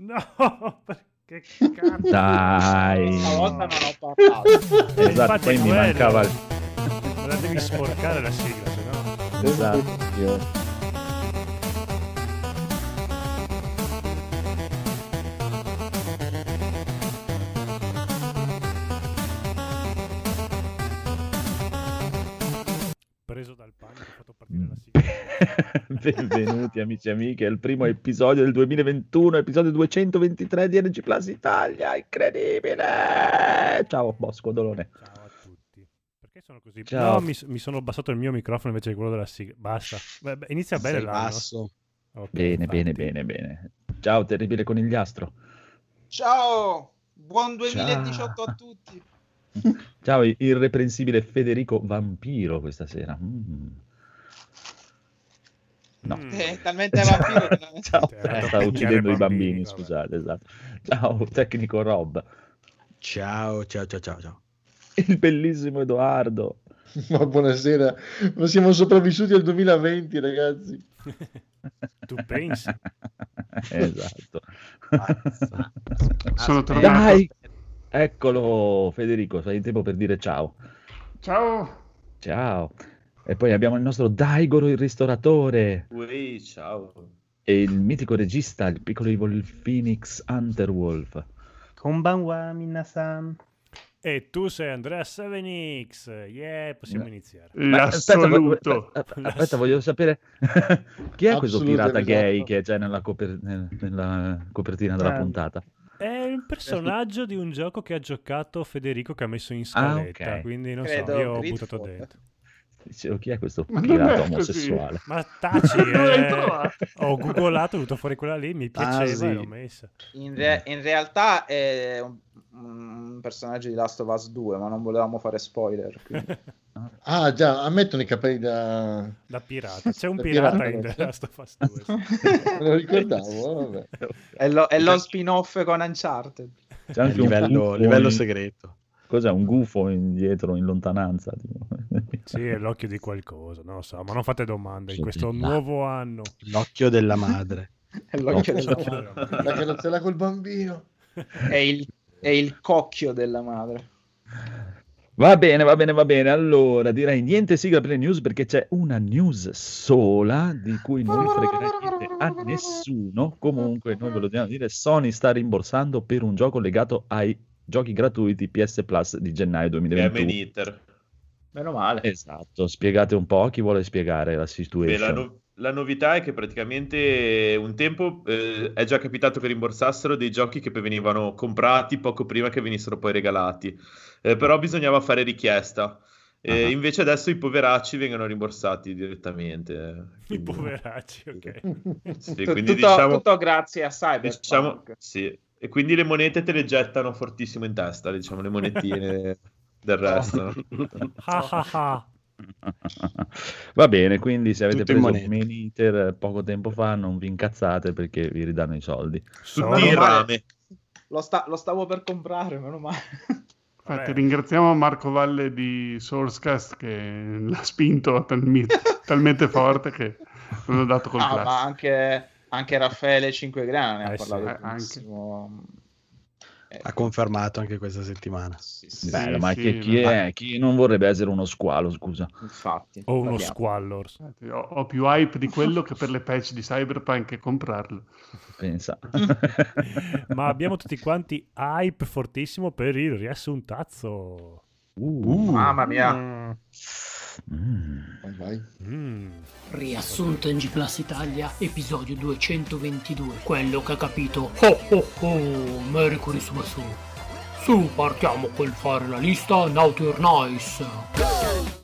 No, che cazzo. Dai. Stavolta non ho parlato. Esatto, Infatti poi mi mancava la devi sporcare la sigla, se no. Esatto. Benvenuti amici e amiche al primo episodio del 2021, episodio 223 di NG Plus Italia, incredibile! Ciao Bosco Dolone. Ciao a tutti. Perché sono così? Ciao. No, mi, mi sono abbassato il mio microfono invece di quello della sigla. Basta. Beh, beh, inizia bene Sei l'anno. basso. Ok, Bene, infatti. bene, bene, bene. Ciao terribile conigliastro. Ciao, buon 2018 a tutti. Ciao irreprensibile Federico Vampiro questa sera. Mm. No. Mm. Eh, talmente vampiro che non- Ciao, eh, dato stavo a uccidendo i bambini, bambini, vabbè. scusate, esatto. Ciao tecnico Rob, Ciao, ciao, ciao, ciao, ciao. il bellissimo Edoardo. Ma buonasera, ma siamo sopravvissuti al 2020, ragazzi. tu pensi? esatto. Sono tornato. Dai, eccolo Federico, sei in tempo per dire ciao. Ciao. Ciao. E poi abbiamo il nostro Daigoro il ristoratore Ui, ciao. e il mitico regista, il piccolo Evil Phoenix Underwolf. Konbanwa, minasan. E tu sei Andrea 7X. Yeah, possiamo No. iniziare. Ma aspetta, voglio- L'assoluto. aspetta, aspetta, voglio sapere chi è questo pirata esatto. gay che c'è nella, coper- nel- nella copertina della Eh. puntata? È un personaggio di un gioco che ha giocato Federico che ha messo in scaletta, Ah, ok. quindi non Credo so, io ho buttato dentro. Dicevo, chi è questo Ma pirata così. omosessuale? Ma taci, eh. ho googolato, è venuto fuori quella lì, mi piaceva Ah, sì. l'ho messa. In, re- in realtà è un, un personaggio di Last of Us 2, ma non volevamo fare spoiler. quindi- Ah, già, ammettono i capelli da... da pirata. C'è un Da pirata pirata, in? The Last of Us 2. sì. Me lo ricordavo, vabbè. è, lo, è lo spin-off con Uncharted. C'è anche un livello, gufo livello segreto. Cos'è un gufo indietro in lontananza? tipo? Sì, è l'occhio di qualcosa, non lo so, ma non fate domande in questo nuovo anno. L'occhio della madre. È l'occhio della madre. La carrozzella col bambino. È il, è il cocchio della madre. Va bene, va bene, va bene. Allora, direi niente sigla per le news perché c'è una news sola di cui non fregherà niente a nessuno. Comunque, noi ve lo dobbiamo dire, Sony sta rimborsando per un gioco legato ai giochi gratuiti PS Plus di gennaio Game 2021. Eater. Meno male. Esatto, spiegate un po' chi vuole spiegare la Beh, situation. la, no- la novità è che praticamente un tempo eh, è già capitato che rimborsassero dei giochi che poi venivano comprati poco prima che venissero poi regalati, Eh, però bisognava fare richiesta. Ah. invece adesso i poveracci vengono rimborsati direttamente. I Quindi- poveracci, ok. Sì, tutto, diciamo, tutto grazie a Cyberpunk. diciamo sì. E quindi le monete te le gettano fortissimo in testa, diciamo, le monetine del resto. Ah, ah, ah. Va bene, quindi se avete Tutto in preso. Main Eater poco tempo fa non vi incazzate perché vi ridanno i soldi. Tutti rame. Lo, sta- lo stavo per comprare, meno male. Infatti, Vabbè. ringraziamo Marco Valle di Sourcecast che l'ha spinto talmi- talmente forte che non ho dato col Ah, class. ma anche, anche Raffaele Cinquegrana ne ha Eh sì, parlato eh. Eh, Ha confermato anche questa settimana. sì, sì, Bello, Sì, ma sì, che- chi, ma- è? chi non vorrebbe essere uno squalo, scusa? infatti. O uno parliamo. Ho, ho più hype di quello che per le patch di Cyberpunk che comprarlo. Pensa. Ma abbiamo tutti quanti hype fortissimo per il riassuntazzo. Uh, Mamma mia. Mm. Mm. Vai, vai. Mm. Riassunto in G Plus Italia, episodio 222. Quello che ha capito. Oh oh oh, Merry Christmas. Su, partiamo col fare la lista Naughty Nice.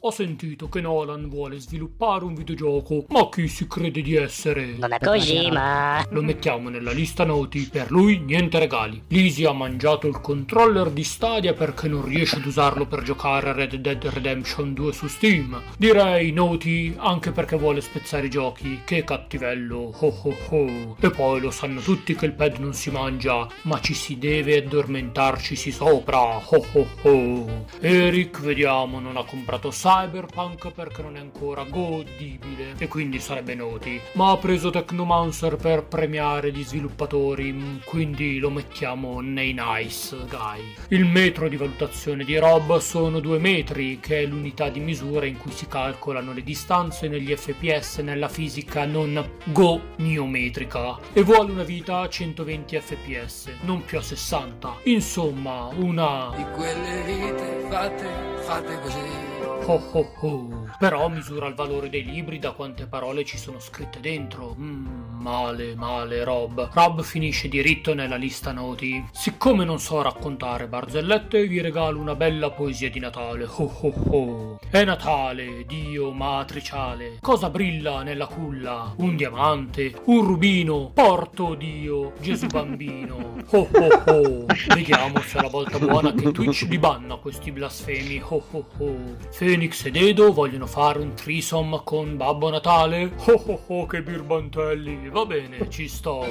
Ho sentito che Nolan vuole sviluppare un videogioco, ma chi si crede di essere? Non è così, ma... Lo mettiamo nella lista Naughty, per lui niente regali. Lisi ha mangiato il controller di Stadia perché non riesce ad usarlo per giocare a Red Dead Redemption 2 su Steam. Direi Naughty anche perché vuole spezzare i giochi, che cattivello, ho ho ho. E poi lo sanno tutti che il pad non si mangia, ma ci si deve addormentarci sopra, ho ho ho. Eric, vediamo, non ha comprato Cyberpunk perché non è ancora godibile e quindi sarebbe noti. Ma ha preso Technomancer per premiare gli sviluppatori, mm, quindi lo mettiamo nei nice guy. Il metro di valutazione di Rob sono 2 metri, che è l'unità di misura in cui si calcolano le distanze negli FPS nella fisica non goniometrica e vuole una vita a 120 fps, non più a 60. Insomma, una Di quelle vite fatte, fatte così. Ho ho ho. Però misura il valore dei libri da quante parole ci sono scritte dentro. Mm, male, male, Rob. Rob finisce diritto nella lista noti. Siccome non so raccontare barzellette, vi regalo una bella poesia di Natale. Ho ho ho. È Natale, Dio matriciale. Cosa brilla nella culla? Un diamante, un rubino. Porto Dio, Gesù bambino. Ho ho ho. Vediamo se la volta buona che Twitch li banna questi blasfemi. Ho ho ho. Phoenix ed Edo vogliono fare un threesome con Babbo Natale? Oh oh oh, che birbantelli! Va bene, ci sto.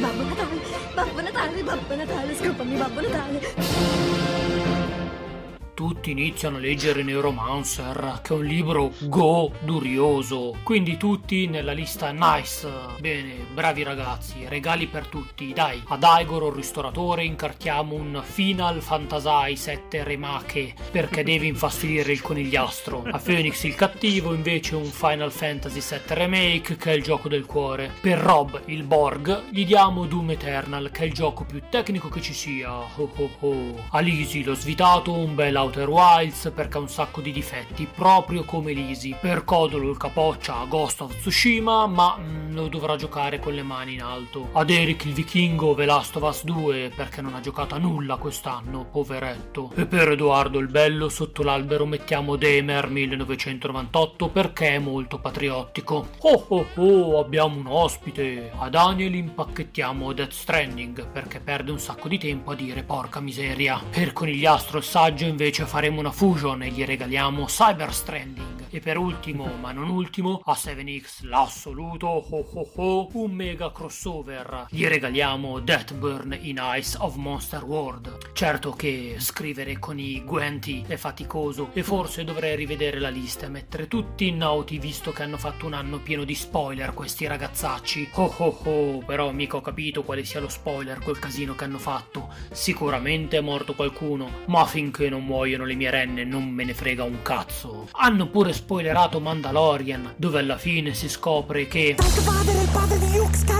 Babbo Natale, Babbo Natale, Babbo Natale, scappami Babbo Natale. Tutti iniziano a leggere Neuromancer, che è un libro godurioso. Quindi tutti nella lista nice. Bene, bravi ragazzi, regali per tutti. Dai, ad Igor, il ristoratore, incartiamo un Final Fantasy 7 Remake, perché deve infastidire il conigliastro. A Phoenix il cattivo, invece un Final Fantasy 7 Remake, che è il gioco del cuore. Per Rob, il Borg, gli diamo Doom Eternal, che è il gioco più tecnico che ci sia. Oh oh oh. A Lisi, lo svitato, un bel Outer Wilds perché ha un sacco di difetti, proprio come Lisi. Per Codolo il capoccia a Ghost of Tsushima, ma mm, lo dovrà giocare con le mani in alto. Ad Eric il vichingo The Last of Us 2 perché non ha giocato a nulla quest'anno, poveretto. E per Edoardo il bello sotto l'albero mettiamo Demer 1998 perché è molto patriottico. Oh oh oh, abbiamo un ospite. A Daniel impacchettiamo Death Stranding perché perde un sacco di tempo a dire porca miseria. Per Conigliastro il saggio invece faremo una fusion e gli regaliamo Cyber Stranding. E per ultimo, ma non ultimo, a 7X l'assoluto ho ho ho un mega crossover. Gli regaliamo Deathburn in Ice of Monster World. Certo che scrivere con i guanti è faticoso e forse dovrei rivedere la lista e mettere tutti in noti visto che hanno fatto un anno pieno di spoiler questi ragazzacci. Oh oh oh, però mica ho capito quale sia lo spoiler quel casino che hanno fatto. Sicuramente è morto qualcuno, ma finché non muoiono le mie renne non me ne frega un cazzo. Hanno pure spoilerato Mandalorian, dove alla fine si scopre che... Darth Vader è il padre di Luke Skywalker.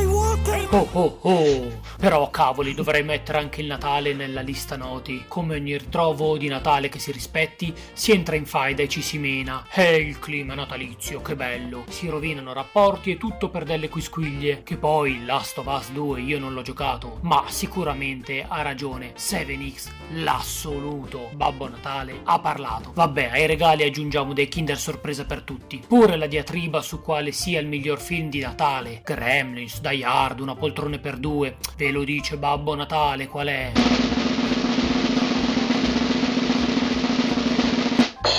Oh oh oh! Però cavoli, dovrei mettere anche il Natale nella lista noti. Come ogni ritrovo di Natale che si rispetti, si entra in faida e ci si mena. E il clima natalizio, che bello! Si rovinano rapporti e tutto per delle quisquiglie. Che poi Last of Us 2 io non l'ho giocato, ma sicuramente ha ragione 7X, l'assoluto Babbo Natale ha parlato. Vabbè, ai regali aggiungiamo dei Kinder sorpresa per tutti. Pure la diatriba su quale sia il miglior film di Natale. Gremlins, Die Hard, una poltrone per due. Ve lo dice Babbo Natale qual è?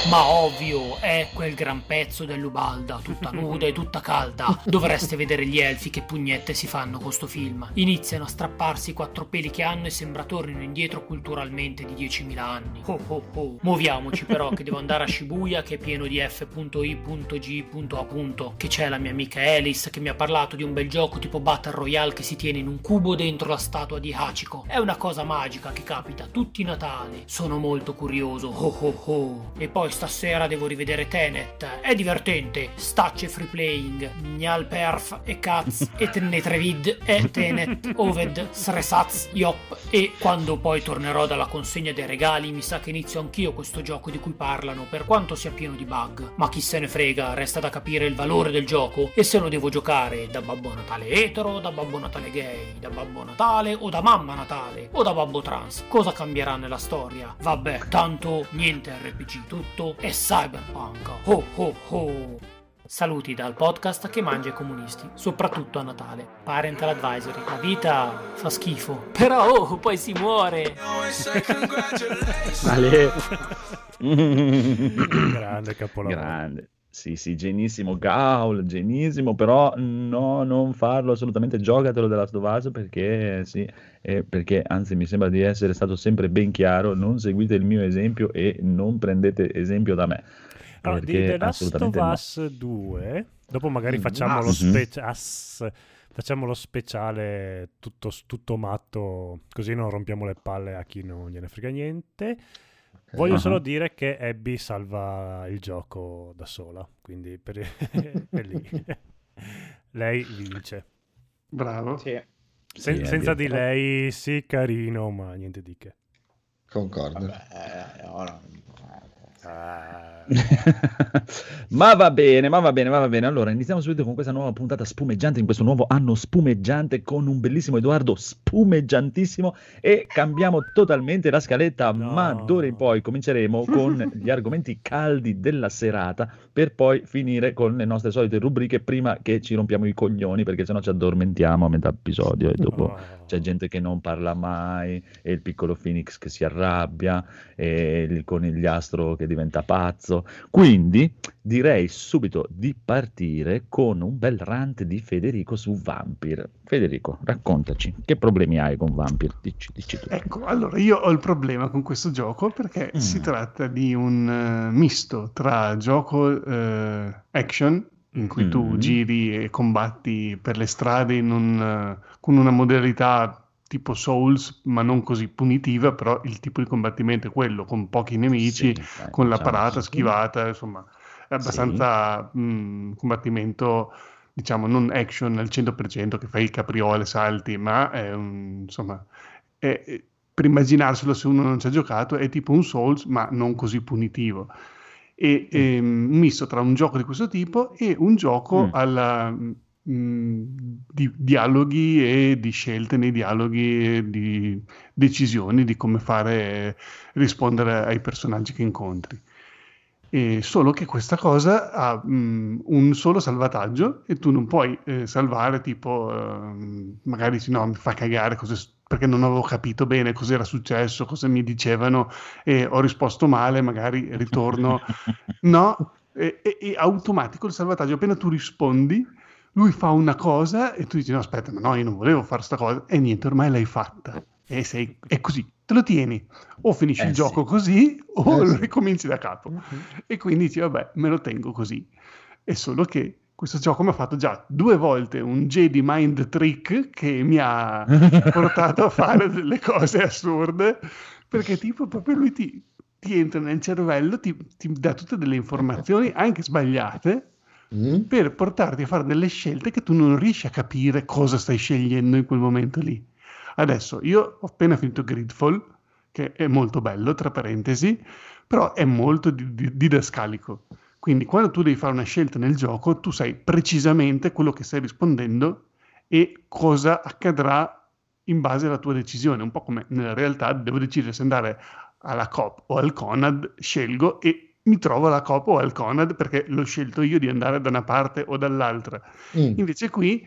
Ma ovvio, è quel gran pezzo dell'Ubalda, tutta nuda e tutta calda. Dovreste vedere gli elfi che pugnette si fanno con sto film. Iniziano a strapparsi i quattro peli che hanno e sembra tornino indietro culturalmente di 10.000 anni. Oh oh oh. Muoviamoci però che devo andare a Shibuya che è pieno di F.I.G.A. Che c'è la mia amica Alice che mi ha parlato di un bel gioco tipo Battle Royale che si tiene in un cubo dentro la statua di Hachiko. È una cosa magica che capita tutti i Natali. Sono molto curioso. Oh oh oh. E poi stasera devo rivedere Tenet. È divertente. Stacce free playing. Gnal perf e caz e tenetrevid e Tenet oved sresaz yop. E quando poi tornerò dalla consegna dei regali mi sa che inizio anch'io questo gioco di cui parlano per quanto sia pieno di bug. Ma chi se ne frega, resta da capire il valore del gioco e se lo devo giocare da Babbo Natale etero, da Babbo Natale gay, da Babbo Natale o da Mamma Natale o da Babbo Trans. Cosa cambierà nella storia? Vabbè, tanto niente RPG, tutto è cyberpunk. Ho ho ho. Saluti dal podcast che mangia i comunisti, soprattutto a Natale. Parental advisory. La vita fa schifo. Però oh, poi si muore. Ale. Grande capolavoro. Grande. Sì, sì, genissimo, Gaul, genissimo, però no, non farlo assolutamente, giocatelo della Us perché, sì, eh, perché anzi mi sembra di essere stato sempre ben chiaro, non seguite il mio esempio e non prendete esempio da me. Allora, di The Last of assolutamente no. Us 2, dopo magari Mm, facciamo, lo Us. Mhm. spec- Us, facciamo lo speciale tutto, tutto matto, così non rompiamo le palle a chi non gliene frega niente. Voglio Ah. solo dire che Abby salva il gioco da sola, quindi per... è lì. lei vince. Bravo. Sì. Sen- Sì, senza di lei, sì, carino, ma niente di che. Concordo. Vabbè, ora- Ah, ma va bene, ma va bene, ma va bene. Allora, iniziamo subito con questa nuova puntata spumeggiante in questo nuovo anno spumeggiante con un bellissimo Edoardo spumeggiantissimo e cambiamo totalmente la scaletta, No. ma d'ora in poi cominceremo con gli argomenti caldi della serata per poi finire con le nostre solite rubriche prima che ci rompiamo i coglioni perché sennò ci addormentiamo a metà episodio e dopo oh. c'è gente che non parla mai e il piccolo Phoenix che si arrabbia e il conigliastro che diventa pazzo. Quindi direi subito di partire con un bel rant di Federico su Vampir. Federico, raccontaci, che problemi hai con Vampir? Dici, dici tu. Ecco, allora io ho il problema con questo gioco perché Mm. si tratta di un eh, misto tra gioco eh, action in cui tu Mm. giri e combatti per le strade in un, eh, con una modalità tipo Souls, ma non così punitiva, però il tipo di combattimento è quello, con pochi nemici, Sì, eh, con la diciamo parata, sì. schivata, insomma, è abbastanza mh, combattimento, diciamo, non action al 100% che fai il capriole, salti, ma è un, insomma, è- è- per immaginarselo se uno non ci ha giocato è tipo un Souls, ma non così punitivo. E ehm, un misto tra un gioco di questo tipo e un gioco Mm. alla di dialoghi e di scelte nei dialoghi e di decisioni di come fare rispondere ai personaggi che incontri. E solo che questa cosa ha mh, un solo salvataggio e tu non puoi eh, salvare tipo ehm, magari dici no mi fa cagare cosa s- perché non avevo capito bene cosa era successo, cosa mi dicevano e ho risposto male, magari ritorno No, è, è- è automatico il salvataggio. Appena tu rispondi, lui fa una cosa e tu dici: No, aspetta, ma no, io non volevo fare sta cosa. E niente, ormai l'hai fatta. E sei, è così, te lo tieni. O finisci Eh il sì. gioco così, o Eh lo sì. ricominci da capo. E quindi dici: Vabbè, me lo tengo così. È solo che questo gioco mi ha fatto già due volte un Jedi Mind Trick che mi ha portato a fare delle cose assurde perché tipo proprio lui ti, ti entra nel cervello, ti, ti dà tutte delle informazioni anche sbagliate Mm? per portarti a fare delle scelte che tu non riesci a capire cosa stai scegliendo in quel momento lì. Adesso io ho appena finito Gridfall, che è molto bello, tra parentesi, però è molto di- di- didascalico. Quindi quando tu devi fare una scelta nel gioco, tu sai precisamente quello che stai rispondendo e cosa accadrà in base alla tua decisione. Un po' come nella realtà devo decidere se andare alla Coop o al Conad, scelgo e mi trovo alla Coop o al Conad perché l'ho scelto io di andare da una parte o dall'altra. Mm. Invece qui,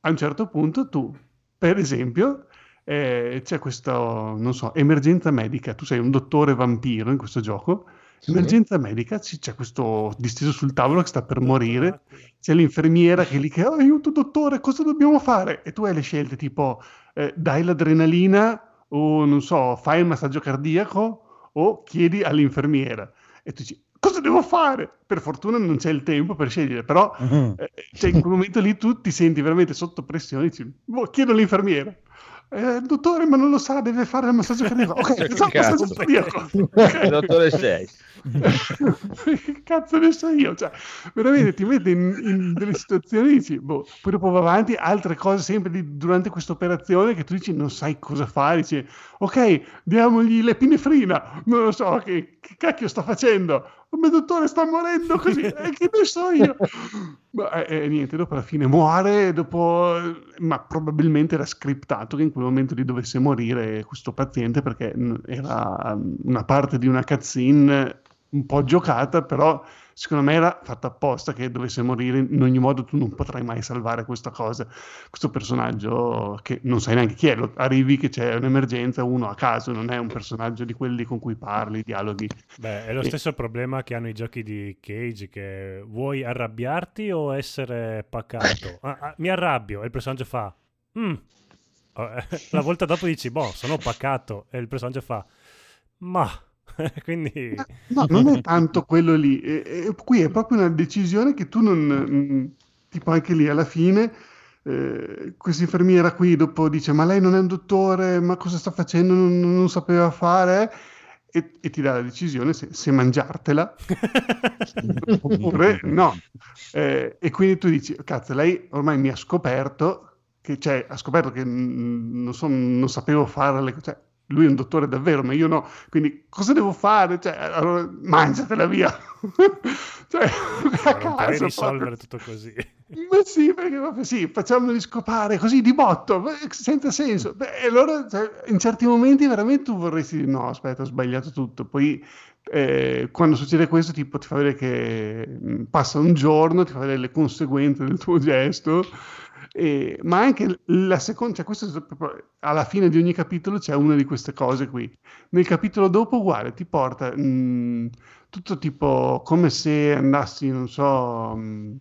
a un certo punto, tu, per esempio, eh, c'è questa, non so, emergenza medica. Tu sei un dottore vampiro in questo gioco. Sì. Emergenza medica, c'è questo disteso sul tavolo che sta per morire. C'è l'infermiera che lì che, "Oh, aiuto dottore, cosa dobbiamo fare? E tu hai le scelte tipo, eh, dai l'adrenalina o, non so, fai il massaggio cardiaco o chiedi all'infermiera. E tu dici, cosa devo fare? Per fortuna non c'è il tempo per scegliere, però Mhm. eh, cioè, in quel momento lì tu ti senti veramente sotto pressione, dici, boh, chiedo all'infermiera. Eh, dottore, ma non lo sa, deve fare il massaggio cardiaco. Ok, il massaggio cardiaco. Che dottore sei? che cazzo ne so io? Cioè, veramente ti mette in, in delle situazioni dici, boh, poi dopo va avanti, altre cose sempre di- durante questa operazione che tu dici non sai cosa fare, dici, ok, diamogli l'epinefrina, non lo so, che, che cacchio sta facendo? Mio dottore sta morendo così, eh, che ne so io? Ma eh, eh, niente, dopo alla fine muore, dopo, ma probabilmente era scriptato che in quel momento lì dovesse morire questo paziente perché era mm, una parte di una cutscene un po' giocata, però secondo me era fatta apposta che dovesse morire. In ogni modo tu non potrai mai salvare questa cosa, questo personaggio che non sai neanche chi è. Lo- arrivi che c'è un'emergenza, uno a caso, non è un personaggio di quelli con cui parli, dialoghi. Beh, è lo E- stesso problema che hanno i giochi di Cage, che vuoi arrabbiarti o essere pacato? Ah, ah, mi arrabbio e il personaggio fa... "Mm". La volta dopo dici, boh, sono pacato e il personaggio fa... Ma... Quindi... No, non è tanto quello lì. E- e qui è proprio una decisione che tu non... mm, Tipo anche lì alla fine, eh, questa infermiera qui dopo dice ma lei non è un dottore, ma cosa sta facendo? Non, non sapeva fare. E, e ti dà la decisione se, se mangiartela oppure no. Eh, e quindi tu dici, cazzo, lei ormai mi ha scoperto che, cioè, ha scoperto che mm, non, so- non sapevo fare le cose. Cioè, lui è un dottore davvero, ma io no. Quindi cosa devo fare? Cioè, allora, mangiatela via. cioè, a Non puoi risolvere tutto così. Ma sì, perché proprio sì, facciamoli scopare così di botto, beh, senza senso. Beh, e allora cioè, in certi momenti veramente tu vorresti dire no, aspetta, ho sbagliato tutto. Poi eh, quando succede questo, tipo ti fa vedere che mh, passa un giorno, ti fa vedere le conseguenze del tuo gesto. E- ma anche la seconda, cioè questo alla fine di ogni capitolo c'è una di queste cose qui. Nel capitolo dopo, uguale, ti porta mh, tutto tipo come se andassi, non so, mh,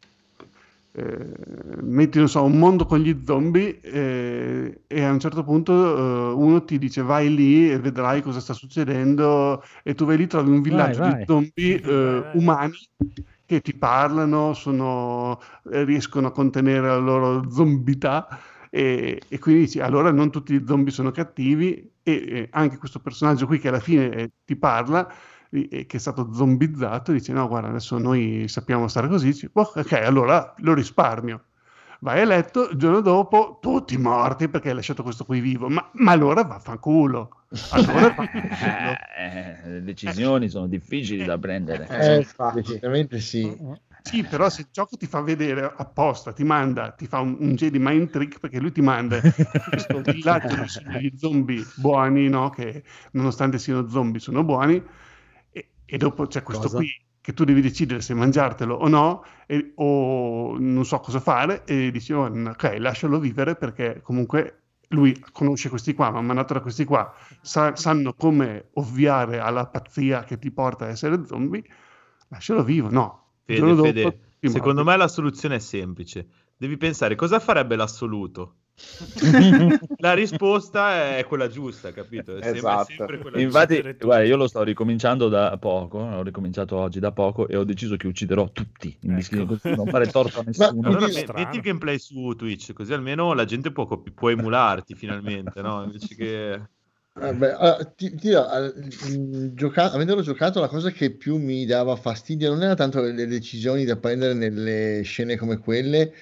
eh, metti, non so, un mondo con gli zombie eh, e a un certo punto eh, uno ti dice vai lì e vedrai cosa sta succedendo e tu vai lì, trovi un villaggio vai. di zombie eh, umani che ti parlano, sono, eh, riescono a contenere la loro zombità e, e quindi dici allora non tutti gli zombie sono cattivi e, e anche questo personaggio qui che alla fine eh, ti parla e e che è stato zombizzato dice no guarda adesso noi sappiamo stare così dici, "Oh, ok allora lo risparmio vai a letto il giorno dopo tutti morti perché hai lasciato questo qui vivo ma, ma allora vaffanculo allora vaffanculo Eh, le decisioni sono difficili da prendere. Eh, infatti. decisamente sì. Sì, però se il gioco ti fa vedere apposta, ti manda, ti fa un, un Jedi mind trick perché lui ti manda questo villaggio degli zombie buoni, no? Che nonostante siano zombie sono buoni, e, e dopo c'è questo Cosa? qui che tu devi decidere se mangiartelo o no, e- o non so cosa fare, e dici, "Oh, ok, lascialo vivere perché comunque lui conosce questi qua, ma mandato da questi qua, sa- sanno come ovviare alla pazzia che ti porta a essere zombie, lascialo vivo, no. Fede, dopo Fede, secondo me la soluzione è semplice. Devi pensare cosa farebbe l'assoluto. La risposta è quella giusta, capito? È sempre, Esatto. sempre quella Infatti, giusta. guarda, io lo sto ricominciando da poco, ho ricominciato oggi da poco e ho deciso che ucciderò tutti, in Ecco. così non fare torto a nessuno. Allora, me- strano. metti il gameplay su Twitch, così almeno la gente può, copi- può emularti finalmente, no? Invece che... Vabbè, allora, ti, ti dirò, mm, gioca- avendolo giocato, la cosa che più mi dava fastidio non era tanto le, le decisioni da prendere nelle scene come quelle,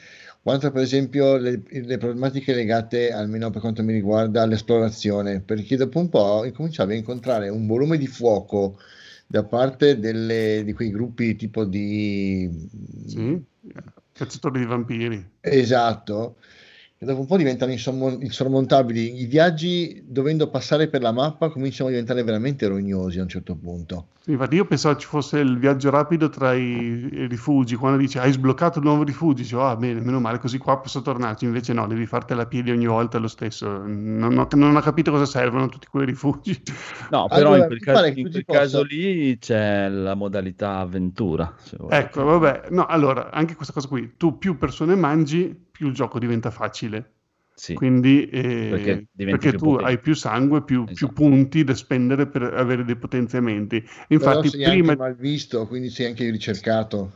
quanto per esempio le, le problematiche legate, almeno per quanto mi riguarda, all'esplorazione, perché dopo un po' incominciavi a incontrare un volume di fuoco da parte delle- di quei gruppi tipo di... Sì, cacciatori di vampiri. Esatto, che dopo un po' diventano insormo- insormontabili. I viaggi, dovendo passare per la mappa, cominciano a diventare veramente rognosi a un certo punto. Infatti io pensavo ci fosse il viaggio rapido tra i, i rifugi, quando dice hai sbloccato il nuovo rifugio, dicevo ah bene, meno male, così qua posso tornarci, invece no, devi fartela a piedi ogni volta lo stesso, non ho, non ho capito cosa servono tutti quei rifugi. No, però Allora, in quel, caso, in quel possa- caso lì c'è la modalità avventura. se vuoi. Ecco, vabbè, no, allora, anche questa cosa qui, tu più persone mangi, più il gioco diventa facile. Sì. Quindi, eh, Perché perché più tu potente. hai più sangue, più, più Esatto. punti da spendere per avere dei potenziamenti. Però Infatti, sei prima, anche mal visto, quindi sei anche ricercato.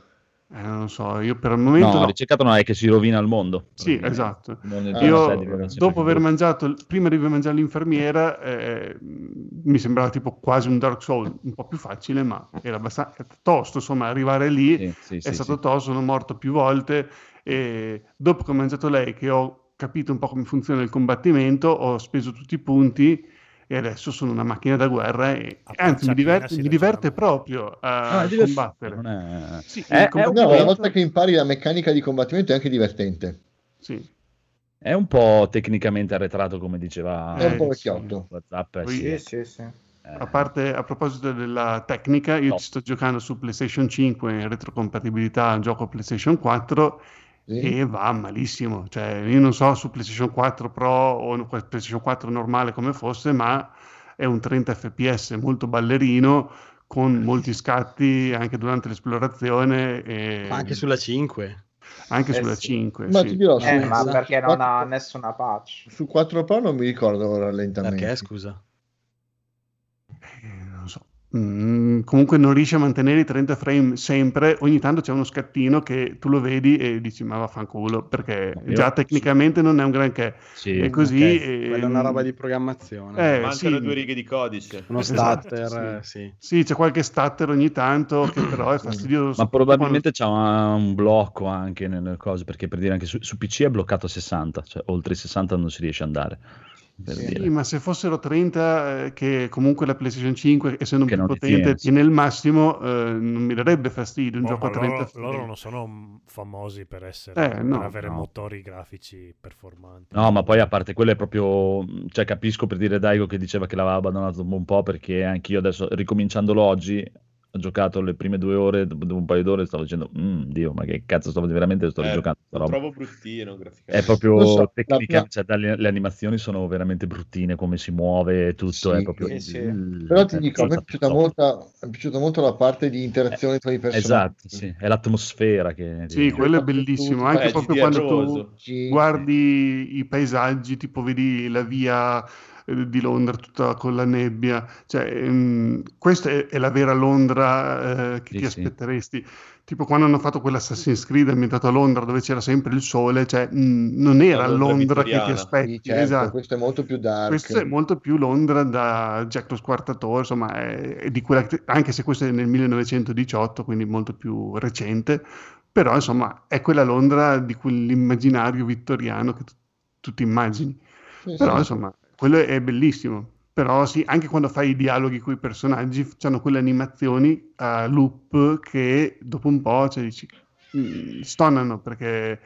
eh, non lo so, io per il momento No, no. ricercato non è che si rovina il mondo. Sì, esatto. Ah, Io, dopo aver più mangiato, prima di aver mangiato l'infermiera, eh, mi sembrava tipo quasi un Dark Souls, un po' più facile, ma era abbastanza tosto, insomma, arrivare lì Sì, sì, è sì, stato sì. tosto, sono morto più volte e dopo che ho mangiato lei, che ho capito un po' come funziona il combattimento, ho speso tutti i punti e adesso sono una macchina da guerra e A anzi mi diverte, mi diverte proprio a Ah, combattere. è- Sì, È- il è un No, combattimento- una volta che impari la meccanica di combattimento è anche divertente. sì. È un po' tecnicamente arretrato, come diceva È un po' Eh, vecchiotto. WhatsApp. eh. Sì, sì, sì. a parte a proposito della tecnica, io No. ci sto giocando su PlayStation 5 in retrocompatibilità al gioco PlayStation 4 Sì. e va malissimo. Cioè, io non so su PlayStation 4 Pro o PlayStation 4 normale come fosse, ma è un 30 fps molto ballerino con molti scatti anche durante l'esplorazione e Ma anche sulla 5. anche Eh sulla sì. 5. Ma sì. ti dirò, Eh, su- ma perché non ha nessuna patch? Su 4 Pro non mi ricordo ora rallentamenti. Perché, scusa? Mm, comunque non riesce a mantenere i 30 frame sempre, ogni tanto c'è uno scattino che tu lo vedi e dici ma vaffanculo perché Io- già tecnicamente non è un granché Sì. e così Ok, e- Quella è una roba di programmazione. Eh, Mancano sì. due righe di codice. Uno esatto, starter, eh, sì. sì c'è qualche stutter ogni tanto che però è fastidioso Ma probabilmente c'ha una- un blocco anche nelle cose, perché per dire anche su, su PC è bloccato a 60, cioè oltre i 60 non si riesce ad andare. Per Sì, dire. Ma se fossero 30, eh, che comunque la PlayStation 5, essendo Che più potente, tiene, il massimo, eh, non mi darebbe fastidio un Oh, gioco a 30 loro, loro non sono famosi per essere Eh, per no, avere no. motori grafici performanti. No, ma poi a parte quello è proprio, cioè capisco per dire Daigo che diceva che l'aveva abbandonato un po' perché anch'io adesso ricominciandolo oggi ho giocato le prime due ore, dopo dopo un paio d'ore stavo dicendo, "Mm, Dio, ma che cazzo stavo veramente sto Eh, giocando sta lo roba. trovo bruttino graficamente. È proprio so, tecnica, la- cioè, dalle- le animazioni sono veramente bruttine, come si muove, tutto Sì, è proprio... sì, sì. Mm, Però ti è dico, a me è piaciuta, molto, è piaciuta molto la parte di interazione tra i personaggi. Esatto, sì, è l'atmosfera che... Sì, quello è bellissimo, anche Eh, proprio quando tu guardi i paesaggi, tipo vedi la via eh, di Londra tutta con la nebbia, cioè ehm, questa è, è la vera Londra eh, che Sì, ti sì. aspetteresti. Tipo quando hanno fatto quell'Assassin's Creed ambientato a Londra dove c'era sempre il sole, cioè mh, non era La Londra Londra che ti aspetti, sì, certo, esatto. questo è molto più dark. Questo è molto più Londra da Jack lo Squartatore, insomma, è, è di quella che- anche se questo è nel 1918, quindi molto più recente, però insomma è quella Londra di quell'immaginario vittoriano che tu, tu ti immagini. Sì, Però sì. insomma, quello è bellissimo. Però sì, anche quando fai i dialoghi con i personaggi, hanno quelle animazioni a loop che dopo un po' cioè, dici, mm, stonano perché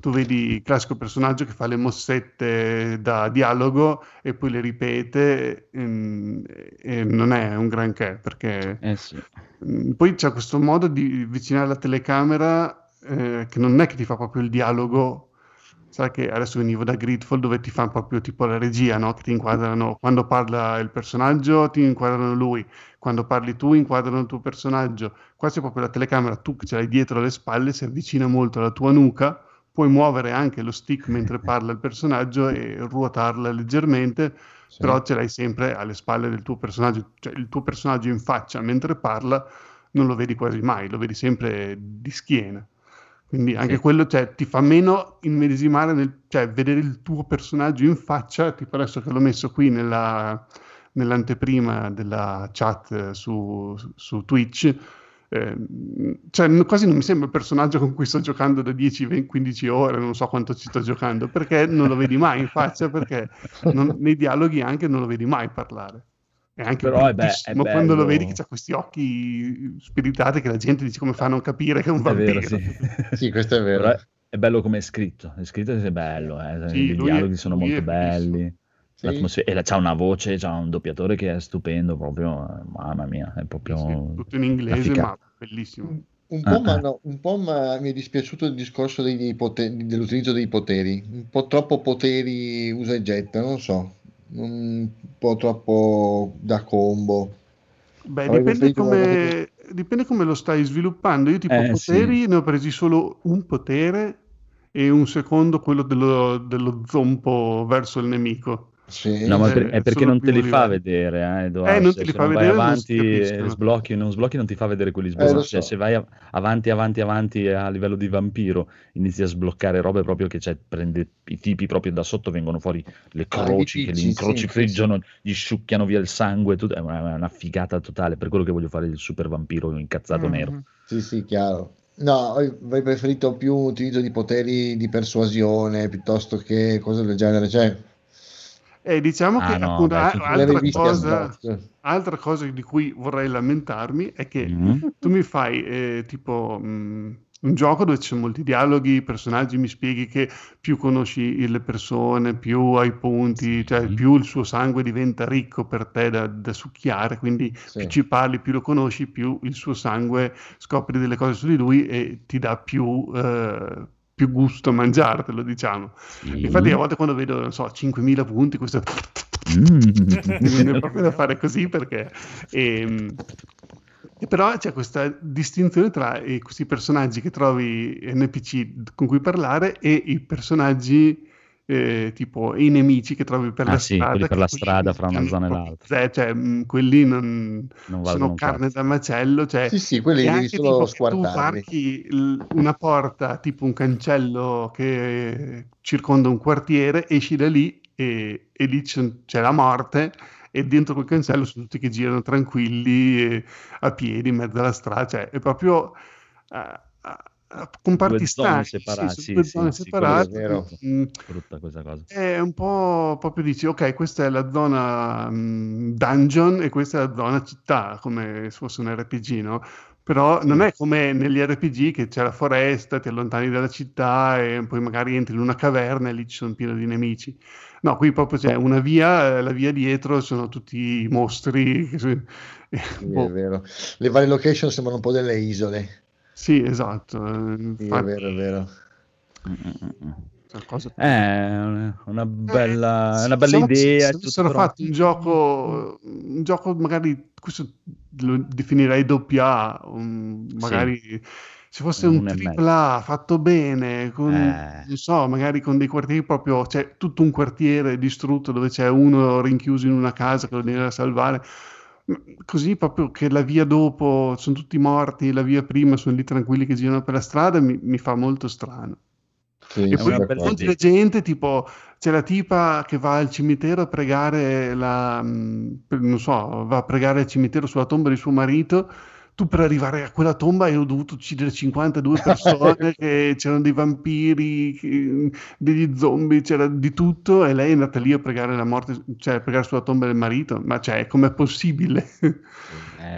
tu vedi il classico personaggio che fa le mossette da dialogo e poi le ripete mm, e non è un granché perché Eh sì. Mm, Poi c'è questo modo di avvicinare la telecamera eh, che non è che ti fa proprio il dialogo. Sai che adesso venivo da Gridfall dove ti fanno proprio tipo la regia, no? Che ti inquadrano quando parla il personaggio, ti inquadrano lui, quando parli tu, inquadrano il tuo personaggio. Qua c'è proprio la telecamera, tu che ce l'hai dietro le spalle, si avvicina molto alla tua nuca, puoi muovere anche lo stick mentre parla il personaggio e ruotarla leggermente, Sì. però ce l'hai sempre alle spalle del tuo personaggio, cioè il tuo personaggio in faccia mentre parla non lo vedi quasi mai, lo vedi sempre di schiena. Quindi anche Sì. quello cioè, ti fa meno immedesimare nel, cioè vedere il tuo personaggio in faccia, tipo adesso che l'ho messo qui nella, nell'anteprima della chat su, su Twitch, eh, cioè quasi non mi sembra il personaggio con cui sto giocando da 10, 20, 15 ore, non so quanto ci sto giocando, perché non lo vedi mai in faccia, perché non- nei dialoghi anche non lo vedi mai parlare. È anche Però è be- bruttissimo è quando lo bello. vedi che ha questi occhi spiritati che la gente dice come fa a non capire che è un È vampiro. vero, sì. Sì, questo è vero. Però è, bello come è scritto, è scritto è bello, eh, Sì, i lui è- dialoghi sono molto belli. Sì. l'atmosfera- e la- c'ha una voce, c'ha un doppiatore che è stupendo, proprio, eh, mamma mia, è proprio... Sì, tutto in inglese, ma bellissimo. Un po', Ah, ma ah. no, un po' ma mi è dispiaciuto il discorso dei poteri- dell'utilizzo dei poteri, un po' troppo poteri usa e getta, non so, un po' troppo da combo. Beh, dipende come, dipende come lo stai sviluppando. Io tipo Eh, sì. poteri ne ho presi solo un potere e un secondo quello dello, dello zompo verso il nemico. Sì, No, ma Eh, per- è perché non te li fa vedere, eh, Edoardo. Eh, non Cioè, te li se fa vedere, avanti sblocchi, non sblocchi, non ti fa vedere quelli Eh, sblocchi. lo Cioè, so. se vai avanti, avanti, avanti a livello di vampiro, inizi a sbloccare robe proprio che cioè, prende i tipi proprio da sotto, vengono fuori le Ah, croci i che li sì, incrocifreggiano, gli sciucchiano via il sangue, tutto. È una, una figata totale. Per quello che voglio fare il super vampiro incazzato nero. Mm. sì, sì, chiaro. No, avrei preferito più un utilizzo di poteri di persuasione piuttosto che cose del genere, cioè, E diciamo Ah, che no, appunto, avevi altra cosa, altra cosa di cui vorrei lamentarmi è che Mhm. tu mi fai eh, tipo mh, un gioco dove ci sono molti dialoghi, personaggi, mi spieghi che più conosci le persone, più hai punti, cioè Sì. più il suo sangue diventa ricco per te da, da succhiare, quindi Sì. più ci parli, più lo conosci, più il suo sangue scopri delle cose su di lui e ti dà più, eh, più gusto a mangiartelo, diciamo. Sì. Infatti a volte quando vedo, non so, 5.000 punti, questo Mm. è proprio da fare così perché... ehm, e però c'è questa distinzione tra questi personaggi che trovi NPC con cui parlare e i personaggi eh, tipo i nemici che trovi per Ah la sì, strada. per la strada fra una zona e l'altra. zero, cioè, mh, quelli non, Non sono carne da macello. Cioè, Sì, sì, quelli devi anche solo tu varchi il- una porta, tipo un cancello che circonda un quartiere, esci da lì e, e lì c'è, c'è la morte e dentro quel cancello sono tutti che girano tranquilli e a piedi in mezzo alla strada, cioè è proprio eh, eh, con parti Due zone stagni, sì, sono due zone separate. mm, Brutta questa cosa. è un po' proprio dici, ok, questa è la zona mm, dungeon e questa è la zona città, come se fosse un RPG, no? Però non è come negli RPG che c'è la foresta, ti allontani dalla città e poi magari entri in una caverna e lì ci sono pieno di nemici. No, qui proprio c'è una via, eh, la via dietro sono tutti i mostri. che Sì, boh, è vero. Le varie location sembrano un po' delle isole. Sì, esatto. eh, Sì, è infatti, vero, è vero. È cosa- È una una bella, è una bella se- idea. Se, è avessero fatto un gioco, un gioco magari, questo lo definirei doppia A, magari se fosse Un tripla A fatto bene, con, Eh. non so, magari con dei quartieri proprio, c'è tutto un quartiere distrutto dove c'è uno rinchiuso in una casa che lo deve salvare. Così proprio che la via dopo sono tutti morti, la via prima sono lì tranquilli che girano per la strada, mi, mi fa molto strano. Sì, E poi incontri la gente, tipo c'è la tipa che va al cimitero a pregare la, per- non so, va a pregare al cimitero sulla tomba di suo marito. Tu per arrivare a quella tomba hai dovuto uccidere 52 persone, che c'erano dei vampiri, che- degli zombie, c'era di tutto e lei è andata lì a pregare la morte, cioè a pregare sulla tomba del marito. Ma cioè, com'è possibile?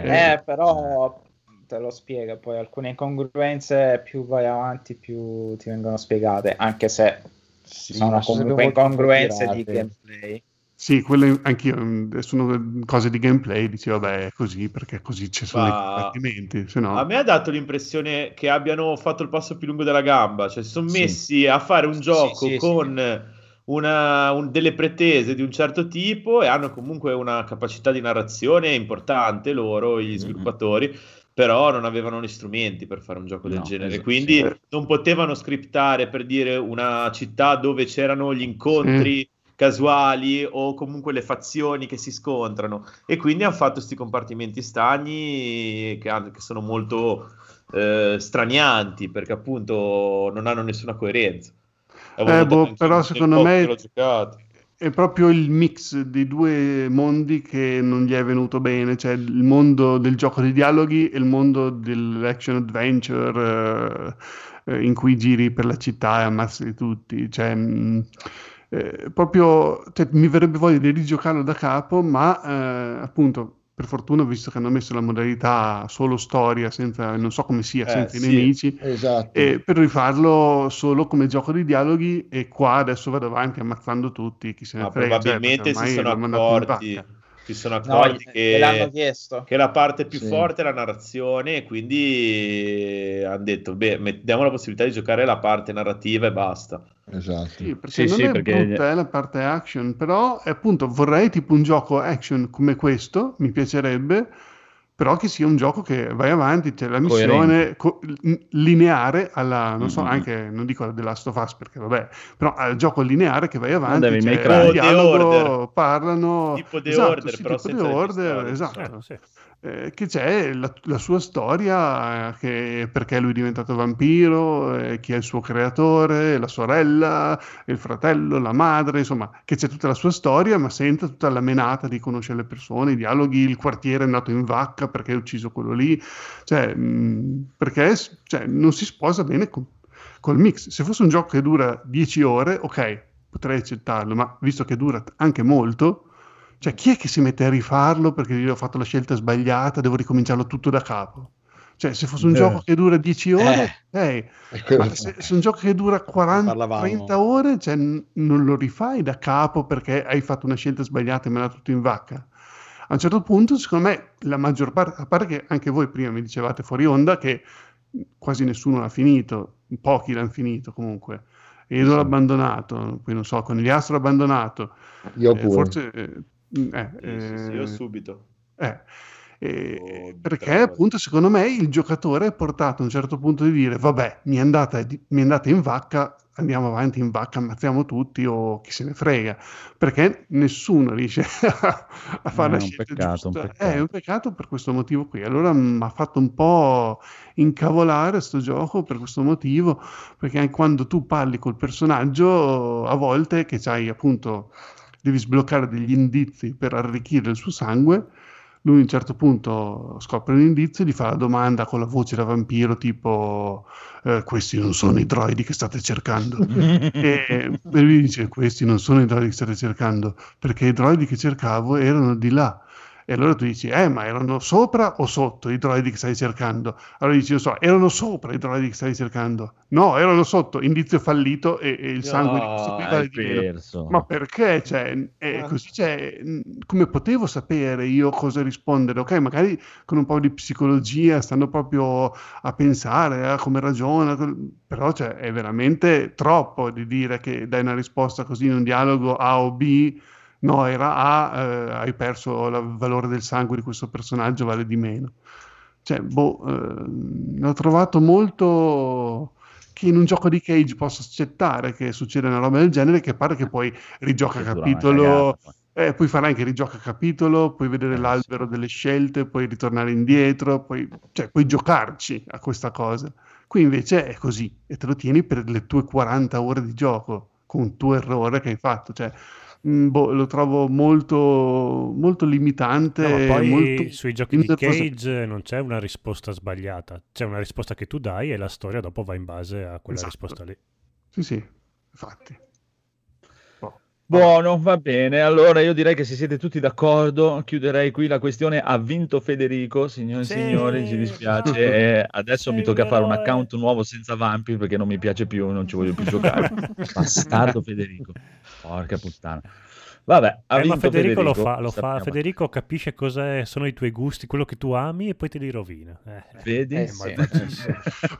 Eh, Eh, però te lo spiega, poi alcune incongruenze più vai avanti più ti vengono spiegate, anche se Sì, sono comunque incongruenze di gameplay. Sì, quelle anch'io, mh, sono cose di gameplay, dici vabbè è così perché così ci sono Ma- i combattimenti, se no... A me ha dato l'impressione che abbiano fatto il passo più lungo della gamba, cioè si sono Sì. messi a fare un gioco sì, sì. con una- un- delle pretese di un certo tipo e hanno comunque una capacità di narrazione importante loro, gli sviluppatori, però non avevano gli strumenti per fare un gioco del No, genere, esatto, quindi sì. non potevano scriptare per dire una città dove c'erano gli incontri casuali o comunque le fazioni che si scontrano e quindi hanno fatto questi compartimenti stagni che, hanno- che sono molto eh, stranianti perché appunto non hanno nessuna coerenza. Eh, boh, però secondo me-. È proprio il mix dei due mondi che non gli è venuto bene, cioè il mondo del gioco di dialoghi e il mondo dell'action adventure eh, in cui giri per la città e ammazzi tutti. Cioè, mh, eh, proprio, cioè, mi verrebbe voglia di rigiocarlo da capo, ma eh, appunto, per fortuna, visto che hanno messo la modalità solo storia, senza, non so come sia, Eh, senza sì. i nemici, Esatto. e per rifarlo solo come gioco di dialoghi e qua adesso vado avanti ammazzando tutti, chi se ne Ma frega, cioè, probabilmente perché si sono accorti. Si sono No, accorti l'hanno che, che la parte più Sì. forte è la narrazione e quindi hanno detto, beh, met- diamo la possibilità di giocare la parte narrativa e basta. Esatto. Sì, perché Sì, non sì, è perché- brutta eh, la parte action, però eh, appunto vorrei tipo un gioco action come questo, mi piacerebbe, però che sia un gioco che vai avanti, c'è la missione co- lineare alla, non so, Mm-mm. anche, non dico The Last of Us perché vabbè, però al gioco lineare che vai avanti, Devil May c'è Cry. il O The dialogo, parlano, Tipo The esatto, Order, sì, però tipo The Order, pistole. esatto. Eh, sì. Eh, che c'è la, la sua storia, eh, che perché lui è diventato vampiro, eh, chi è il suo creatore, la sorella, il fratello, la madre, insomma, che c'è tutta la sua storia, ma senza tutta la menata di conoscere le persone, i dialoghi, il quartiere è andato in vacca perché ha ucciso quello lì, cioè, mh, perché cioè, non si sposa bene con, col mix. Se fosse un gioco che dura 10 ore, ok, potrei accettarlo, ma visto che dura anche molto, cioè chi è che si mette a rifarlo perché io ho fatto la scelta sbagliata, devo ricominciarlo tutto da capo? Cioè, se fosse un Eh. gioco che dura 10 ore, eh, ma che- se, se un gioco che dura 40, Parlavamo. 30 ore, cioè, n- non lo rifai da capo perché hai fatto una scelta sbagliata e me l'ha tutto in vacca. A un certo punto, secondo me, la maggior parte, a parte che anche voi prima mi dicevate fuori onda che quasi nessuno l'ha finito, pochi l'hanno finito comunque. Edo l'ha abbandonato, poi non so, Conigliastro l'ha abbandonato. Io Eh, pure. forse... eh, eh, Sì, sì, sì, io eh, subito. eh, eh, perché appunto secondo me il giocatore è portato a un certo punto di dire vabbè mi è andata, mi è andata in vacca andiamo avanti in vacca ammazziamo tutti o chi se ne frega perché nessuno riesce a, a fare Eh, la è un scelta peccato, giusta un Eh, peccato. è un peccato per questo motivo qui allora mi ha fatto un po' incavolare sto gioco per questo motivo perché anche quando tu parli col personaggio a volte che c'hai appunto devi sbloccare degli indizi per arricchire il suo sangue. Lui a un certo punto scopre un indizio e gli fa la domanda con la voce da vampiro tipo eh, questi non sono i droidi che state cercando. E, e lui dice questi non sono i droidi che state cercando perché i droidi che cercavo erano di là e allora tu dici eh ma erano sopra o sotto i droidi che stai cercando allora dici non so erano sopra i droidi che stai cercando no erano sotto indizio fallito e, e il sangue di questo vale hai di perso. ma perché? Cioè, è così, cioè, mh, come potevo sapere io cosa rispondere? Ok, magari con un po' di psicologia, stando proprio a pensare a come ragiona, però cioè, è veramente troppo di dire che dai una risposta così in un dialogo A o B, no, era A, eh, hai perso il valore del sangue di questo personaggio, vale di meno. Cioè, boh, eh, l'ho trovato molto che in un gioco di Cage posso accettare che succeda una roba del genere, che pare che poi rigioca capitolo, eh, puoi fare anche rigioca capitolo, puoi vedere Eh, l'albero delle scelte, puoi ritornare indietro, puoi, cioè, puoi giocarci a questa cosa. Qui invece è così e te lo tieni per le tue 40 ore di gioco con un tuo errore che hai fatto. Cioè, mh, boh, lo trovo molto, molto limitante. No, ma poi molto sui giochi di Cage non c'è una risposta sbagliata, c'è una risposta che tu dai e la storia dopo va in base a quella Esatto. risposta lì. Sì, sì, infatti. Buono, va bene. Allora io direi che se siete tutti d'accordo, chiuderei qui la questione. Ha vinto Federico, signori e Sì, signori, ci dispiace. bravo. E adesso mi Sei tocca fare un account nuovo senza Vampir perché non mi piace più, non ci voglio più giocare. Bastardo Federico. Porca puttana. Vabbè, ha Eh, ma vinto Federico, lo fa, lo fa-. Federico capisce cosa sono i tuoi gusti, quello che tu ami e poi te li rovina. Eh, Vedi? Eh, è sì.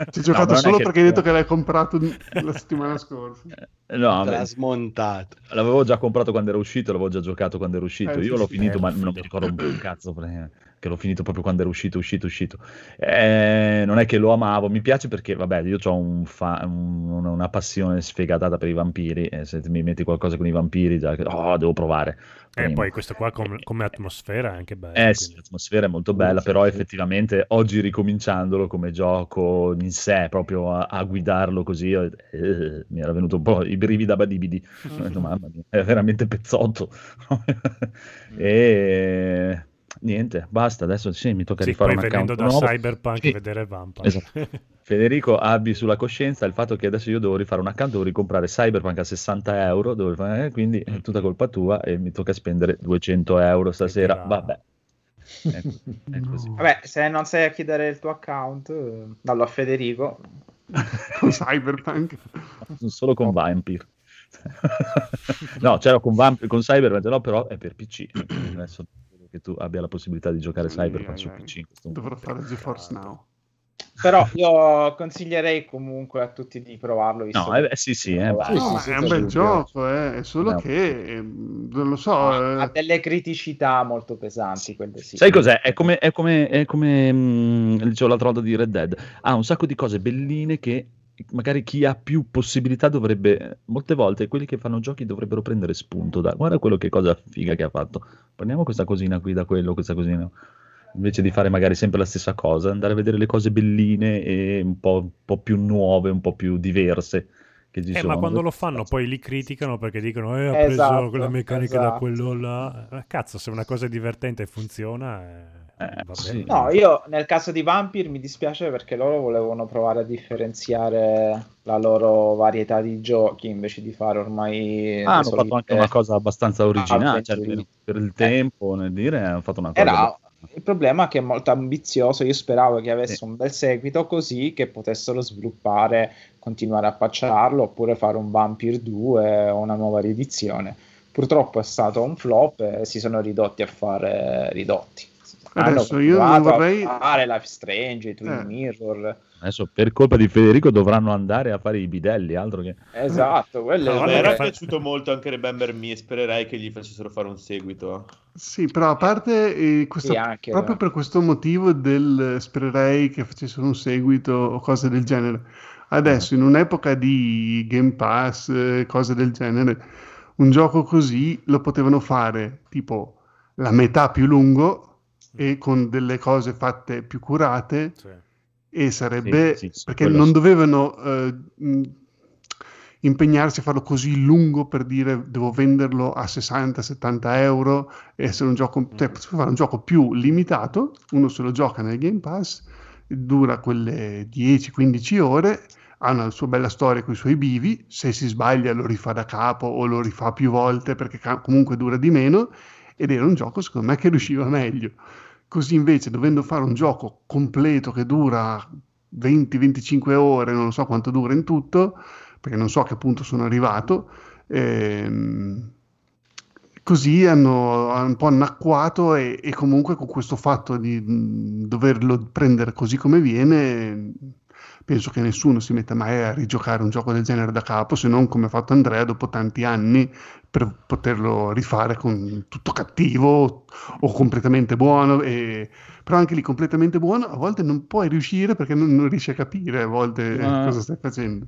Ci hai No, giocato non è solo che- perché hai detto che l'hai comprato la settimana scorsa. No, Te l'ha beh, smontato. l'avevo già comprato quando era uscito, l'avevo già giocato quando era uscito. Eh, Io sì, l'ho sì, finito, eh, ma lo non mi ricordo un cazzo perché che l'ho finito proprio quando era uscito, uscito, uscito. Eh, non è che lo amavo, mi piace perché, vabbè, io ho un fa- un- una passione sfegatata per i vampiri e se mi metti qualcosa con i vampiri, già, oh, devo provare. E Prima. poi questo qua com- come atmosfera è anche bello. Eh sì, quindi. l'atmosfera è molto bella, però effettivamente oggi ricominciandolo come gioco in sé, proprio a, a guidarlo così, eh, mi era venuto un po' i brividi da badibidi. Ho detto, mamma mia, è veramente pezzotto. e niente, basta, adesso sì, mi tocca Sì, rifare un account da nuovo. Cyberpunk Sì. vedere Vampire. Esatto. Federico, abbi sulla coscienza il fatto che adesso io devo rifare un account, devo ricomprare Cyberpunk a 60 euro, devo eh, quindi è tutta colpa tua e mi tocca spendere 200 euro stasera. Vabbè, è, è così. Vabbè, se non sai a chiedere il tuo account, dallo a Federico. Con Cyberpunk. Solo con Vampire. no, c'era con, Vamp- con Cyberpunk, no, però è per PC. Adesso che tu abbia la possibilità di giocare Cyberpunk su Ai, ai, PC. Dovrò fare GeForce Now. Però io consiglierei comunque a tutti di provarlo. Visto No, eh, sì, sì, eh, Sì, No, sì, sì, è sì, un bel sì. gioco, eh, è solo No. che ehm, non lo so. ha, eh, ha delle criticità molto pesanti, quelle sì. Sai cos'è? È come, è come, è come mh, dicevo l'altra volta di Red Dead. Ha un sacco di cose belline che magari chi ha più possibilità dovrebbe, molte volte quelli che fanno giochi dovrebbero prendere spunto da, guarda quello che cosa figa che ha fatto. Prendiamo questa cosina qui da quello, questa cosina. Invece di fare magari sempre la stessa cosa, andare a vedere le cose belline e un po', un po' più nuove, un po' più diverse che ci Eh, sono. ma quando lo fanno poi li criticano perché dicono eh, ha preso Esatto, quella meccanica da esatto. quello là. Eh, Cazzo, se una cosa è divertente e funziona, eh, Eh, sì. No, io nel caso di Vampire mi dispiace perché loro volevano provare a differenziare la loro varietà di giochi invece di fare ormai Ah, hanno le fatto solite- anche una cosa abbastanza originale, cioè, per, per il Eh. tempo, nel dire, hanno fatto una cosa Era, il problema è che è molto ambizioso. Io speravo che avesse Sì. un bel seguito così che potessero sviluppare, continuare a patcharlo oppure fare un Vampire 2 o una nuova riedizione. Purtroppo è stato un flop e si sono ridotti a fare ridotti. Hanno Adesso io non vorrei- fare Life Strange, i Twin Eh. Mirror. Adesso per colpa di Federico dovranno andare a fare i bidelli, altro che... Esatto, quello A è me guarda era che fa- piaciuto molto anche Remember Me e spererei che gli facessero fare un seguito. Sì, però a parte eh, questo- Sì, anche, proprio eh. per questo motivo del eh, spererei che facessero un seguito o cose del genere. Adesso, in un'epoca di Game Pass, eh, cose del genere, un gioco così lo potevano fare tipo la metà più lungo e con delle cose fatte più curate Sì. e sarebbe Sì, sì, perché non dovevano eh, impegnarsi a farlo così lungo per dire devo venderlo a 60-70 euro e essere un gioco, cioè, si può fare un gioco più limitato, uno se lo gioca nel Game Pass, dura quelle 10-15 ore, ha una sua bella storia con i suoi bivi, se si sbaglia lo rifà da capo o lo rifà più volte perché comunque dura di meno ed era un gioco secondo me che riusciva meglio. Così invece, dovendo fare un gioco completo che dura 20-25 ore, non so quanto dura in tutto, perché non so a che punto sono arrivato, ehm, così hanno, un po' annacquato e, e comunque con questo fatto di mh, doverlo prendere così come viene, penso che nessuno si metta mai a rigiocare un gioco del genere da capo, se non come ha fatto Andrea dopo tanti anni per poterlo rifare con tutto cattivo o completamente buono. E... Però anche lì completamente buono a volte non puoi riuscire perché non, non riesci a capire a volte Ah. cosa stai facendo.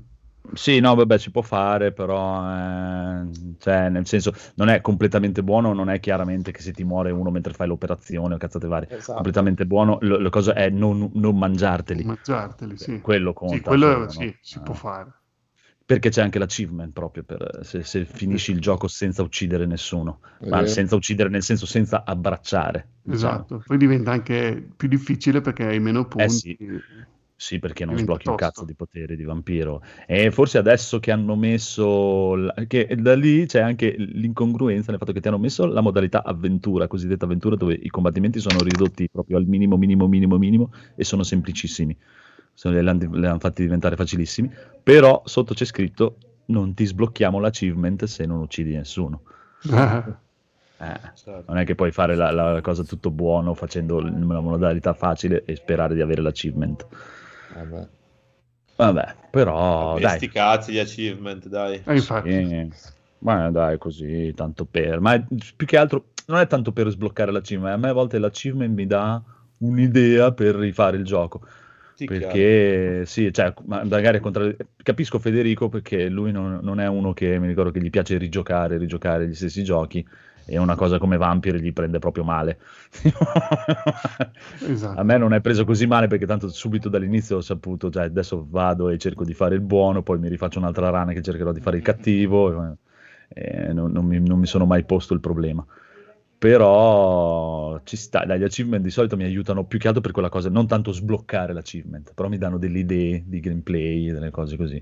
Sì, no, vabbè, si può fare, però, eh, cioè, nel senso, non è completamente buono, non è chiaramente che se ti muore uno mentre fai l'operazione o cazzate varie. Esatto. Completamente buono, la cosa è non, non mangiarteli. Mangiarteli, sì. Quello conta. Sì, quello solo, sì, no? si Eh, può fare. Perché c'è anche l'achievement proprio per se, se finisci il gioco senza uccidere nessuno, ma Eh. senza uccidere nel senso senza abbracciare. diciamo. Esatto, poi diventa anche più difficile perché hai meno punti. Eh sì. Sì, perché non sblocchi un tosto. cazzo di potere di vampiro. E forse adesso che hanno messo. la- che da lì c'è anche l'incongruenza nel fatto che ti hanno messo la modalità avventura, cosiddetta avventura, dove i combattimenti sono ridotti proprio al minimo, minimo, minimo, minimo e sono semplicissimi. Li hanno li hanno fatti diventare facilissimi. Però sotto c'è scritto: non ti sblocchiamo l'achievement se non uccidi nessuno. Eh, Certo. non è che puoi fare la, la cosa tutto buono facendo l- una modalità facile e sperare di avere l'achievement. Vabbè. Vabbè, però Vabbè, dai. sti cazzi gli achievement, dai. Eh, infatti. Eh, ma dai, così, tanto per. Ma è- più che altro non è tanto per sbloccare l'achievement, a me a volte l'achievement mi dà un'idea per rifare il gioco. Chiaro. Perché sì, cioè, ma magari contra- capisco Federico perché lui non, non è uno che mi ricordo che gli piace rigiocare, rigiocare gli stessi giochi e una cosa come Vampire gli prende proprio male. Esatto. A me non è preso così male perché tanto subito dall'inizio ho saputo, cioè adesso vado e cerco di fare il buono, poi mi rifaccio un'altra rana che cercherò di fare il cattivo, e non, non mi, non mi sono mai posto il problema. Però ci sta, dai, gli achievement di solito mi aiutano più che altro per quella cosa, non tanto sbloccare l'achievement, però mi danno delle idee di gameplay, delle cose così.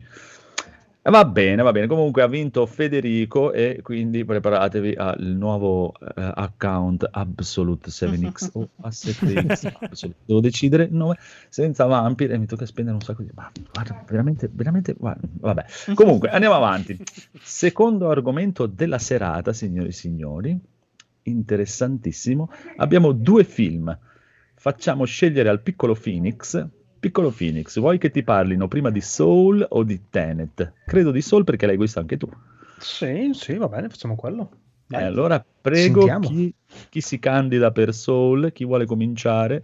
E Va bene, va bene. Comunque ha vinto Federico e quindi preparatevi al nuovo eh, account Absolute 7x o A7x. Absolute. Devo decidere il nome senza vampire e mi tocca spendere un sacco di... Ma guarda, veramente, veramente... guarda, vabbè. Comunque, andiamo avanti. Secondo argomento della serata, signori e signori, interessantissimo. Abbiamo due film. Facciamo scegliere al piccolo Phoenix. Piccolo Phoenix, vuoi che ti parlino prima di Soul o di Tenet? Credo di Soul perché l'hai visto anche tu. Sì, sì, va bene, facciamo quello. E Dai. allora prego chi, chi si candida per Soul, chi vuole cominciare.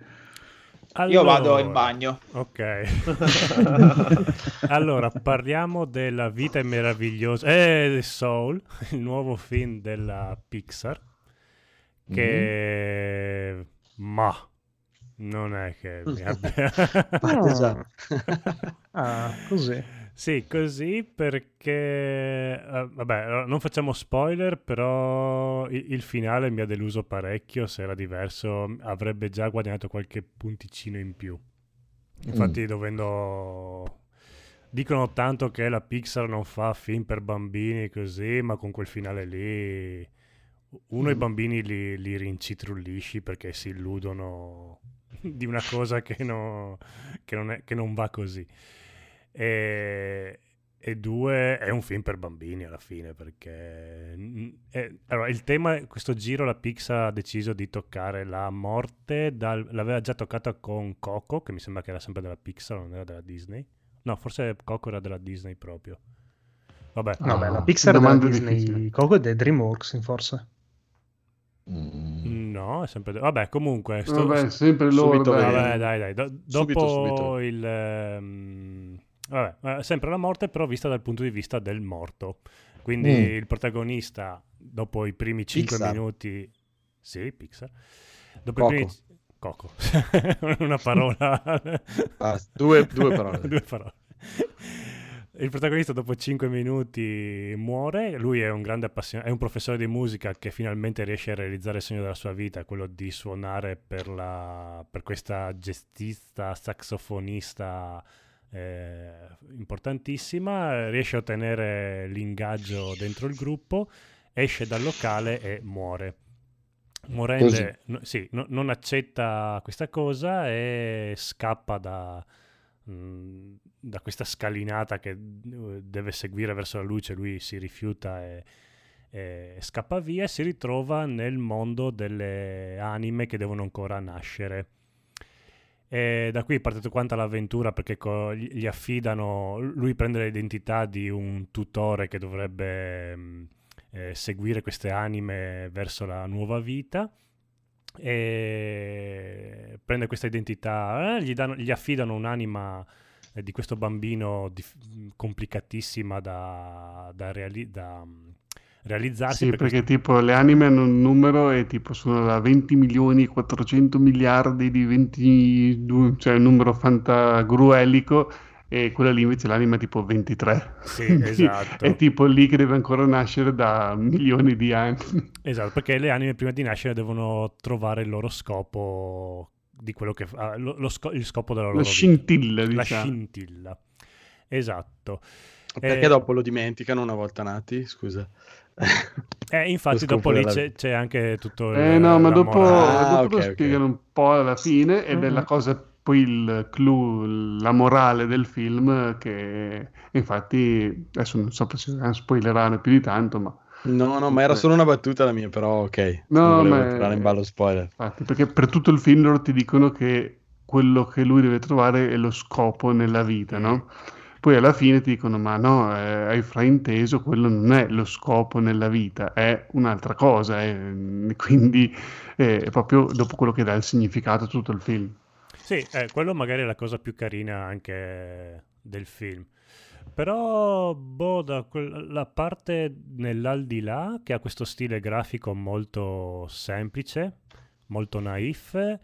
Io vado in Allora, bagno. Ok. allora, parliamo della vita meravigliosa. Eh, Soul, il nuovo film della Pixar. Che... Ma... Non è che mi abbia... Ah. Ah, così. Sì, così perché... eh, vabbè, non facciamo spoiler, però il, il finale mi ha deluso parecchio. Se era diverso avrebbe già guadagnato qualche punticino in più. Infatti dovendo... Dicono tanto che la Pixar non fa film per bambini così, ma con quel finale lì uno i Mm. bambini li, li rincitrullisci perché si illudono di una cosa che, no- che non, è- che non va così. E, e due è un film per bambini alla fine perché mm, è- allora, il tema, questo giro la Pixar ha deciso di toccare la morte, dal- l'aveva già toccata con Coco, che mi sembra che era sempre della Pixar, non era della Disney. No, forse Coco era della Disney proprio. Vabbè, No, beh, la Ah, Pixar è della Disney, difficile. Coco è dei DreamWorks, forse. Mm. No, è sempre... Vabbè, comunque... sto- Vabbè, sempre loro. Subito dai. Vabbè, dai, dai. do- Subito, dopo subito. il... ehm, vabbè, eh, sempre la morte, però vista dal punto di vista del morto. Quindi Mm. il protagonista, dopo i primi 5 Pixar. minuti... Sì, Pixar. Dopo Coco. i primi... Coco. Una parola. Ah, due- due parole. due parole. Il protagonista dopo 5 minuti muore, lui è un grande appassionato, è un professore di musica che finalmente riesce a realizzare il sogno della sua vita, quello di suonare per, la, per questa gestista, saxofonista eh, importantissima, riesce a ottenere l'ingaggio dentro il gruppo, esce dal locale e muore. Morende, no- sì, no- non accetta questa cosa e scappa da, mh, da questa scalinata che eh, deve seguire verso la luce, lui si rifiuta e, e scappa via e si ritrova nel mondo delle anime che devono ancora nascere. E da qui parte tutta quanta l'avventura perché co- gli affidano, lui prende l'identità di un tutore che dovrebbe mh, eh, seguire queste anime verso la nuova vita e prende questa identità, eh, gli, danno- gli affidano un'anima eh, di questo bambino dif- complicatissima da, da reali- da, mm, realizzarsi. Sì, perché perché tipo le anime hanno un numero e tipo sono da 20 milioni 400 miliardi di 22, cioè un numero fantagruelico e quella lì invece l'anima è tipo 23. Sì, esatto. È tipo lì che deve ancora nascere da milioni di anni. Esatto, perché le anime prima di nascere devono trovare il loro scopo di quello che fa, lo- lo sco- il scopo della loro La vita. scintilla, La diciamo. scintilla. Esatto. Perché Eh, dopo lo dimenticano una volta nati? Scusa. eh, infatti dopo lì c'è, c'è anche tutto il Eh no, ma la dopo. Ah, dopo ok, lo spiegano un po' alla fine ed è Mhm. la cosa, poi il clou, la morale del film che infatti adesso non so se spoilerare più di tanto, ma No, no, ma era solo una battuta la mia, però ok. No, non volevo ma- tirare in ballo spoiler. infatti, perché per tutto il film loro ti dicono che quello che lui deve trovare è lo scopo nella vita, no? Poi alla fine ti dicono, ma no, eh, hai frainteso, quello non è lo scopo nella vita, è un'altra cosa, eh, quindi eh, è proprio dopo quello che dà il significato a tutto il film. Sì, eh, quello magari è la cosa più carina anche del film. Però, boh, da quel- la parte nell'aldilà che ha questo stile grafico molto semplice, molto naif,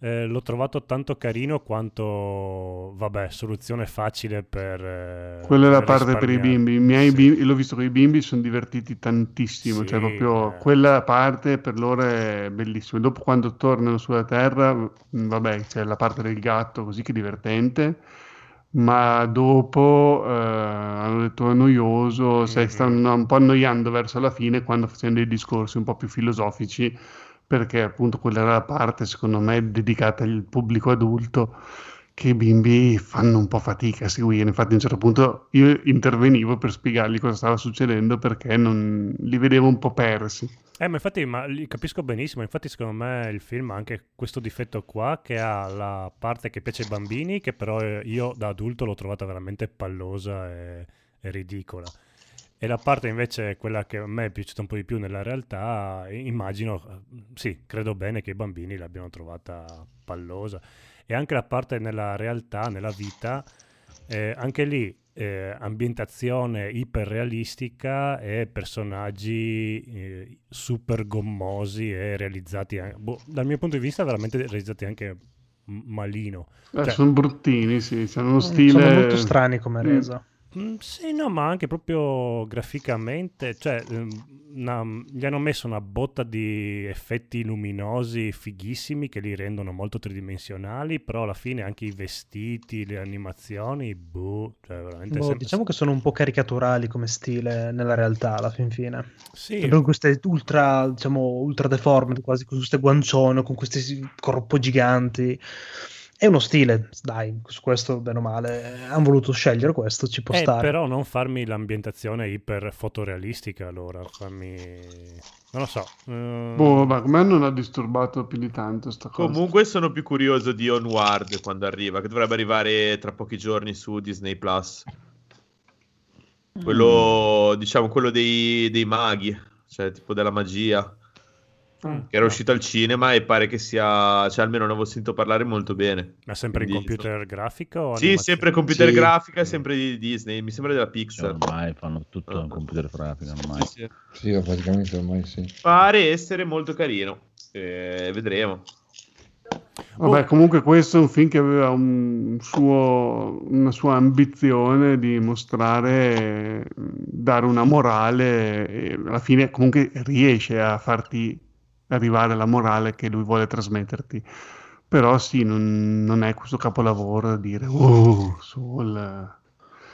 eh, l'ho trovato tanto carino quanto, vabbè, soluzione facile per... eh, Quella è la parte per i bimbi. I miei Sì. bimbi, l'ho visto con i bimbi, sono divertiti tantissimo. Cioè, Sì, proprio eh. quella parte per loro è bellissima. Dopo, quando tornano sulla Terra, mh, vabbè, c'è la parte del gatto, così che è divertente. Ma dopo eh, hanno detto è noioso, Mhm. stanno un po' annoiando verso la fine quando facendo dei discorsi un po' più filosofici, perché appunto quella era la parte, secondo me, dedicata al pubblico adulto che i bimbi fanno un po' fatica a seguire. Infatti, a un certo punto io intervenivo per spiegargli cosa stava succedendo perché non li vedevo un po' persi. Eh, ma infatti ma li capisco benissimo. Infatti, secondo me il film ha anche questo difetto qua che ha la parte che piace ai bambini, che però eh, io da adulto l'ho trovata veramente pallosa e, e ridicola. E la parte invece, quella che a me è piaciuta un po' di più nella realtà, eh, immagino, eh, sì, credo bene che i bambini l'abbiano trovata pallosa. E anche la parte nella realtà, nella vita, eh, anche lì eh, ambientazione iperrealistica e personaggi eh, super gommosi e realizzati, an- boh, dal mio punto di vista, veramente realizzati anche malino. Eh, Cioè, sono bruttini, sì, hanno uno Sono stile... molto strani come Mm. resa. Mm, sì, no, ma anche proprio graficamente, cioè ehm, una- gli hanno messo una botta di effetti luminosi fighissimi che li rendono molto tridimensionali, però alla fine anche i vestiti, le animazioni, boh, cioè veramente Boh, sem- diciamo che sono un po' caricaturali come stile nella realtà alla fin fine. Sì. Abbiamo queste ultra, diciamo, ultra deformed, quasi con queste guancione, con questi corpo giganti. È uno stile, dai, su questo bene o male. Hanno voluto scegliere questo, ci può Eh, stare. però non farmi l'ambientazione iper fotorealistica allora, fammi... non lo so. eh, Boh, ma a me non ha disturbato più di tanto sta cosa. Comunque sono più curioso di Onward quando arriva, che dovrebbe arrivare tra pochi giorni su Disney Plus. Quello, diciamo, quello dei, dei maghi, cioè tipo della magia, Ah. che era uscito al cinema e pare che sia, cioè almeno ne avevo sentito parlare molto bene. Ma sempre in Quindi, computer grafica o Sì, animazione? sempre computer Sì. grafica, sempre di Disney, mi sembra della Pixar. Ormai fanno tutto Ah. in computer grafica, ormai. Sì, sì. Sì, praticamente ormai sì. Pare essere molto carino, Eh, vedremo. Vabbè, comunque questo è un film che aveva un suo- una sua ambizione di mostrare, eh, dare una morale e alla fine comunque riesce a farti arrivare alla morale che lui vuole trasmetterti. Però sì, non, non è questo capolavoro da dire, oh, Soul...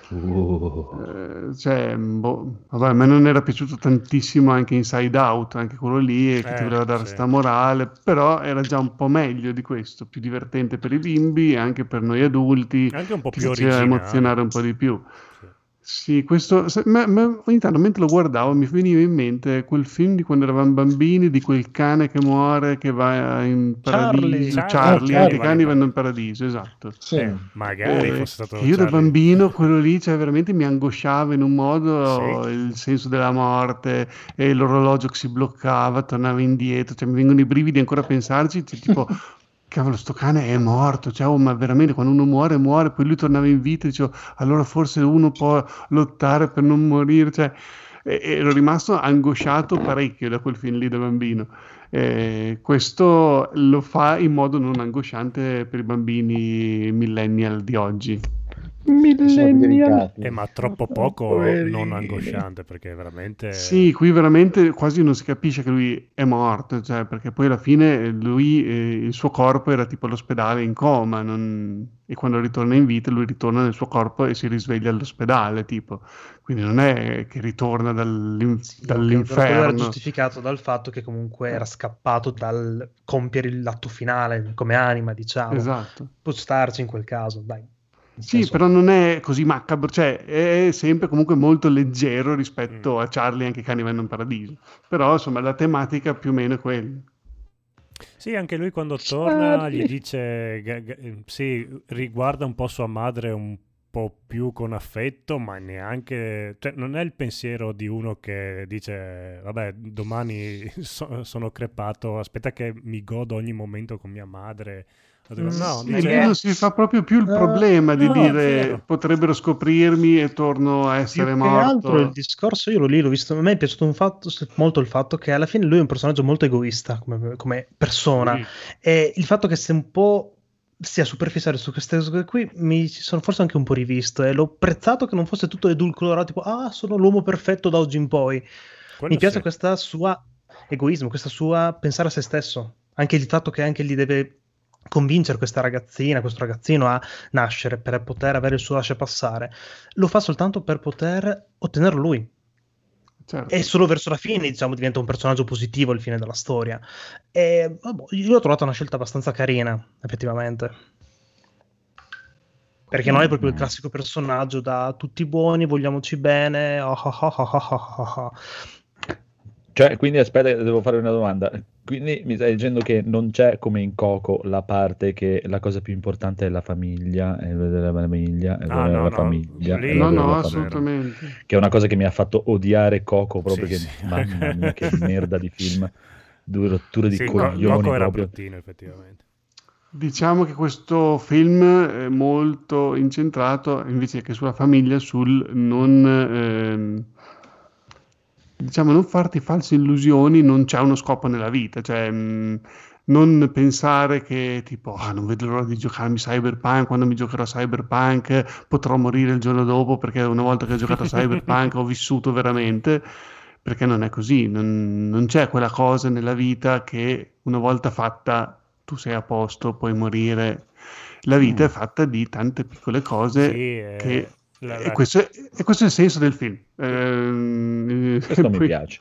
Uh. Eh, cioè, boh, vabbè, a me non era piaciuto tantissimo anche Inside Out, anche quello lì, e che ti Eh, voleva dare sì. sta morale, però era già un po' meglio di questo, più divertente per i bimbi e anche per noi adulti, Anche un po' più ci originale. emozionare un po' di più. Sì. Sì, questo, ma- ma ogni tanto mentre lo guardavo mi veniva in mente quel film di quando eravamo bambini, di quel cane che muore, che va in paradiso, Charlie. Charlie, Charlie. anche i cani vanno in paradiso, esatto. Sì. Eh, magari Eh, fosse stato io da Charlie. bambino quello lì cioè, veramente mi angosciava in un modo Sì. il senso della morte e l'orologio che si bloccava, tornava indietro, cioè, mi vengono i brividi ancora a pensarci, cioè, tipo cavolo sto cane è morto, cioè, oh, ma veramente quando uno muore muore, poi lui tornava in vita dicevo allora forse uno può lottare per non morire, cioè, e ero rimasto angosciato parecchio da quel film lì da bambino. Eh, questo lo fa in modo non angosciante per i bambini millennial di oggi. Delicati. Eh, ma troppo poco non angosciante perché veramente... Sì, qui veramente quasi non si capisce che lui è morto, cioè, perché poi alla fine lui, eh, il suo corpo era tipo all'ospedale in coma, non- e quando ritorna in vita lui ritorna nel suo corpo e si risveglia all'ospedale, tipo. Quindi non è che ritorna dall'in- Sì, quello era dall'inferno. giustificato dal fatto che comunque era scappato dal compiere l'atto finale come anima, diciamo. Esatto. Può starci in quel caso, dai. Sì, senso- però non è così macabro, cioè è sempre comunque molto leggero rispetto Mm. a Charlie anche i cani vanno in paradiso. Però insomma la tematica più o meno è quella. Sì, anche lui quando torna gli dice, ga- eh, sì, riguarda un po' sua madre un po' più con affetto, ma neanche, cioè non è il pensiero di uno che dice, vabbè, domani so- sono crepato, aspetta che mi godo ogni momento con mia madre. No, Sì, dice, lui non si fa proprio più il Eh, problema di no, dire potrebbero scoprirmi e torno a Più essere che morto. altro il discorso, io l'ho lì, l'ho visto, a me è piaciuto un fatto, molto il fatto che alla fine lui è un personaggio molto egoista come, come persona Sì. e il fatto che sia un po' sia superficiale su queste cose qui mi sono forse anche un po' rivisto e l'ho apprezzato che non fosse tutto edulcorato tipo ah sono l'uomo perfetto da oggi in poi quello mi piace sì. questa sua egoismo, questa sua pensare a se stesso. Anche il fatto che anche gli deve convincere questa ragazzina, questo ragazzino a nascere per poter avere il suo lasciapassare, lo fa soltanto per poter ottenerlo lui. Certo. E solo verso la fine, diciamo, diventa un personaggio positivo il fine della storia. E vabbè, io l'ho trovata una scelta abbastanza carina, effettivamente. Perché non è proprio il classico personaggio da tutti buoni, vogliamoci bene. ah, ah, ah, ah, ah, ah. Cioè, quindi aspetta, devo fare una domanda. Quindi mi stai dicendo che non c'è come in Coco la parte che la cosa più importante è la famiglia, è vedere la famiglia, è Ah, no, la no, famiglia, lì- No, no, famiglia. assolutamente. Che è una cosa che mi ha fatto odiare Coco proprio Sì, che, sì. mamma mia, che merda di film, due rotture di Sì, Co- coglioni Coco era proprio. bruttino effettivamente. Diciamo che questo film è molto incentrato invece che sulla famiglia, sul non, ehm, diciamo, non farti false illusioni, non c'è uno scopo nella vita, cioè mh, non pensare che tipo ah, non vedo l'ora di giocarmi Cyberpunk, quando mi giocherò Cyberpunk potrò morire il giorno dopo perché una volta che ho giocato a Cyberpunk ho vissuto veramente, perché non è così, non, non c'è quella cosa nella vita che una volta fatta tu sei a posto, puoi morire. La vita Mm. è fatta di tante piccole cose Sì, eh, che... la- E la- questo, è, e questo è il senso del film. Ehm, Questo mi piace.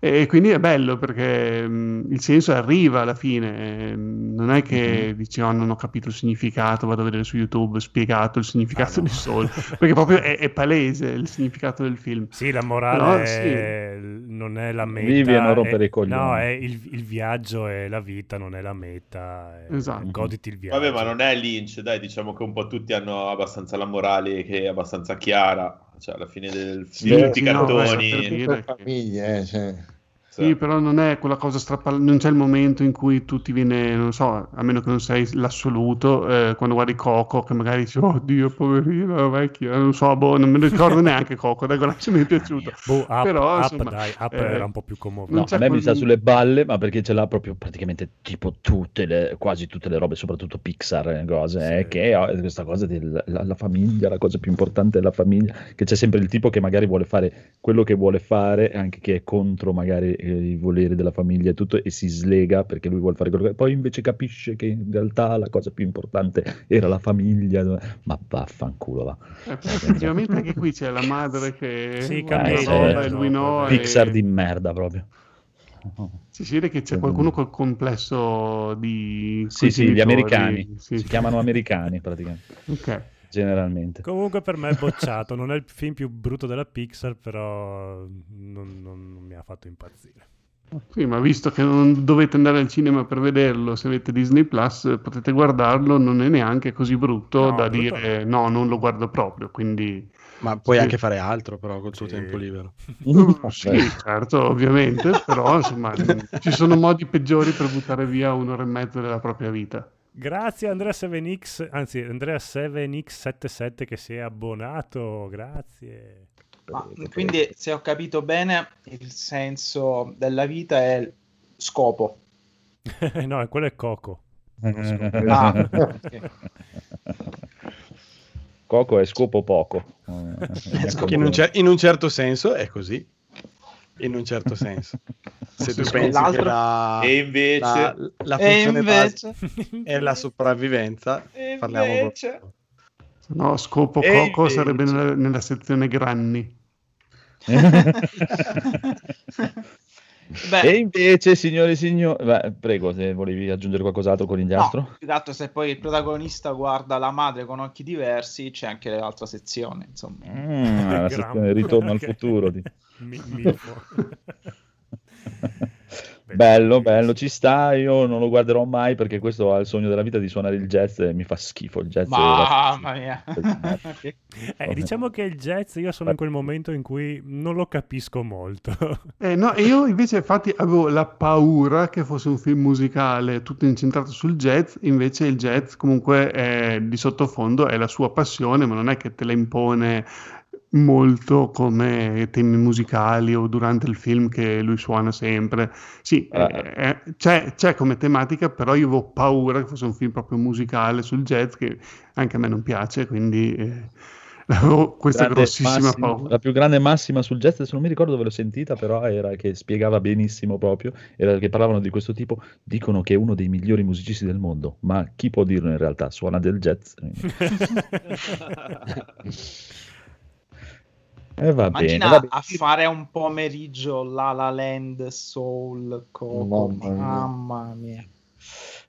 E quindi è bello perché mh, il senso arriva alla fine, ehm, non è che dici oh non ho capito il significato, vado a vedere su YouTube spiegato il significato Ah, no. di Soul, perché proprio è, è palese il significato del film. Sì, la morale Però, è- non è la meta. Vivi e non rompere è- i coglioni. No, è il, il viaggio e la vita, non è la meta. è- Esatto. Goditi il viaggio. Vabbè, ma non è Lynch, dai, diciamo che un po' tutti hanno abbastanza la morale che è abbastanza chiara. Cioè, alla fine del film, Beh, tutti i sì, no, cartoni. beh, per dire Per che- famiglie, eh, cioè. Sì, però non è quella cosa strappalata, non c'è il momento in cui tu ti viene, non so, a meno che non sei l'assoluto, eh, quando guardi Coco, che magari dici, oh Dio, poverina, vecchia, non so, boh, non me ne ricordo neanche Coco, guarda, se mi è piaciuto. Boh, Up, Però, Up, insomma, dai, Up eh, era un po' più commovente. No, a me mi quel- sta sulle balle, ma perché ce l'ha proprio praticamente tipo tutte le, quasi tutte le robe, soprattutto Pixar, cose, Sì. eh, che è questa cosa della la famiglia, la cosa più importante è la famiglia, che c'è sempre il tipo che magari vuole fare quello che vuole fare, anche che è contro magari i voleri della famiglia e tutto, e si slega perché lui vuole fare quello che... Poi invece capisce che in realtà la cosa più importante era la famiglia, ma vaffanculo va. Eh, effettivamente anche qui c'è la madre che Sì, cambia idea, e lui no, e- Pixar di merda proprio. si vede che c'è qualcuno col complesso di... Sì, sì, gli americani. sì. Si chiamano americani praticamente, Ok. Generalmente. Comunque per me è bocciato, non è il film più brutto della Pixar, però non, non- non mi ha fatto impazzire. Sì, ma visto che non dovete andare al cinema per vederlo, se avete Disney Plus potete guardarlo, non è neanche così brutto No, da brutto dire no, non lo guardo proprio, quindi Ma puoi Sì. anche fare altro però col tuo Sì. tempo libero. sì, certo, ovviamente, però insomma ci sono modi peggiori per buttare via un'ora e mezza della propria vita. Grazie Andrea 7X, anzi Andrea 7X77 che si è abbonato, grazie. Ma, quindi, se ho capito bene, il senso della vita è il scopo. no, quello è Coco. Ah, ok. Coco è scopo poco. In un, cer- in un certo senso è così. In un certo senso. Se tu pensi che la, E invece... la, la E funzione invece, base è la sopravvivenza, e parliamo invece... No, scopo E Coco invece- sarebbe nella, nella sezione Granni. Beh, E invece, signori e signori, beh, prego, se volevi aggiungere qualcos'altro con il no, altro se poi il protagonista guarda la madre con occhi diversi, c'è anche l'altra sezione, insomma. Mm, la sezione Ritorno al futuro. di- Mi- Milfo. bello, bello, ci sta. Io non lo guarderò mai perché questo ha il sogno della vita di suonare il jazz e mi fa schifo il jazz. Mamma mia. Eh, diciamo che il jazz io sono in quel momento in cui non lo capisco molto. Eh, no, e io invece infatti avevo la paura che fosse un film musicale tutto incentrato sul jazz, invece il jazz comunque è, di sottofondo è la sua passione, ma non è che te la impone molto come temi musicali o durante il film che lui suona sempre. Sì, Ah. eh, eh, c'è, c'è come tematica, però io avevo paura che fosse un film proprio musicale sul jazz che anche a me non piace, quindi eh, avevo questa grande grossissima massima- paura. La più grande massima sul jazz, adesso non mi ricordo dove l'ho sentita, però era che spiegava benissimo proprio, era che parlavano di questo tipo, dicono che è uno dei migliori musicisti del mondo, ma chi può dirlo in realtà? Suona del jazz. E va bene, Immagina va bene. a fare un pomeriggio La La Land, Soul, Coco, Mamma mia. mamma mia.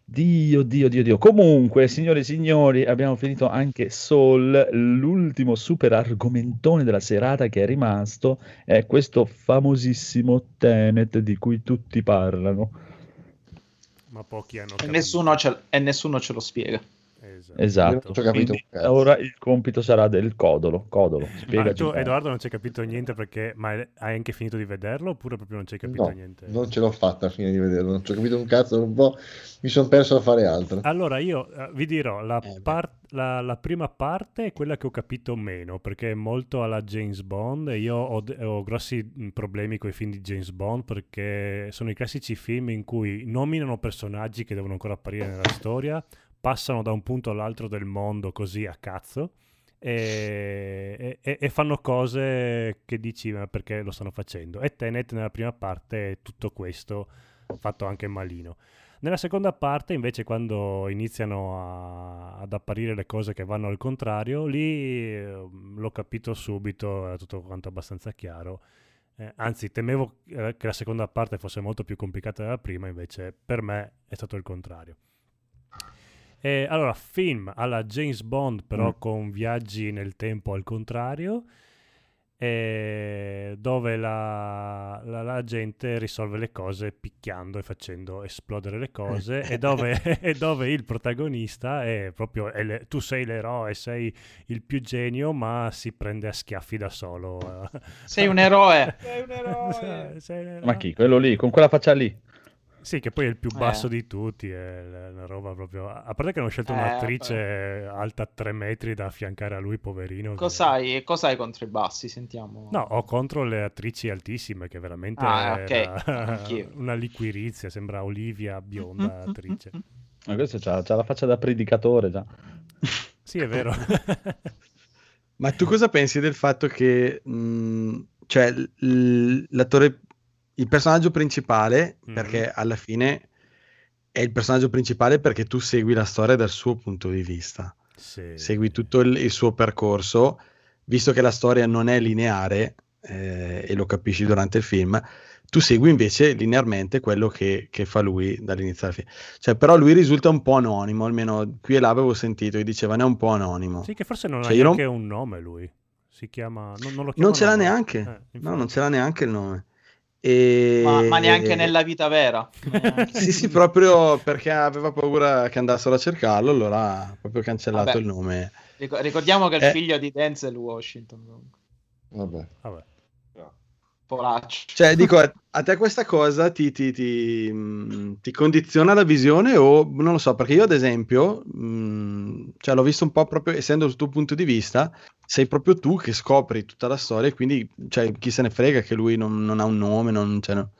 Dio, Dio, Dio, Dio. Comunque, signore e signori, abbiamo finito anche Soul. L'ultimo super argomentone della serata che è rimasto è questo famosissimo Tenet di cui tutti parlano. Ma pochi hanno E nessuno, ce, e nessuno ce lo spiega. Esatto. Esatto. Capito ora il compito sarà del codolo. Codolo, tu. Edoardo, non ci hai capito niente perché. Ma hai anche finito di vederlo oppure proprio non ci hai capito No, niente? non ce l'ho fatta a fine di vederlo, non ci ho capito un cazzo, un po' mi sono perso a fare altro. Allora, io eh, vi dirò, la, Eh, beh. par- la- la prima parte è quella che ho capito meno, perché è molto alla James Bond e io ho, ho grossi mh, problemi con i film di James Bond perché sono i classici film in cui nominano personaggi che devono ancora apparire nella storia, passano da un punto all'altro del mondo così a cazzo e, e- e fanno cose che dici ma perché lo stanno facendo. E Tenet nella prima parte è tutto questo fatto anche malino. Nella seconda parte, invece, quando iniziano a- ad apparire le cose che vanno al contrario, lì eh, l'ho capito subito, era tutto quanto abbastanza chiaro. Eh, anzi, temevo eh, che la seconda parte fosse molto più complicata della prima, invece per me è stato il contrario. E, allora, film alla James Bond, però Mm. con viaggi nel tempo al contrario, e dove la, la- la gente risolve le cose picchiando e facendo esplodere le cose, e, dove, e dove il protagonista è proprio è le- tu sei l'eroe, sei il più genio, ma si prende a schiaffi da solo. Sei un eroe. Sei un eroe. Sei un eroe. Ma chi? Quello lì, con quella faccia lì. Sì, che poi è il più basso Eh. di tutti, è la- una roba proprio... A parte che hanno scelto Eh, un'attrice alta 3 metri da affiancare a lui, poverino. che- Cos'hai, cos'hai contro i bassi? Sentiamo. No, ho contro le attrici altissime, che veramente Ah, ok. era Anch'io. una liquirizia, sembra Olivia, bionda attrice. Ma questo c'ha, c'ha la faccia da predicatore già. Sì, è vero. Ma tu cosa pensi del fatto che, mh, cioè, l- l- l'attore, il personaggio principale, Mhm. perché alla fine è il personaggio principale perché tu segui la storia dal suo punto di vista, Sì. segui tutto il, il suo percorso, visto che la storia non è lineare, eh, e lo capisci durante il film, tu segui invece linearmente quello che, che fa lui dall'inizio alla fine. Cioè, però lui risulta un po' anonimo, almeno qui e là avevo sentito, che dicevano è un po' anonimo. Sì, che forse non Cioè, ha io non- neanche un nome lui. Si chiama... Non, non Non ce l'ha neanche, Eh, no, non ce l'ha neanche il nome. E... Ma, ma neanche nella vita vera. Sì, sì, proprio perché aveva paura che andassero a cercarlo, allora ha proprio cancellato Vabbè. il nome. Ric- Ricordiamo che è il Eh. figlio di Denzel Washington. Vabbè. Vabbè. Polaccio. Cioè, dico, a, te questa cosa ti, ti- ti, mh, ti condiziona la visione o non lo so, perché io ad esempio, mh, cioè, l'ho visto un po' proprio, essendo il tuo punto di vista, sei proprio tu che scopri tutta la storia e quindi, cioè, chi se ne frega che lui non, non ha un nome, non, cioè, no.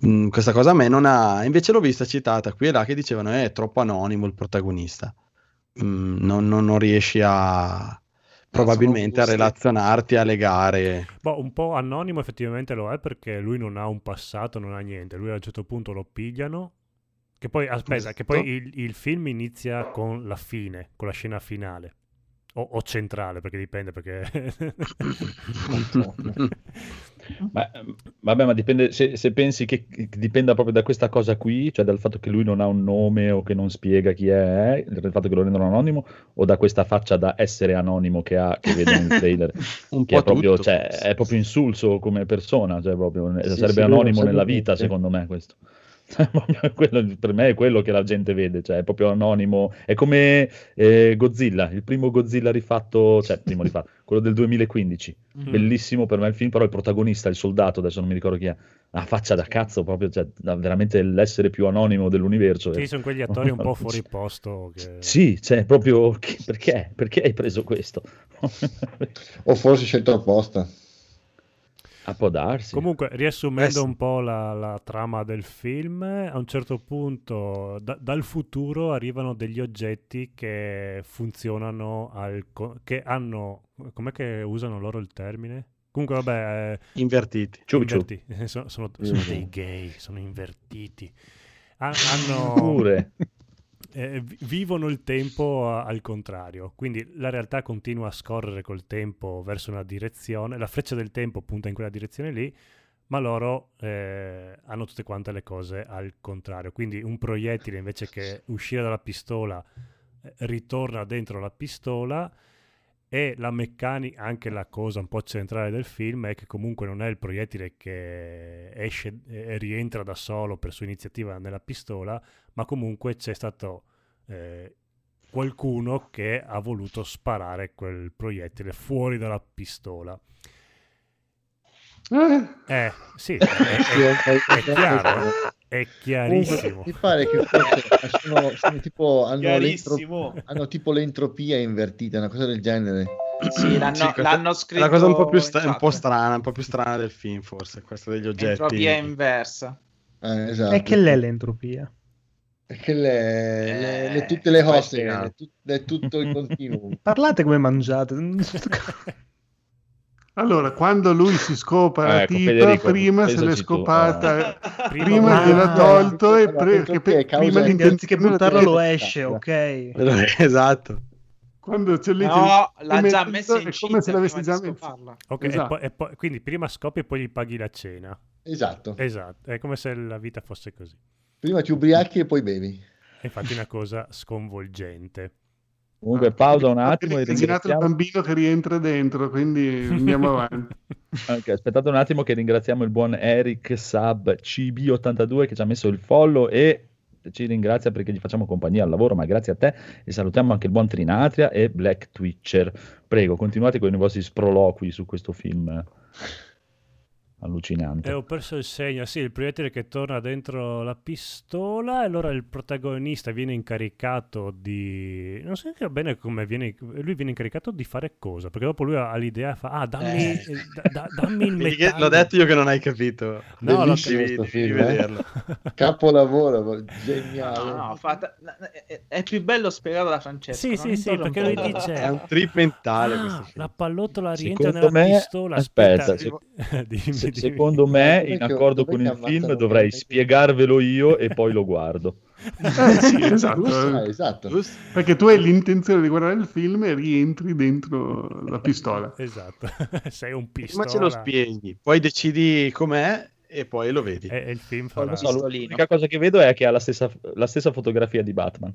Mh, questa cosa a me non ha... Invece l'ho vista citata qui e là che dicevano "Eh, è troppo anonimo il protagonista. Mh, non- non riesci a... probabilmente a relazionarti, a legare. Boh, un po' anonimo effettivamente lo è perché lui non ha un passato, non ha niente. Lui a un certo punto lo pigliano. Che poi, aspetta, che poi il, il film inizia con la fine, con la scena finale. O, o centrale, perché dipende, perché... Ehm, vabbè, ma dipende se, se pensi che che dipenda proprio da questa cosa qui, cioè dal fatto che lui non ha un nome o che non spiega chi è, dal fatto che lo rendono anonimo, o da questa faccia da essere anonimo che ha, che vedo nel trailer, Un che po' è proprio, tutto, cioè, è proprio insulso come persona, cioè proprio, Sì, sarebbe sì, anonimo nella vita, secondo me, questo. Quello- per me è quello che la gente vede, cioè è proprio anonimo. È come eh, Godzilla, il primo Godzilla rifatto, cioè primo rifatto, quello del 2015. Mm. Bellissimo per me il film, però il protagonista, il soldato, adesso non mi ricordo chi è, ha faccia da cazzo, proprio, cioè, veramente l'essere più anonimo dell'universo. Sì, eh. sono quegli attori un po' fuori posto. Che... Sì, cioè proprio perché? Perché hai preso questo? O forse scelto apposta. A può darsi. Comunque, riassumendo Eh un po' la, la trama del film, a un certo punto da- dal futuro arrivano degli oggetti che funzionano al che hanno com'è che usano loro il termine? Comunque, vabbè, eh, Invertiti. Ciu ciu. inverti- sono, sono- sono Mm. dei gay, sono invertiti. Ha- hanno Pure. Eh, vi- vivono il tempo a- al contrario, quindi la realtà continua a scorrere col tempo verso una direzione, la freccia del tempo punta in quella direzione lì, ma loro eh, hanno tutte quante le cose al contrario, quindi un proiettile invece che uscire dalla pistola eh, ritorna dentro la pistola e la meccanica, anche la cosa un po' centrale del film è che comunque non è il proiettile che esce e rientra da solo per sua iniziativa nella pistola, ma comunque c'è stato eh, qualcuno che ha voluto sparare quel proiettile fuori dalla pistola. Eh, sì, è, è- è chiaro, eh. è chiarissimo. Mi pare che forse sono, sono tipo, hanno, hanno tipo l'entropia invertita, una cosa del genere. Sì, l'hanno, Sì, l'hanno È scritto la cosa un po' più in stra- un po' strana, un po' più strana del film, forse, questa degli oggetti. Entropia inversa. Eh, esatto. E che l'è l'entropia? E che le, le- le- Eh, tutte le cose, le- tutto il continuum. Parlate come mangiate. Allora, quando lui si scopa la Ecco, tipa, Federico, prima se l'è pensaci tu, scopata, Prima prima Ah, gliel'ha tolto e pre- che pe- prima l'intenzione buttarlo di- lo esce, ok. esatto. Quando c'è lì No, che- l'ha come- già messo in come se l'avessi già messo. Ok, e Esatto. poi- e poi- quindi prima scopi e poi gli paghi la cena. Esatto. Esatto, è come se la vita fosse così. Prima ti ubriachi e poi bevi. È infatti una cosa sconvolgente. Comunque, pausa un attimo e immaginato il bambino che rientra dentro, quindi andiamo avanti. Ok, aspettate un attimo che ringraziamo il buon Eric Sub CB82 che ci ha messo il follow e ci ringrazia perché gli facciamo compagnia al lavoro, ma grazie a te e salutiamo anche il buon Trinatria e Black Twitcher. Prego, continuate con i vostri sproloqui su questo film allucinante. E ho perso il segno, sì, il proiettile che torna dentro la pistola e allora il protagonista viene incaricato di... Non so neanche bene come viene... Lui viene incaricato di fare cosa? Perché dopo lui ha l'idea, fa, ah, dammi, Eh. da- da- dammi il metallo. L'ho detto io che non hai capito. No, Bellissimo Devi- sto devi film, eh. vederlo. Capolavoro, geniale. No, no, è, più bello spiegato da Francesco. Sì, sì, sì, perché lui dice... È un trip mentale "Ah, questo la pallottola rientra Secondo nella me- pistola. aspetta, Aspetta, dimmi, Se- dimmi. Secondo me, in accordo con il film, dovrei spiegarvelo io e poi lo guardo. Eh, sì, esatto. Ah, esatto. Giusto? Perché tu hai l'intenzione di guardare il film e rientri dentro la pistola. Esatto, sei un pistola. ce lo spieghi, poi decidi com'è e poi lo vedi. E, e il film lo So, l'unica cosa che vedo è che ha la stessa, la stessa fotografia di Batman.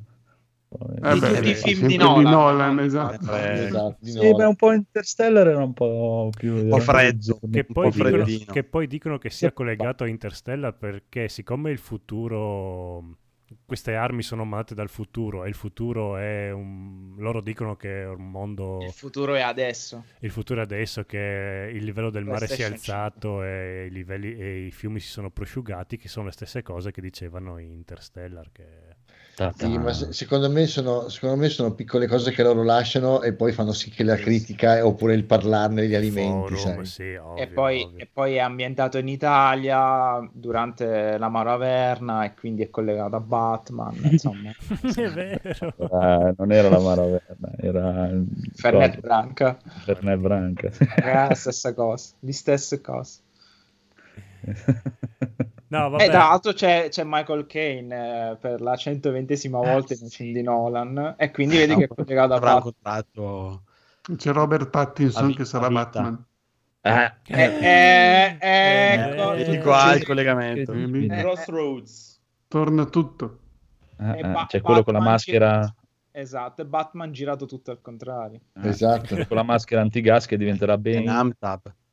Eh, Di beh, tutti i eh, film sempre di Nolan. esatto. Eh, Esatto, di Sì, nuovo. beh, un po' Interstellar era un po' più... Un po' freddo. Che un poi, po' dicono, freddino. che poi dicono che sia collegato a Interstellar perché siccome il futuro queste armi sono mandate dal futuro e il futuro è un loro dicono che è un mondo Il futuro è adesso. il futuro è adesso che il livello del mare si è alzato e i, livelli, e i fiumi si sono prosciugati che sono le stesse cose che dicevano in Interstellar che Sì, ma se- secondo me, sono, secondo me sono piccole cose che loro lasciano e poi fanno sì che la critica eh, oppure il parlarne degli alimenti, forum, sai. sì, ovvio, e, poi, e poi è ambientato in Italia durante la Maraverna e quindi è collegato a Batman. Insomma, è vero Era- non era la Maraverna, era... Fernet? Branca, Fernet Branca. è la stessa cosa, le stesse cose. no vabbè E tra l'altro c'è, c'è Michael Caine eh, per la 120esima volta in un film di Nolan e quindi vedi che è collegato a Batman. contratto. C'è Robert Pattinson che sarà. Batman. Eh, Eh, eh, ecco. Eh, Vedi qua il collegamento. Eh, Crossroads. torna tutto. eh, eh, Ba- c'è quello con la Batman maschera... Esatto, e Batman girato tutto al contrario. eh, Esatto. con la maschera antigas che diventerà È ben...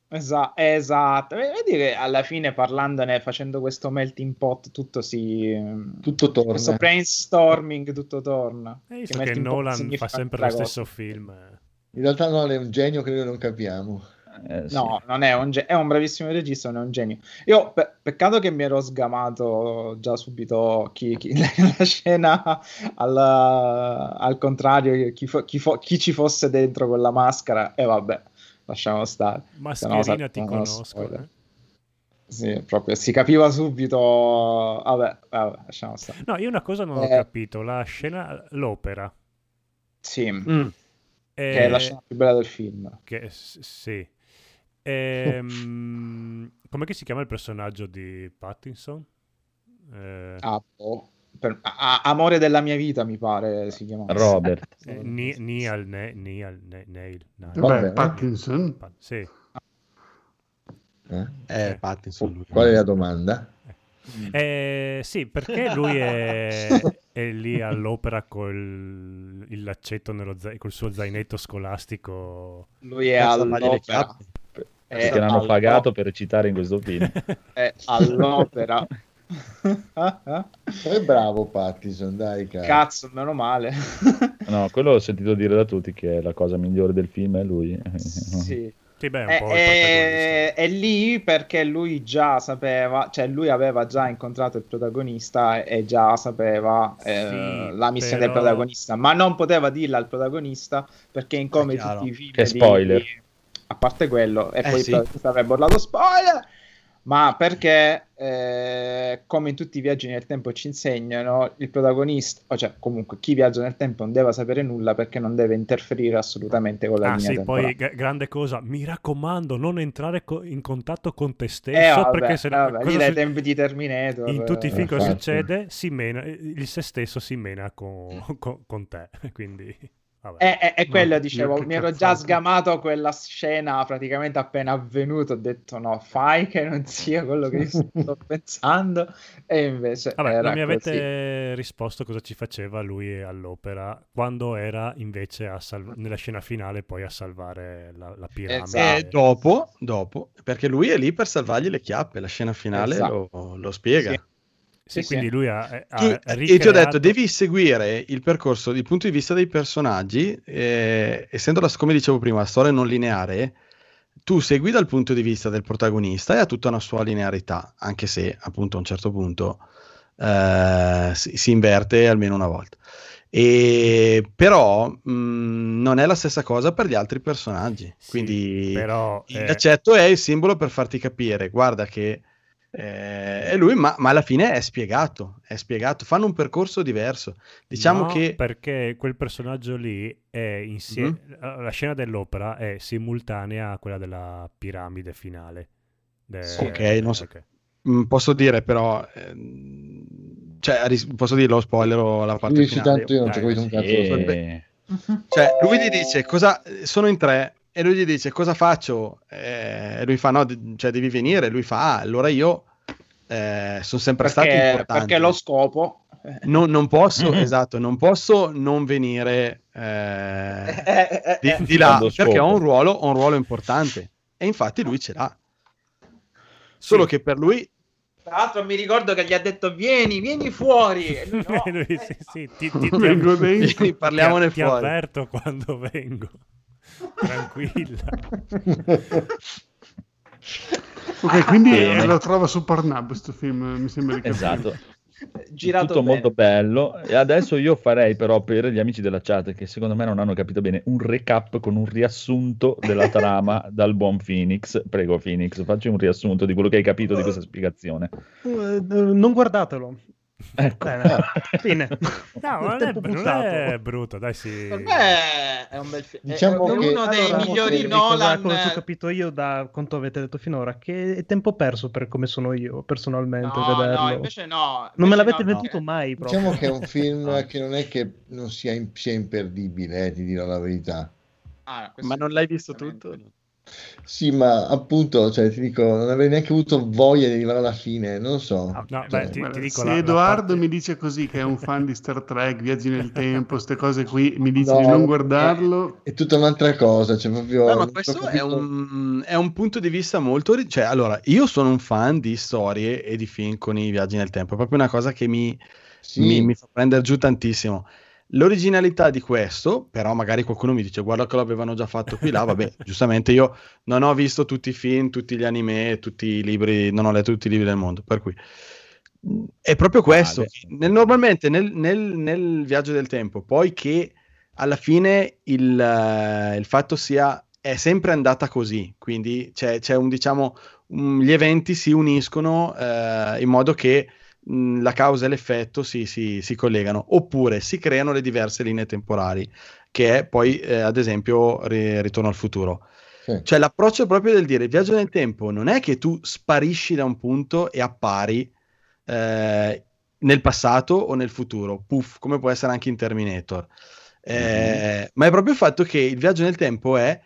Esa- esatto, vedi che alla fine parlandone, facendo questo melting pot, tutto si... Tutto torna. Questo brainstorming tutto torna. hai visto Che che Nolan fa sempre lo stesso cosa. film eh. In realtà no, è un genio che noi non capiamo. Eh, sì. No, non è un, ge- è un bravissimo regista, non è un genio. Io, pe- peccato che mi ero sgamato già subito chi, chi- la scena al, al contrario, chi, fo- chi fo- chi ci fosse dentro con la maschera, e vabbè, lasciamo stare. No, Mascherina sa- ti no, conosco eh. Sì, proprio si capiva subito. Vabbè, vabbè, lasciamo stare. no io una cosa non ho Eh. capito la scena l'opera Sì, Mm. che è la eh, scena più bella del film. che sì Ehm, com'è che si chiama il personaggio di Pattinson? Eh, Ah, boh. Per- a- Amore della mia vita, mi pare si chiama. Robert. eh, Ni- Neal, Ne- Neal, Ne- Neil, Neil. Vabbè. Beh, Pattinson. Pa- sì. Eh? Eh, Pattinson lui. Qual è la domanda? Eh, sì, perché lui è, è lì all'opera col il laccetto nello za- col suo zainetto scolastico. Lui è all'opera. È che l'hanno all'opera. pagato per recitare in questo film. È all'opera. È bravo Pattison, dai cazzo. Cazzo, meno male. No, quello l'ho sentito dire da tutti che è la cosa migliore del film è lui. sì. Sì, beh, è un È, po' il protagonista. è- è lì perché lui già sapeva, cioè lui aveva già incontrato il protagonista e già sapeva eh, Sì, la missione però- del protagonista, ma non poteva dirla al protagonista perché in come tutti i film Che di- spoiler. a parte quello, e Eh, poi sì. il protagonista avrebbe urlato spoiler, ma perché eh, come in tutti i viaggi nel tempo ci insegnano, il protagonista, o cioè comunque chi viaggia nel tempo non deve sapere nulla perché non deve interferire assolutamente con la Ah linea sì, temporale. poi gra- grande cosa, mi raccomando, non entrare co- in contatto con te stesso Eh, vabbè, perché se no- vabbè, lì dai tempi di Terminator. in tutti i film eh, cosa infatti. succede? Si mena, il se stesso si mena con, con- con te, quindi vabbè. E- e quello No, dicevo, mi ero già sgamato quella scena praticamente appena avvenuto. Ho detto no, fai che non sia quello che sto pensando. E invece Vabbè, era non mi così. avete risposto cosa ci faceva lui all'opera quando era invece a salv- nella scena finale poi a salvare la, la piramide. Esatto. E dopo, dopo, perché lui è lì per salvargli le chiappe, la scena finale Esatto. lo, lo spiega. Sì. Sì, Sì, quindi sì. lui ha, ha Tu- e ti ho ricreato- detto, devi seguire il percorso dal punto di vista dei personaggi, eh, essendo, la, come dicevo prima, la storia non lineare, tu segui dal punto di vista del protagonista e ha tutta una sua linearità, anche se appunto a un certo punto eh, si, si inverte almeno una volta. E, però mh, non è la stessa cosa per gli altri personaggi, quindi però eh, l'accetto è il simbolo per farti capire, guarda che eh, è lui, ma, ma alla fine è spiegato, è spiegato, fanno un percorso diverso. Diciamo no, che perché quel personaggio lì è insieme Mhm. la scena dell'opera è simultanea a quella della piramide finale. De- Sì. Ok, non so- ok. mh, posso dire però, ehm, cioè, ris- posso dirlo, spoiler la parte Dici finale. tanto io non Dai, ci ho capito un cazzo. E... Cioè, lui gli dice cosa sono in tre e lui gli dice cosa faccio? Eh, e lui fa no, cioè devi venire. Lui fa ah, allora io eh, sono sempre stato Perché, importante. perché lo scopo Non, non posso, esatto, non posso non venire eh, Eh, eh, di, eh. di là perché ho un ruolo, ho un ruolo importante. E infatti lui ce l'ha. Solo Sì. che per lui Tra l'altro mi ricordo che gli ha detto vieni, vieni fuori. E lui, no, Lui, eh, sì, sì, ti, ti, ti, ti- parliamone ti fuori. avverto quando vengo. Tranquilla. Ok, quindi eh, lo trovo su Pornhub questo film, mi sembra di capire. Esatto. Girato tutto bene. molto bello. E adesso io farei però per gli amici della chat che secondo me non hanno capito bene un recap con un riassunto della trama dal buon Phoenix. Prego Phoenix, facci un riassunto di quello che hai capito di questa spiegazione. Eh, non guardatelo. Ecco. Bene, fine. No, non è, non è brutto, dai, sì. Per me è un bel film. Diciamo è che- uno dei Allora, migliori Nolan. Cosa, ho capito io da quanto avete detto finora? Che è tempo perso per come sono io personalmente No, vederlo. no, invece no. non me invece l'avete no, venduto no. mai proprio. Diciamo che è un film No. che non è che non sia, in- sia imperdibile, eh, ti dirò la verità. Ah, Ma non l'hai visto tutto? Sì, ma appunto, cioè, ti dico, non avrei neanche avuto voglia di arrivare alla fine, non lo so. No, Cioè, beh, ti, ti dico se la- la Edoardo parte- mi dice così che è un fan di Star Trek, viaggi nel tempo, queste cose qui, mi dice No, di non è- guardarlo. È tutta un'altra cosa, cioè proprio... No, ma questo è un, è un punto di vista molto... Cioè, allora, io sono un fan di storie e di film con i viaggi nel tempo, è proprio una cosa che mi, Sì, mi, mi fa prendere giù tantissimo. L'originalità di questo, però magari qualcuno mi dice guarda che l'avevano già fatto qui là, vabbè, giustamente io non ho visto tutti i film, tutti gli anime, tutti i libri, non ho letto tutti i libri del mondo, per cui è proprio questo. Vale. Nel- normalmente nel, nel- nel viaggio del tempo, poi che alla fine il, eh, il fatto sia è sempre andata così, quindi c'è, c'è un diciamo un- gli eventi si uniscono eh, in modo che mh, la causa e l'effetto si, si- si collegano, oppure si creano le diverse linee temporali, che è poi eh, ad esempio Ri- Ritorno al futuro. sì. Cioè l'approccio è proprio del dire il viaggio nel tempo non è che tu sparisci da un punto e appari eh, nel passato o nel futuro, puff, come può essere anche in Terminator. Eh, Ma è proprio il fatto che il viaggio nel tempo è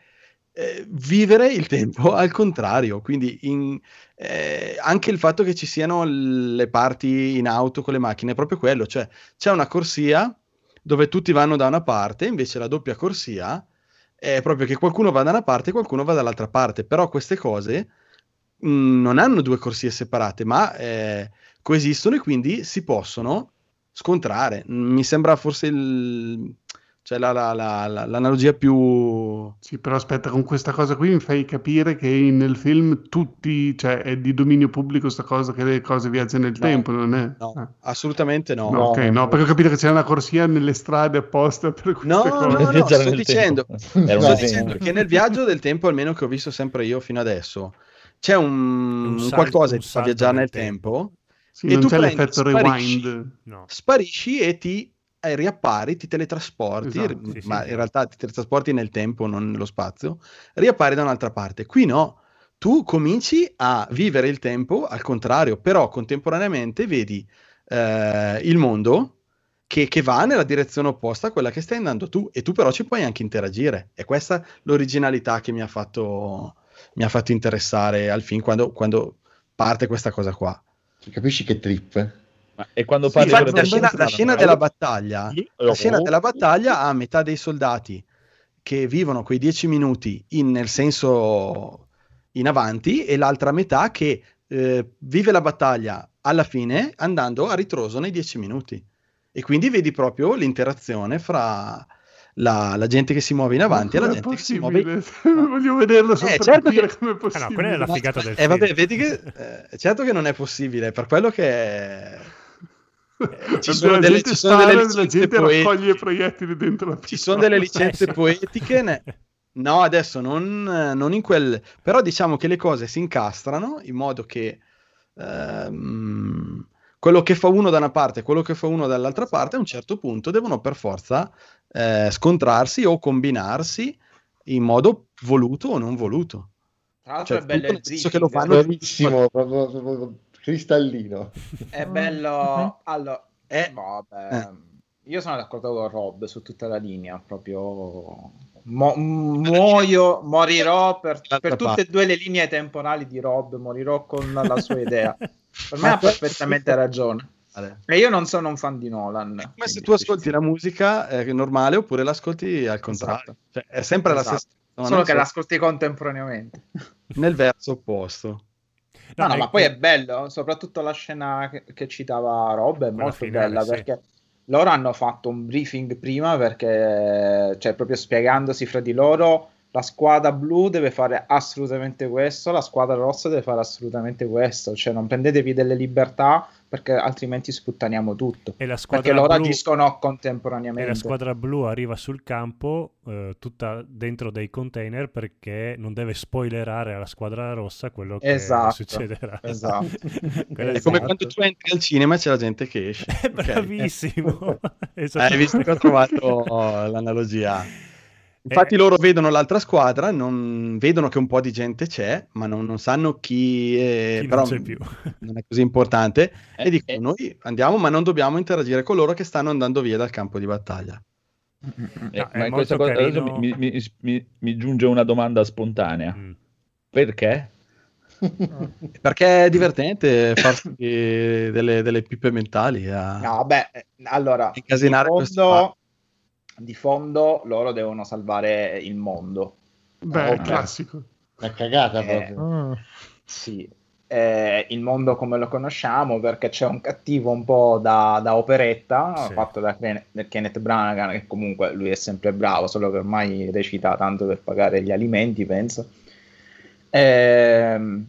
eh, vivere il tempo al contrario, quindi in- eh, anche il fatto che ci siano le parti in auto con le macchine è proprio quello, cioè c'è una corsia dove tutti vanno da una parte, invece la doppia corsia è proprio che qualcuno va da una parte e qualcuno va dall'altra parte, però queste cose mh, non hanno due corsie separate, ma eh, coesistono e quindi si possono scontrare. Mi sembra forse il, cioè la, la, la, la- l'analogia più... Sì, però aspetta, con questa cosa qui mi fai capire che nel film tutti, cioè è di dominio pubblico sta cosa che le cose viaggiano nel No, tempo, non è? no, Ah. assolutamente no. No, ok, no, perché ho capito che c'era una corsia nelle strade apposta per queste No, cose. no, no, Viaggiare sto dicendo, tempo. sto dicendo che nel viaggio del tempo, almeno che ho visto sempre io fino adesso, c'è un, Un salto- qualcosa che ti fa viaggiare nel nel tempo, Sì, e non tu c'è prendi, l'effetto sparisci, rewind. No. sparisci e ti eh, riappari, ti teletrasporti, Esatto, sì, ma sì. in realtà ti teletrasporti nel tempo, non nello spazio, riappari da un'altra parte. Qui no, tu cominci a vivere il tempo al contrario, però contemporaneamente vedi eh, il mondo che, che va nella direzione opposta a quella che stai andando tu, e tu però ci puoi anche interagire. E questa è l'originalità che mi ha fatto, mi ha fatto interessare al film quando, quando parte questa cosa qua. Capisci che trip? E quando Sì, parli infatti la scena, la scena della battaglia, Io- la scena oh. della battaglia ha metà dei soldati che vivono quei dieci minuti in- nel senso in avanti e l'altra metà che eh, vive la battaglia alla fine andando a ritroso nei dieci minuti. E quindi vedi proprio l'interazione fra la, la gente che si muove in avanti e la gente che si muove possibile? Voglio vederlo Eh, certo che- com'è Ah, possibile. no, quella è la figata del Eh, film. vabbè, vedi che eh, certo che non è possibile, per quello che eh, ci sono la delle, gente ci sono delle licenze gente poetiche. raccoglie proiettili dentro la Ci sono delle licenze Eh, poetiche. ne- No, adesso non, non in quel. Però diciamo che le cose si incastrano in modo che ehm, quello che fa uno da una parte e quello che fa uno dall'altra parte a un certo punto devono per forza eh, scontrarsi o combinarsi in modo voluto o non voluto. Tra l'altro Cioè, è bello il senso che lo briefing. fanno Bravissimo, proprio, proprio cristallino. È bello. Allora, Eh, vabbè, eh. io sono d'accordo con Rob su tutta la linea. Proprio mo- muoio, morirò per, per tutte e due le linee temporali di Rob. Morirò con la sua idea. Per me ha perfettamente ragione. E io non sono un fan di Nolan. Come se tu ascolti la musica eh, normale oppure l'ascolti al contrario. Esatto. Cioè, è sempre la Esatto. stessa non Solo è che solo l'ascolti contemporaneamente. nel verso opposto. No, no, ma poi è bello, soprattutto la scena che, che citava Rob è Quella molto finale, bella sì. perché loro hanno fatto un briefing prima perché, cioè, proprio spiegandosi fra di loro, la squadra blu deve fare assolutamente questo, la squadra rossa deve fare assolutamente questo, cioè non prendetevi delle libertà perché altrimenti sputtaniamo tutto. E la Perché loro blu, agiscono e la contemporaneamente. squadra blu arriva sul campo eh, tutta dentro dei container perché non deve spoilerare alla squadra rossa quello che Esatto, succederà. esatto. È come quando tu entri al cinema e c'è la gente che esce. È Ok. bravissimo. Eh, hai visto che ho trovato oh, l'analogia? Eh. Infatti loro vedono l'altra squadra, non vedono che un po' di gente c'è, ma non, non sanno chi, è, Chi non però c'è più. non è così importante, Eh, e dicono eh. noi andiamo ma non dobbiamo interagire con loro che stanno andando via dal campo di battaglia. Eh, No, ma in questa cosa adesso mi, mi- mi- mi giunge una domanda spontanea. Mm. Perché? Perché è divertente farsi delle, delle pippe mentali a No, vabbè, eh, allora, incasinare questo fondo, di fondo loro devono salvare il mondo. Beh, Ok. classico. Una cagata Eh, proprio. Mm. Sì, eh, il mondo come lo conosciamo perché c'è un cattivo un po' da, da operetta Sì. fatto da Ken- da Kenneth Branagh che comunque lui è sempre bravo solo che ormai recita tanto per pagare gli alimenti penso Ehm,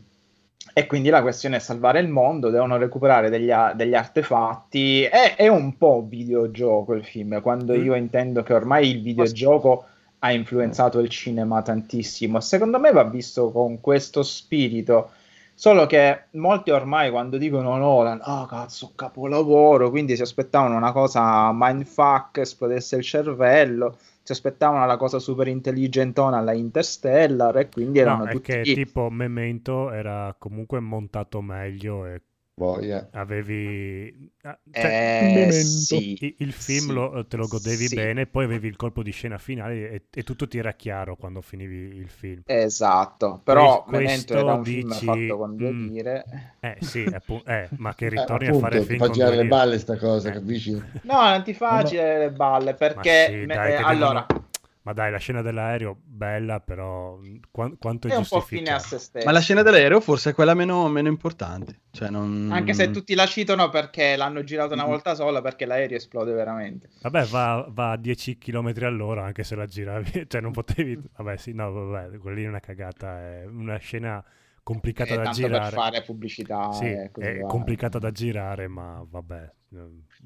e quindi la questione è salvare il mondo devono recuperare degli, a- degli artefatti è, è un po' videogioco il film quando Mm. io intendo che ormai il videogioco ha influenzato il cinema tantissimo. Secondo me va visto con questo spirito. Solo che molti ormai quando dicono Nolan, ah cazzo, capolavoro, quindi si aspettavano una cosa mindfuck, esplodesse il cervello, si aspettavano la cosa super intelligentona alla Interstellar e quindi erano No, tutti... che tipo Memento era comunque montato meglio e Voglia. avevi... ah, cioè, Eh, sì, il film sì, lo- te lo godevi sì. bene, poi avevi il colpo di scena finale e, e tutto ti era chiaro quando finivi il film. Esatto, però questo era un film dici, fatto con due mm, lire. Eh sì, appu- eh, ma che Eh, ritorni a appunto, fare ti film fa con girare le balle sta cosa, Eh. capisci? No, non ti facile le balle perché sì, me- dai, eh, allora devono- Ma dai, la scena dell'aereo bella, però mh, qua- quanto è, È un po' fine giustificata? a se stesso. Ma la scena dell'aereo forse è quella meno, meno importante. Cioè non... Anche se tutti la citano perché l'hanno girato una volta sola perché l'aereo esplode veramente. Vabbè, va, va a 10 km all'ora anche se la giravi, cioè non potevi... Vabbè, sì, no, vabbè, quella lì è una cagata, è una scena complicata È da tanto girare. per fare pubblicità Sì, e così è va. complicata da girare, ma vabbè.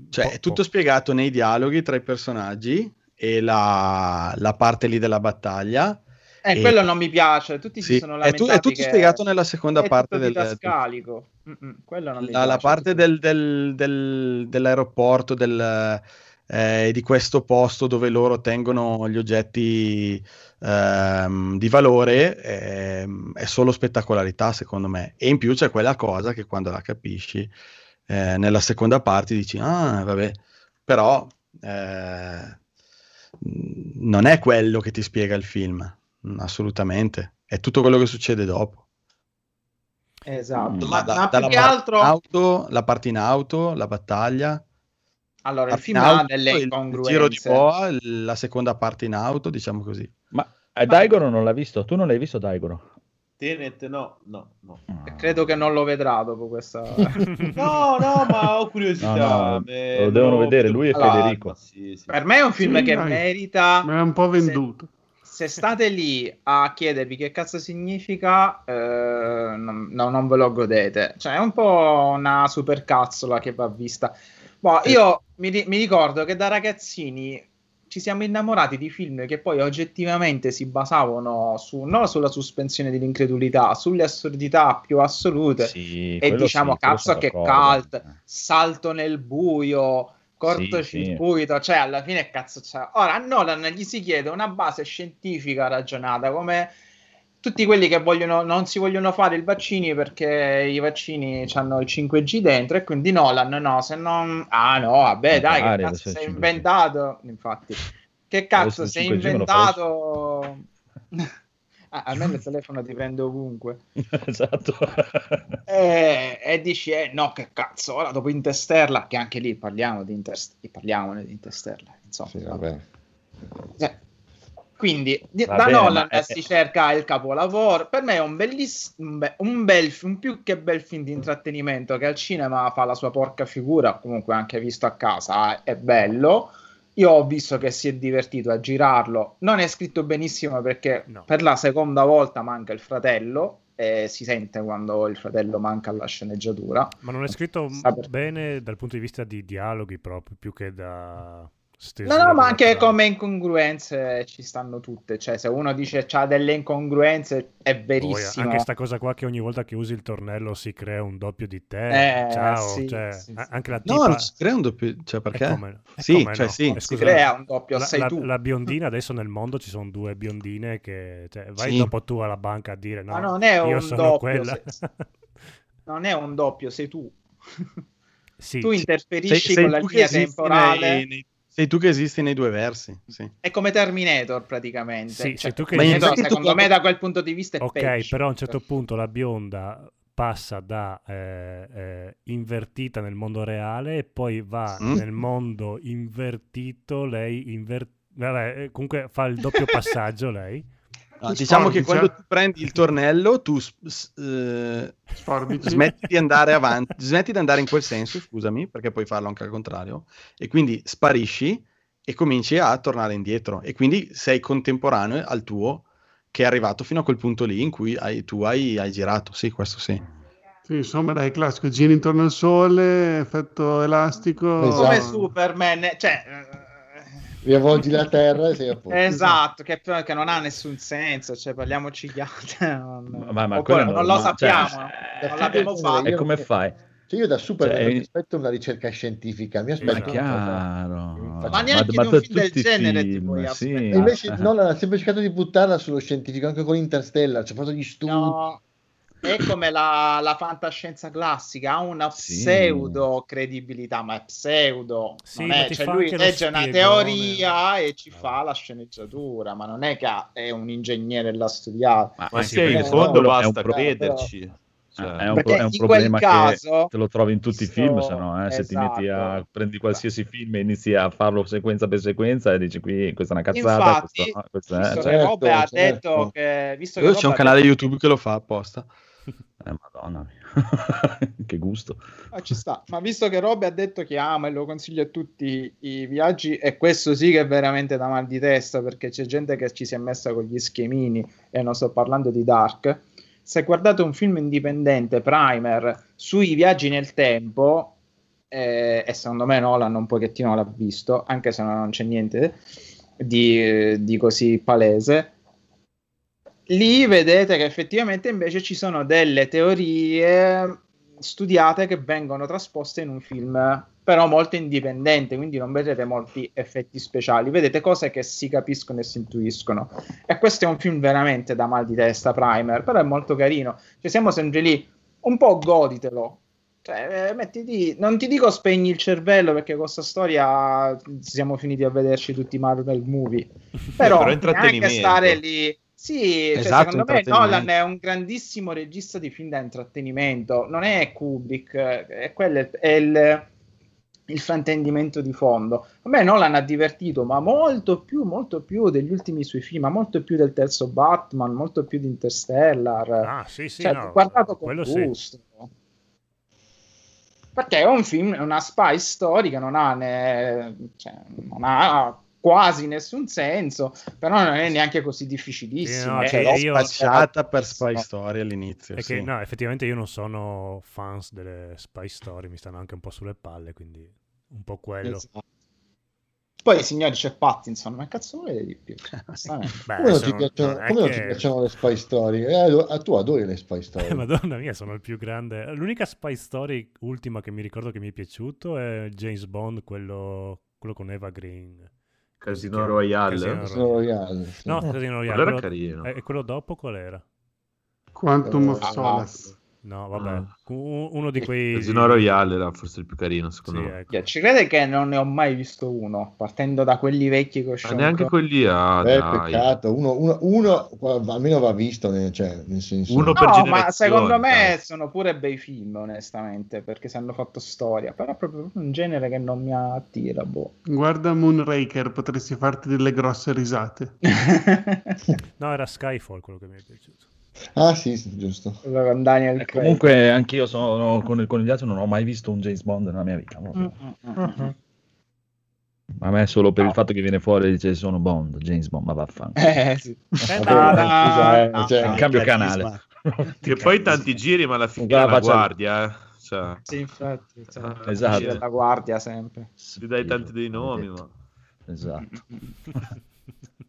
Cioè, Po- è tutto spiegato nei dialoghi tra i personaggi e la, la parte lì della battaglia. Eh, E- quello non mi piace, tutti si Sì, sono è, lamentati tu- è tutto spiegato nella seconda è parte del, didascalico. Quello non mi la, la piace. parte del, del- del- dell'aeroporto, del, eh, di questo posto dove loro tengono gli oggetti ehm, di valore, ehm, è solo spettacolarità secondo me. E in più c'è quella cosa che quando la capisci eh, nella seconda parte dici, ah, vabbè, però eh, non è quello che ti spiega il film, assolutamente. È tutto quello che succede dopo. Esatto, Mm. ma, Da- ma più dalla che altro... auto, la parte in auto, la battaglia. Allora, il film ha delle il- giro di boa, la seconda parte in auto, diciamo così. Ma eh, Daigoro non l'ha visto? Tu non l'hai visto Daigoro? Tenet, no, no, no. Credo che non lo vedrà dopo questa... No, no, ma ho curiosità. No, no, me- lo devono no, vedere, lui e Allora, Federico. Sì, sì. per me è un film Sì, che dai. merita... Mi è un po' venduto. Se state lì a chiedervi che cazzo significa, eh, non, no, non ve lo godete. Cioè, è un po' una supercazzola che va vista. Boh, io mi, mi ricordo che da ragazzini ci siamo innamorati di film che poi oggettivamente si basavano su, non sulla sospensione dell'incredulità, sulle assurdità più assolute. Sì, e diciamo, sì, cazzo, che d'accordo. cult, salto nel buio, cortocircuito, cioè alla fine cazzo c'è. Ora a Nolan gli si chiede una base scientifica ragionata come tutti quelli che vogliono, non si vogliono fare i vaccini perché i vaccini hanno il 5G dentro e quindi Nolan no, se non... Ah no, vabbè dai, che cazzo sei il 5G. inventato? Infatti, che cazzo sei 5G me lo inventato... Ah, almeno il telefono ti prende ovunque. esatto. E, e dici, eh, no, che cazzo, ora dopo Interstellar, che anche lì parliamo di, Interst- parliamone di Interstellar, insomma. Sì, vabbè. Cioè, quindi di- Va da bene, Nolan è- si cerca il capolavoro. Per me è un bellissimo, un, be- un bel, un più che bel film di intrattenimento che al cinema fa la sua porca figura, comunque anche visto a casa è bello. Io ho visto che si è divertito a girarlo. Non è scritto benissimo perché No. per la seconda volta manca il fratello e si sente quando il fratello manca alla sceneggiatura. Ma non è scritto Sta per- bene dal punto di vista di dialoghi proprio, più che da... No, no, ma anche come incongruenze ci stanno tutte. Cioè, se uno dice c'ha delle incongruenze, è Poi verissimo. anche sta cosa qua che ogni volta che usi il tornello si crea un doppio di te. Eh, Ciao, sì, cioè, sì, sì. anche la No, tipa... non si crea un doppio, cioè perché? come- Sì, come cioè no? sì. Eh, si scusa, crea un doppio, la, sei la- tu. la biondina adesso nel mondo ci sono due biondine che cioè, vai Sì. dopo tu alla banca a dire no, Ma non è io un sono doppio, quella. se- Non è un doppio, sei tu. sì, tu interferisci Sei, sei con la linea temporale. nei- nei- sei tu che esisti nei due versi. Sì. È come Terminator, praticamente. Sì, Cioè, sei tu che- Terminator, Ma infatti tu secondo me, da quel punto di vista è Ok, peggio. però a un certo punto la bionda passa da eh, eh, invertita nel mondo reale e poi va Mm. nel mondo invertito, lei inver- Vabbè, eh, comunque fa il doppio passaggio lei. No, diciamo che quando tu prendi il tornello, tu eh, smetti di andare avanti, smetti di andare in quel senso, scusami, perché puoi farlo anche al contrario, e quindi sparisci e cominci a tornare indietro. E quindi sei contemporaneo al tuo che è arrivato fino a quel punto lì in cui hai- tu hai, hai girato. Sì, questo sì. Sì, insomma, dai, classico, giri intorno al sole, effetto elastico. Esatto. Come Superman, cioè... eh, Riavvolgi la terra e sei a posto. Esatto, che, che non ha nessun senso, cioè parliamoci chiaro. Non, Ma- ma oppure quello non lo cioè, sappiamo, Da non l'abbiamo fatto. E come fai? Cioè io da Superman Cioè, mi aspetto una ricerca scientifica, mi aspetto Ma chiaro. Ma neanche di un da film del genere ti film, puoi sì. invece Nolan ha sempre cercato di buttarla sullo scientifico, anche con Interstellar, ci ha fatto gli studi. No, è come la, la fantascienza classica, ha una Sì. pseudo credibilità, ma è pseudo. Sì, è- cioè lui legge una teoria e ci fa la sceneggiatura, ma non è che è un ingegnere l'ha studiato. Ma, Ma sì, sì, in fondo no, è un basta crederci. Cioè, Eh, è un, pro- è un problema caso- che te lo trovi in tutti i film, se no, eh, se ti metti a esatto. prendi qualsiasi film e inizi a farlo sequenza per sequenza e dici qui questa è una cazzata, Infatti, questo, no, questo è, visto cioè, che certo, ha certo. detto che visto che Io c'è un canale detto- YouTube che lo fa apposta. Eh, madonna mia, che gusto. Ah, ci sta. Ma visto che Robbe ha detto che ama e lo consiglio a tutti i viaggi, e questo sì che è veramente da mal di testa, perché c'è gente che ci si è messa con gli schemini, e non sto parlando di Dark. Se guardate un film indipendente, Primer, sui viaggi nel tempo, eh, e secondo me Nolan un pochettino l'ha visto, anche se non c'è niente di, di così palese, lì vedete che effettivamente invece ci sono delle teorie studiate che vengono trasposte in un film però molto indipendente quindi non vedete molti effetti speciali. Vedete cose che si capiscono e si intuiscono. E questo è un film veramente da mal di testa primer però è molto carino. Cioè siamo sempre lì un po' goditelo. Cioè, eh, mettiti, non ti dico spegni il cervello perché con questa storia siamo finiti a vederci tutti i Marvel movie. Però, però è anche intrattenimento. stare lì sì, cioè, Esatto, secondo me. Nolan è un grandissimo regista di film da intrattenimento, non è Kubrick, è quello è il, il fraintendimento di fondo. A me Nolan ha divertito, ma molto più, molto più degli ultimi suoi film, ma molto più del terzo Batman, molto più di Interstellar. Ah, sì, sì, Cioè, no, guardato con quello sì. gusto. Perché è un film, è una spy story che non ha, ne- cioè, non ha quasi nessun senso, però non è neanche così difficilissimo. Sì, no, eh. che Cioè, l'ho io- spacciata per Spy Story all'inizio. È sì. che no, effettivamente io non sono fans delle spy story, mi stanno anche un po' sulle palle, quindi un po' quello. Esatto. Poi, signori, c'è Pattinson, ma cazzo volete di più? Beh, Come, non ti, piacciono, come non ti che- piacciono le spy story? Eh, ah, tu adori le spy story. Madonna mia, sono il più grande. L'unica spy story ultima che mi ricordo che mi è piaciuto è James Bond, quello, quello con Eva Green. Casino Royale. Casino Royale, sì. No, Casino Royale. Quello era quello- carino. E quello dopo qual era? Quantum of Ah, Solace. No, vabbè, Ah. u- uno di quei... Casino Royale era forse il più carino, secondo Sì, me. ecco. Ci crede che non ne ho mai visto uno, partendo da quelli vecchi che ho Ma scelto. neanche quelli ah, Eh, dai. peccato, uno, uno- uno, almeno va visto, cioè, nel senso... Uno per No, ma secondo me dai. sono pure bei film, onestamente, perché se hanno fatto storia, però è proprio un genere che non mi attira, boh. Guarda Moonraker, potresti farti delle grosse risate. No, era Skyfall quello che mi è piaciuto. Ah sì, sì, giusto. Daniel E Craig. comunque anch'io sono con il conigliato, non ho mai visto un James Bond nella mia vita. proprio. Mm, mm, mm. A me solo per No. il fatto che viene fuori e dice sono Bond, James Bond, ma vaffanculo. Eh, sì. Eh, Vabbè, no, scusa, eh, no, cioè, no. Cambio canale. Che poi tanti giri, ma alla fine una faccia- guardia, eh. Cioè, Sì, infatti, cioè, Ah, esatto. da guardia sempre. ti dai tanti dei nomi, ma... Esatto.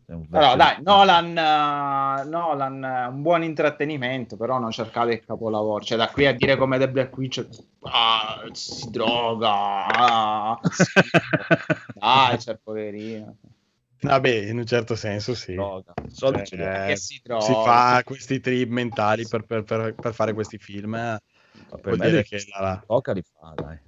Vecchio- dai, Nolan, eh, Nolan è un buon intrattenimento, però non cercate il capolavoro. Cioè, da qui a dire come The Black Witch, ah, si droga, ah, schifo. dai, c'è poverino. Vabbè, in un certo senso sì. Droga. Cioè. Perché si droga. si fa questi trip mentali per, per- per- per fare questi film. eh. Ma per Vuol me dire che la- Coca li fa, dai.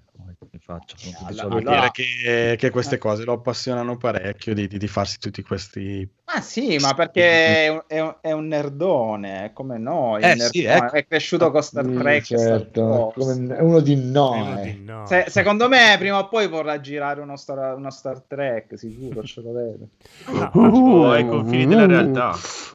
Tutti Allora- dire che, che queste cose lo appassionano parecchio di, di- di farsi tutti questi... Ma sì, ma perché è un, è un- è un nerdone, come noi. Eh, sì, ecco. È cresciuto con Star Sì, Trek. Star certo, come- è uno di no, È uno eh. di no. Se- secondo me prima o poi vorrà girare uno Star, uno Star Trek, sicuro, ce lo vedo. No, Oh, ai confini della realtà.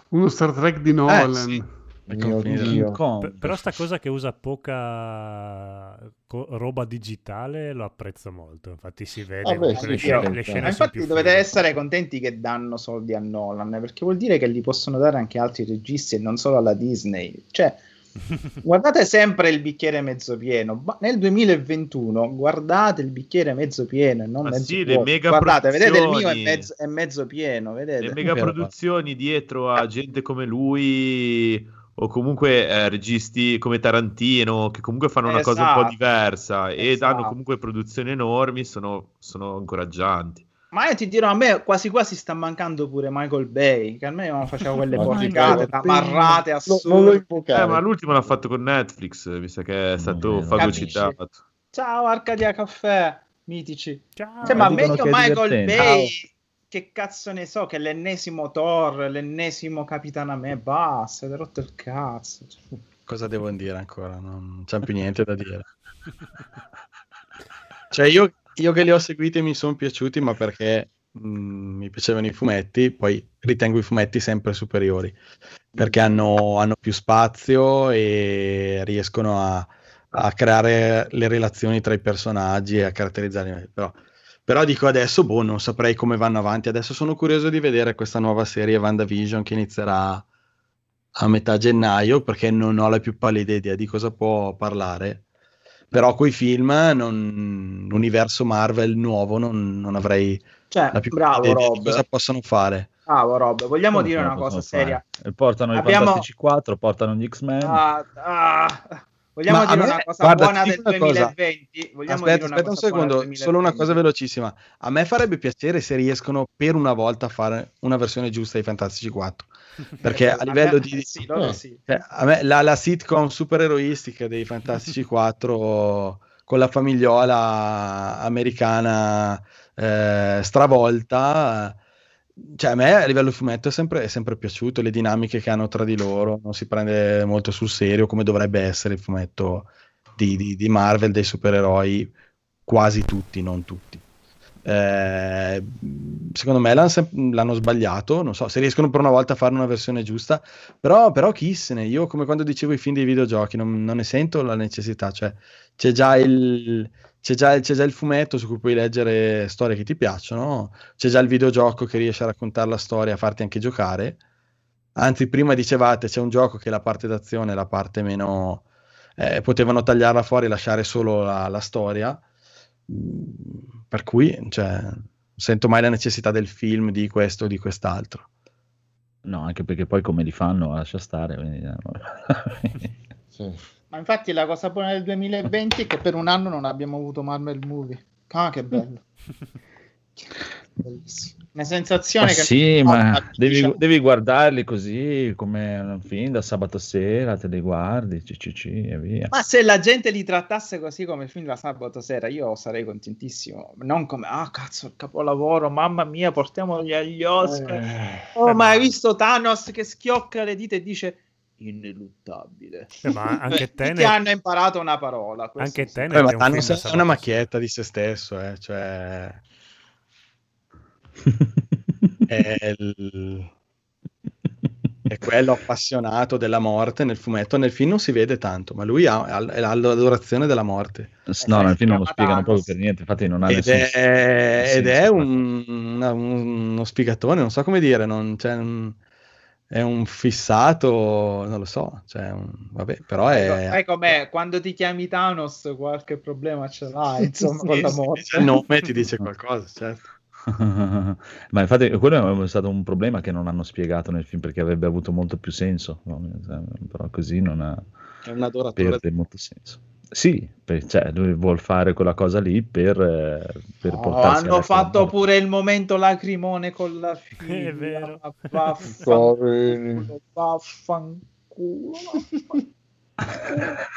Uno Star Trek di Nolan. sì. P- però sta cosa che usa poca co- roba digitale lo apprezzo molto. Infatti si vede Ah, beh, sì, le sì, scene, le scene Ma sono infatti più dovete fighe. essere contenti che danno soldi a Nolan, perché vuol dire che li possono dare anche altri registi e non solo alla Disney. Cioè, guardate sempre il bicchiere mezzo pieno. Ma nel 2021 guardate il bicchiere mezzo pieno e non Ma mezzo sì, le vuoto. mega Guardate, vedete il mio è mezzo, è mezzo pieno, vedete? Le mega produzioni dietro a gente come lui o comunque eh, registi come Tarantino che comunque fanno una cosa un po' Esatto. diversa e Esatto. danno comunque produzioni enormi sono, sono incoraggianti. Ma io ti dirò, a me quasi quasi sta mancando pure Michael Bay, che almeno non faceva quelle porcate, Bay, no, assurde. Eh, ma l'ultimo l'ha fatto con Netflix, mi sa che è stato Mm, fagocitato. Ciao Arcadia Caffè, mitici. Ciao. Cioè, ma meglio Michael divertente. Bay, che cazzo ne so, che l'ennesimo Thor, l'ennesimo Capitano a me, basta, ti rotto il cazzo. Cioè, cosa devo dire ancora? Non c'è più niente da dire. Cioè, io, io che li ho seguiti mi sono piaciuti, ma perché mh, mi piacevano i fumetti, poi ritengo i fumetti sempre superiori, perché hanno, hanno più spazio e riescono a, a creare le relazioni tra i personaggi e a caratterizzarli. Però, però dico adesso, boh, non saprei come vanno avanti. Adesso sono curioso di vedere questa nuova serie WandaVision che inizierà a metà gennaio, perché non ho la più pallida idea di cosa può parlare. Però coi film, non, l'universo Marvel nuovo, non, non avrei Cioè, la più bravo pallida idea di Rob. cosa possono fare. Bravo Rob. Vogliamo Come dire una cosa seria? fare? Portano Abbiamo- i Fantastici 4, portano gli X-Men. Ah, ah. Vogliamo Ma dire me- una cosa guarda, buona del dico una cosa. 2020? Vogliamo Aspetta, aspetta un secondo, solo una 2020? cosa velocissima. A me farebbe piacere se riescono per una volta a fare una versione giusta di Fantastici 4. Perché a livello di... Sì, loro Eh. sì. cioè, a me la, la sitcom supereroistica dei Fantastici 4 con la famigliola americana eh, stravolta, cioè a me a livello fumetto è sempre, è sempre piaciuto, le dinamiche che hanno tra di loro, non si prende molto sul serio come dovrebbe essere il fumetto di, di- di Marvel, dei supereroi, quasi tutti, non tutti. Eh, secondo me l'hanno, l'hanno sbagliato, non so se riescono per una volta a fare una versione giusta, però, però chi se ne, io come quando dicevo i film dei videogiochi, non, non ne sento la necessità, cioè c'è già il, c'è già, c'è già il fumetto su cui puoi leggere storie che ti piacciono, c'è già il videogioco che riesce a raccontare la storia, a farti anche giocare. Anzi, prima dicevate c'è un gioco che la parte d'azione è la parte meno... eh, potevano tagliarla fuori e lasciare solo la, la storia. Mm, Per cui, cioè, non sento mai la necessità del film di questo o di quest'altro. No, anche perché poi come li fanno, lascia stare. quindi, eh. Sì. Ma infatti la cosa buona del 2020 è che per un anno non abbiamo avuto Marvel Movie. Ah, che bello. Bellissimo. Una sensazione Ma che... sì, no, ma devi, diciamo- devi guardarli così come un film da sabato sera, te li guardi, CCC e via. Ma se la gente li trattasse così come film da sabato sera, io sarei contentissimo. Non come, ah cazzo, il capolavoro, mamma mia, portiamoli agli Oscar. oh, ma hai visto Thanos che schiocca le dita e dice ineluttabile. Eh, ma anche Tutti Tenet- hanno imparato una parola. Anche sì. Tenet Eh, ma è un è una macchietta di se stesso, eh, cioè... è, il- è quello appassionato della morte nel fumetto. Nel film non si vede tanto, ma lui ha, ha- l'adorazione della morte. No, nel film non lo spiegano proprio per niente, infatti non ha Ed nessun è, ed è senso. un- una- un- uno spigatone, non so come dire, non, cioè, un- è un fissato, non lo so, cioè, un- vabbè, però Ecco, è... sai com'è? Quando ti chiami Thanos qualche problema ce l'hai, insomma, con la Sì, sì, morte. dice il nome ti dice qualcosa, certo. Ma infatti quello è stato un problema che non hanno spiegato nel film perché avrebbe avuto molto più senso, no? però così non ha, È un adoratore perde molto senso. Sì, per- cioè, lui vuol fare quella cosa lì per, eh, per Oh, portarsi hanno fatto morte. pure il momento lacrimone con la figlia. È vero. Vaffanculo, vaffanculo.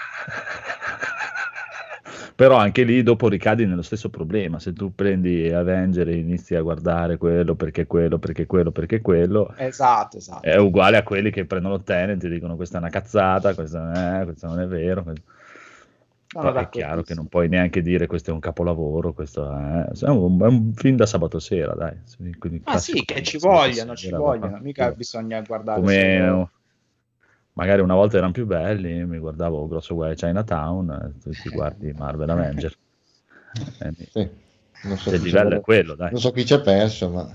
Però anche lì dopo ricadi nello stesso problema. Se tu prendi Avenger e inizi a guardare quello perché quello, perché quello, perché quello, Esatto, esatto. è uguale a quelli che prendono Tenet e dicono questa è una cazzata, questa non è, questo non è vero. questo- Sono Però è chiaro che non puoi neanche dire questo è un capolavoro, questo è, è un, è un film da sabato sera, dai. Quindi Ma sì, classico che ci vogliono, ci vogliono. va. Mica bisogna guardare come solo- magari una volta erano più belli, mi guardavo Grosso Guai Chinatown, e tu ti guardi Marvel Avenger. Eh, Sì. Non so il chi livello è quello, dai. Non so chi ci ha perso, ma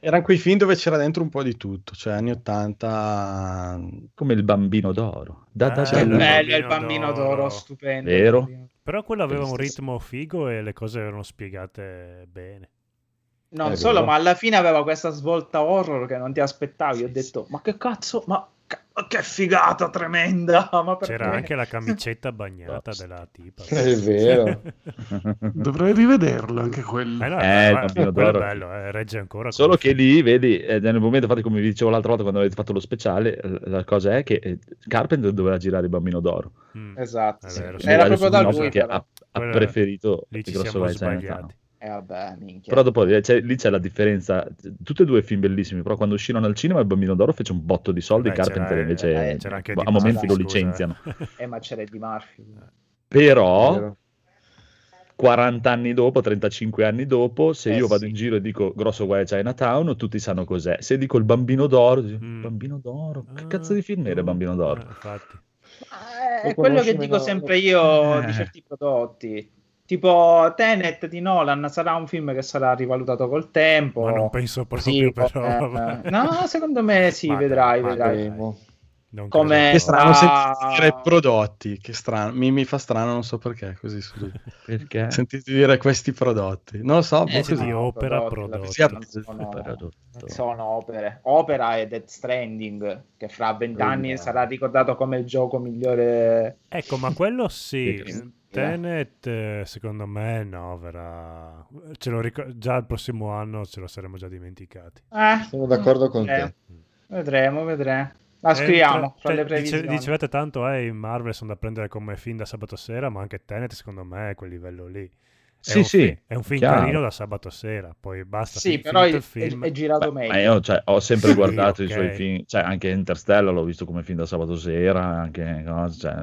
Erano quei film dove c'era dentro un po' di tutto, cioè anni 80... Come il bambino d'oro. Da, da, Ah, da- Che il bello il Bambino d'oro. d'oro, stupendo. Vero? Però quello aveva un ritmo figo e le cose erano spiegate bene. Non È solo, vero. ma alla fine aveva questa svolta horror che non ti aspettavi. Ho detto, ma che cazzo, ma ca- ma che figata tremenda! C'era anche la camicetta bagnata della tipa. è vero. Dovrei rivederlo anche quello. Eh, no, Eh, ma- Bambino d'oro. bello, eh, regge ancora. Solo che lì, vedi, eh, nel momento, infatti, come vi dicevo l'altra volta quando avete fatto lo speciale, la cosa è che eh, Carpenter doveva girare il bambino d'oro. film. Mm. Esatto, vero, sì. era proprio da lui. che ha, ha preferito Lì il ci grosso siamo Vai sbagliati. Chinatown. E vabbè, minchia. Però dopo eh, c'è- lì c'è la differenza. Tutti e due film bellissimi, però quando uscirono al cinema il Bambino d'Oro fece un botto di soldi, Beh, Carpenter c'era- invece eh, c'era anche a Eddie momenti lo licenziano. Eh, ma c'era di Murphy. Però Vero. 40 anni dopo, 35 anni dopo, se Eh, io vado sì. in giro e dico grosso guai a Chinatown, tutti sanno cos'è. Se dico il Bambino d'Oro, dico, Mm. Bambino d'Oro, che Ah, cazzo di film era il Bambino eh, d'Oro? infatti. Eh, è quello che dico sempre io di Eh. certi prodotti. Tipo Tenet di Nolan sarà un film che sarà rivalutato col tempo. Ma non penso proprio, Sì, però. eh, vabbè. no, secondo me sì, Ma vedrai, dai, vedrai. Come-. Che strano Ah. sentire dire prodotti, che strano, mi, mi fa strano, non so perché, così su. Perché? Sentite dire questi prodotti, non lo so, Eh, sì, così. di no, opera prodotti, prodotto. Sì, non sono, Prodotto. sono opere. Opera è Death Stranding, che fra vent'anni Oh, sarà ricordato come il gioco migliore. Ecco, ma quello sì. Tenet, eh, secondo me, no, verrà... Ce lo ricor- già il prossimo anno ce lo saremo già dimenticati. Eh, Sono d'accordo con vedremo. te. Vedremo, vedremo. La Eh, scriviamo tra- cioè, dice- previsioni. dicevate tanto, eh, i Marvel sono da prendere come film da sabato sera, ma anche Tenet, secondo me, è quel livello lì. È Sì, un sì, è un film chiaro. carino da sabato sera, poi basta. Sì, però è, il film. è- è girato Beh, meglio. ma io cioè, ho sempre Sì, guardato ok. i suoi film, cioè anche Interstellar l'ho visto come film da sabato sera, anche cose, cioè,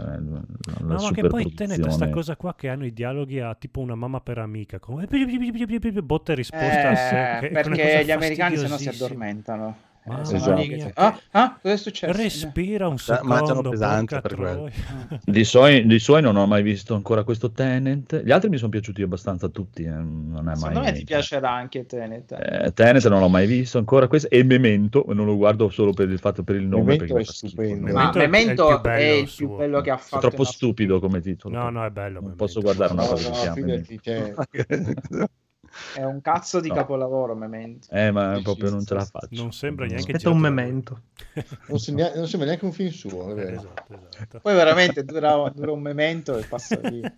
No, ma che poi Tenet è sta produzione. cosa qua che hanno i dialoghi a tipo una mamma per amica, come botta e risposta a sé, Eh, una cosa perché gli americani se no si addormentano. Eh, Mamma lì mia, Ah, ah, cosa è successo? Respira un secondo, mangiano pesante per quello. Di suoi, di suoi non ho mai visto ancora questo Tenet, gli altri mi sono piaciuti abbastanza tutti, eh, non è Secondo mai... me ti piacerà anche Tenet. Eh, Tenet non l'ho mai visto ancora questo e Memento non lo guardo solo per il fatto per il nome Memento è stupendo. Ma Memento è il- è è più bello bello, che ha È fatto. troppo in assoluto. stupido come titolo. No, no, è bello. Non Memento. posso guardare una cosa no, che si chiama È un cazzo di No. capolavoro, Memento. Eh, ma proprio non ce la faccio. Non sembra neanche Aspetta un memento. non, sembra, non sembra neanche un film suo, è vero. Esatto, esatto. Poi veramente dura, dura un Memento e passa lì.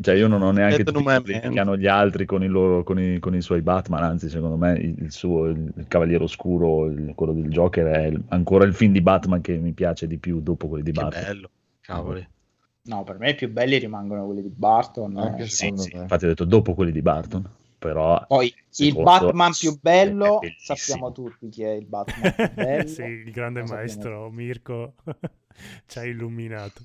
Cioè, io non ho neanche tutti che hanno gli altri con, i loro- con i, con i suoi Batman, anzi, secondo me il, suo il, il Cavaliere Oscuro, il- quello del Joker, è il- ancora il film di Batman che mi piace di più dopo quelli di Che Batman. bello, cavoli. No, per me i più belli rimangono quelli di Barton. Anche eh. Sì, sì, infatti ho detto dopo quelli di Barton, però Poi il Batman più bello, sappiamo tutti chi è il Batman più bello. sì, il grande maestro Mirko ci ha illuminato.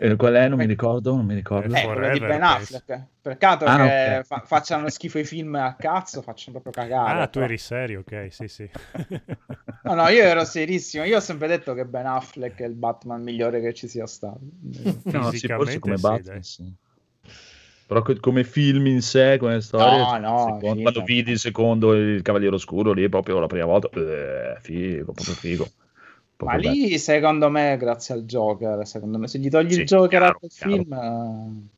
Eh, qual è? Non mi ricordo, non mi ricordo. Eh, quello di Ben penso. Affleck. Peccato Ah, che ok. fa- facciano schifo i film a cazzo, facciano proprio cagare. Ah, tu però. eri serio, ok, sì, sì. No, no, io ero serissimo. Io ho sempre detto che Ben Affleck è il Batman migliore che ci sia stato. No, sì, forse come Fisicamente sì, Batman, dai. sì. Però co- come film in sé, come storia, No, no, secondo- film. quando vidi il secondo il Cavaliere Oscuro lì proprio la prima volta, eh, figo, proprio figo. Ma lì, secondo me, grazie al Joker, secondo me, se gli togli Sì, il Joker chiaro, a quel chiaro. film,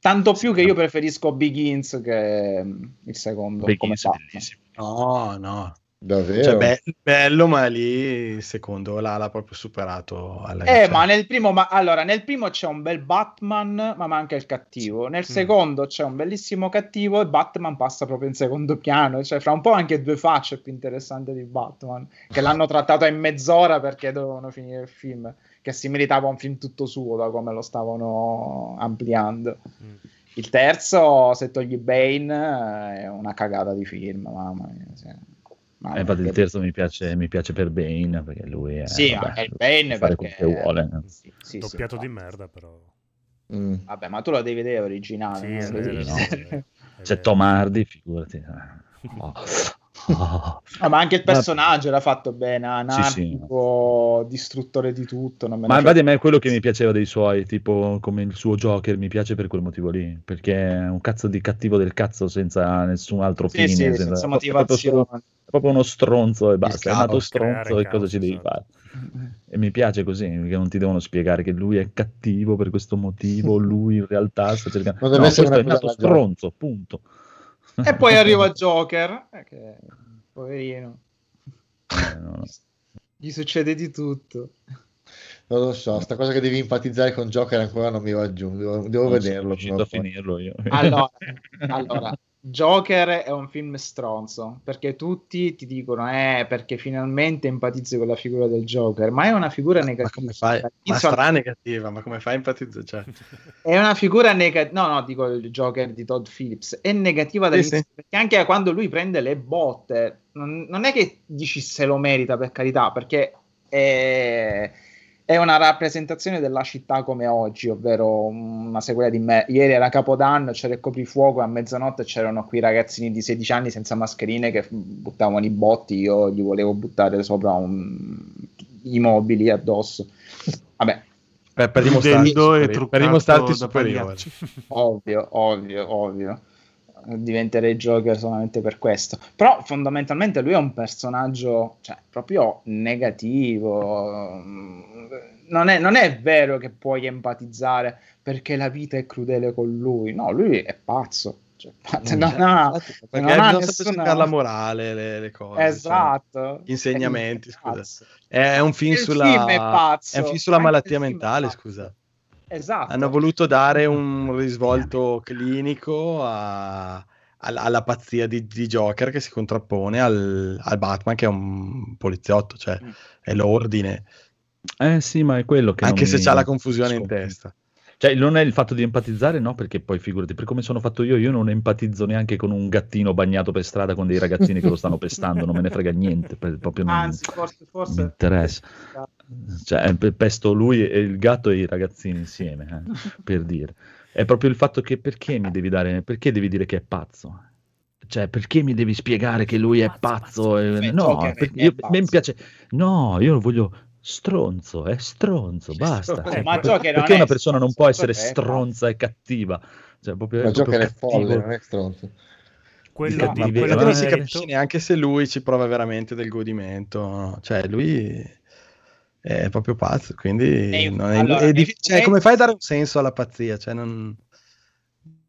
tanto più che io preferisco Begins che il secondo. bello. come Begins è Batman. bellissimo. No, no. Davvero? Cioè, be- bello, ma lì il secondo l'ha, l'ha proprio superato. Alla Eh, ma nel primo, ma allora, nel primo c'è un bel Batman, ma manca il cattivo. Nel secondo c'è un bellissimo cattivo e Batman passa proprio in secondo piano. Cioè, fra un po' anche due facce più interessanti di Batman, che l'hanno trattato in mezz'ora perché dovevano finire il film, che si meritava un film tutto suo da come lo stavano ampliando. Mm. Il terzo, se togli Bane, è una cagata di film, mamma mia. sì. Mamma Eh, infatti il terzo mi piace, mi piace per Bane, perché lui è... Sì, vabbè, anche il Bane fare perché... che vuole. Sì, sì, Doppiato sì, di merda, però. Mm. Vabbè, ma tu lo devi vedere originale. Sì, è no, è è C'è. Tom Hardy, figurati. Oh. Oh. No, ma anche il Ma- personaggio era fatto bene, Sì, sì. anarchico, distruttore di tutto. Non me Ma infatti a me è quello che mi piaceva dei suoi, tipo come il suo Joker, mi piace per quel motivo lì, perché è un cazzo di cattivo del cazzo senza nessun altro Sì, fine, sì, senza- senza è proprio, solo- motivazione. è proprio uno stronzo e basta, è nato stronzo e cosa ci devi esatto. fare? E mi piace così, perché non ti devono spiegare che lui è cattivo per questo motivo, lui in realtà sta cercando... Non deve No, essere questo è nato stronzo, punto. E poi arriva Joker, eh, che poverino, Eh, no, gli succede di tutto. Non lo so, sta cosa che devi empatizzare con Joker ancora non mi va giù, devo, devo Non sono vederlo. riuscito prima a o poi. finirlo io. Allora, allora, Joker è un film stronzo perché tutti ti dicono eh perché finalmente empatizzi con la figura del Joker ma è una figura negativa Ma come fai? Ma sarà negativa, ma come fai a empatizzare? Cioè, è una figura negativa no no dico il Joker di Todd Phillips è negativa dall'inizio sì. perché anche quando lui prende le botte non, non è che dici se lo merita per carità perché è, è una rappresentazione della città come oggi ovvero una sequela di me. Ieri era Capodanno c'era il coprifuoco e a mezzanotte c'erano qui ragazzini di 16 anni senza mascherine che buttavano i botti io gli volevo buttare sopra un- i mobili addosso. Vabbè. Per, per dimostrarti, truccato per dimostrarti superiore. Ovvio, ovvio, ovvio. Diventerei Joker solamente per questo. Però fondamentalmente lui è un personaggio, cioè, proprio negativo. Non è, non è vero che puoi empatizzare perché la vita è crudele con lui. No, lui è pazzo. Cioè, pazzo, non ha- Infatti, perché non sempre nessuna- la morale, le, le cose. Esatto. cioè, gli insegnamenti, È scusa. È un film Il sulla, film è è un film sulla malattia mentale, scusa. Esatto. Hanno voluto dare un risvolto clinico a- al- alla pazzia di, di Joker che si contrappone al, al Batman che è un poliziotto, cioè Mm. è l'ordine, Eh sì, ma è quello che anche non se mi- c'ha la confusione in sconfigge. testa. Cioè, non è il fatto di empatizzare, no, perché poi figurati, per come sono fatto io, io non empatizzo neanche con un gattino bagnato per strada con dei ragazzini che lo stanno pestando, non me ne frega niente, per- proprio non, Anzi, forse, non mi forse interessa. Cioè, pe- pesto lui e il gatto e i ragazzini insieme, eh, per dire. È proprio il fatto che perché mi devi dare, perché devi dire che è pazzo? Cioè, perché mi devi spiegare che lui è pazzo? e- Beh, no, è- io- pazzo. a me mi piace. No, io voglio stronzo, è stronzo, basta. Cioè, Ma per- perché è una persona non può essere Joker è stronza e cattiva? Cioè, proprio, Ma è proprio Joker è folle, cattivo. non è stronzo. Quello di, ma quello non si eh, capisce neanche se lui ci prova veramente del godimento, no? cioè lui è proprio pazzo, quindi E- non è, allora, è diffi- e- cioè, come fai a dare un senso alla pazzia? Cioè, non-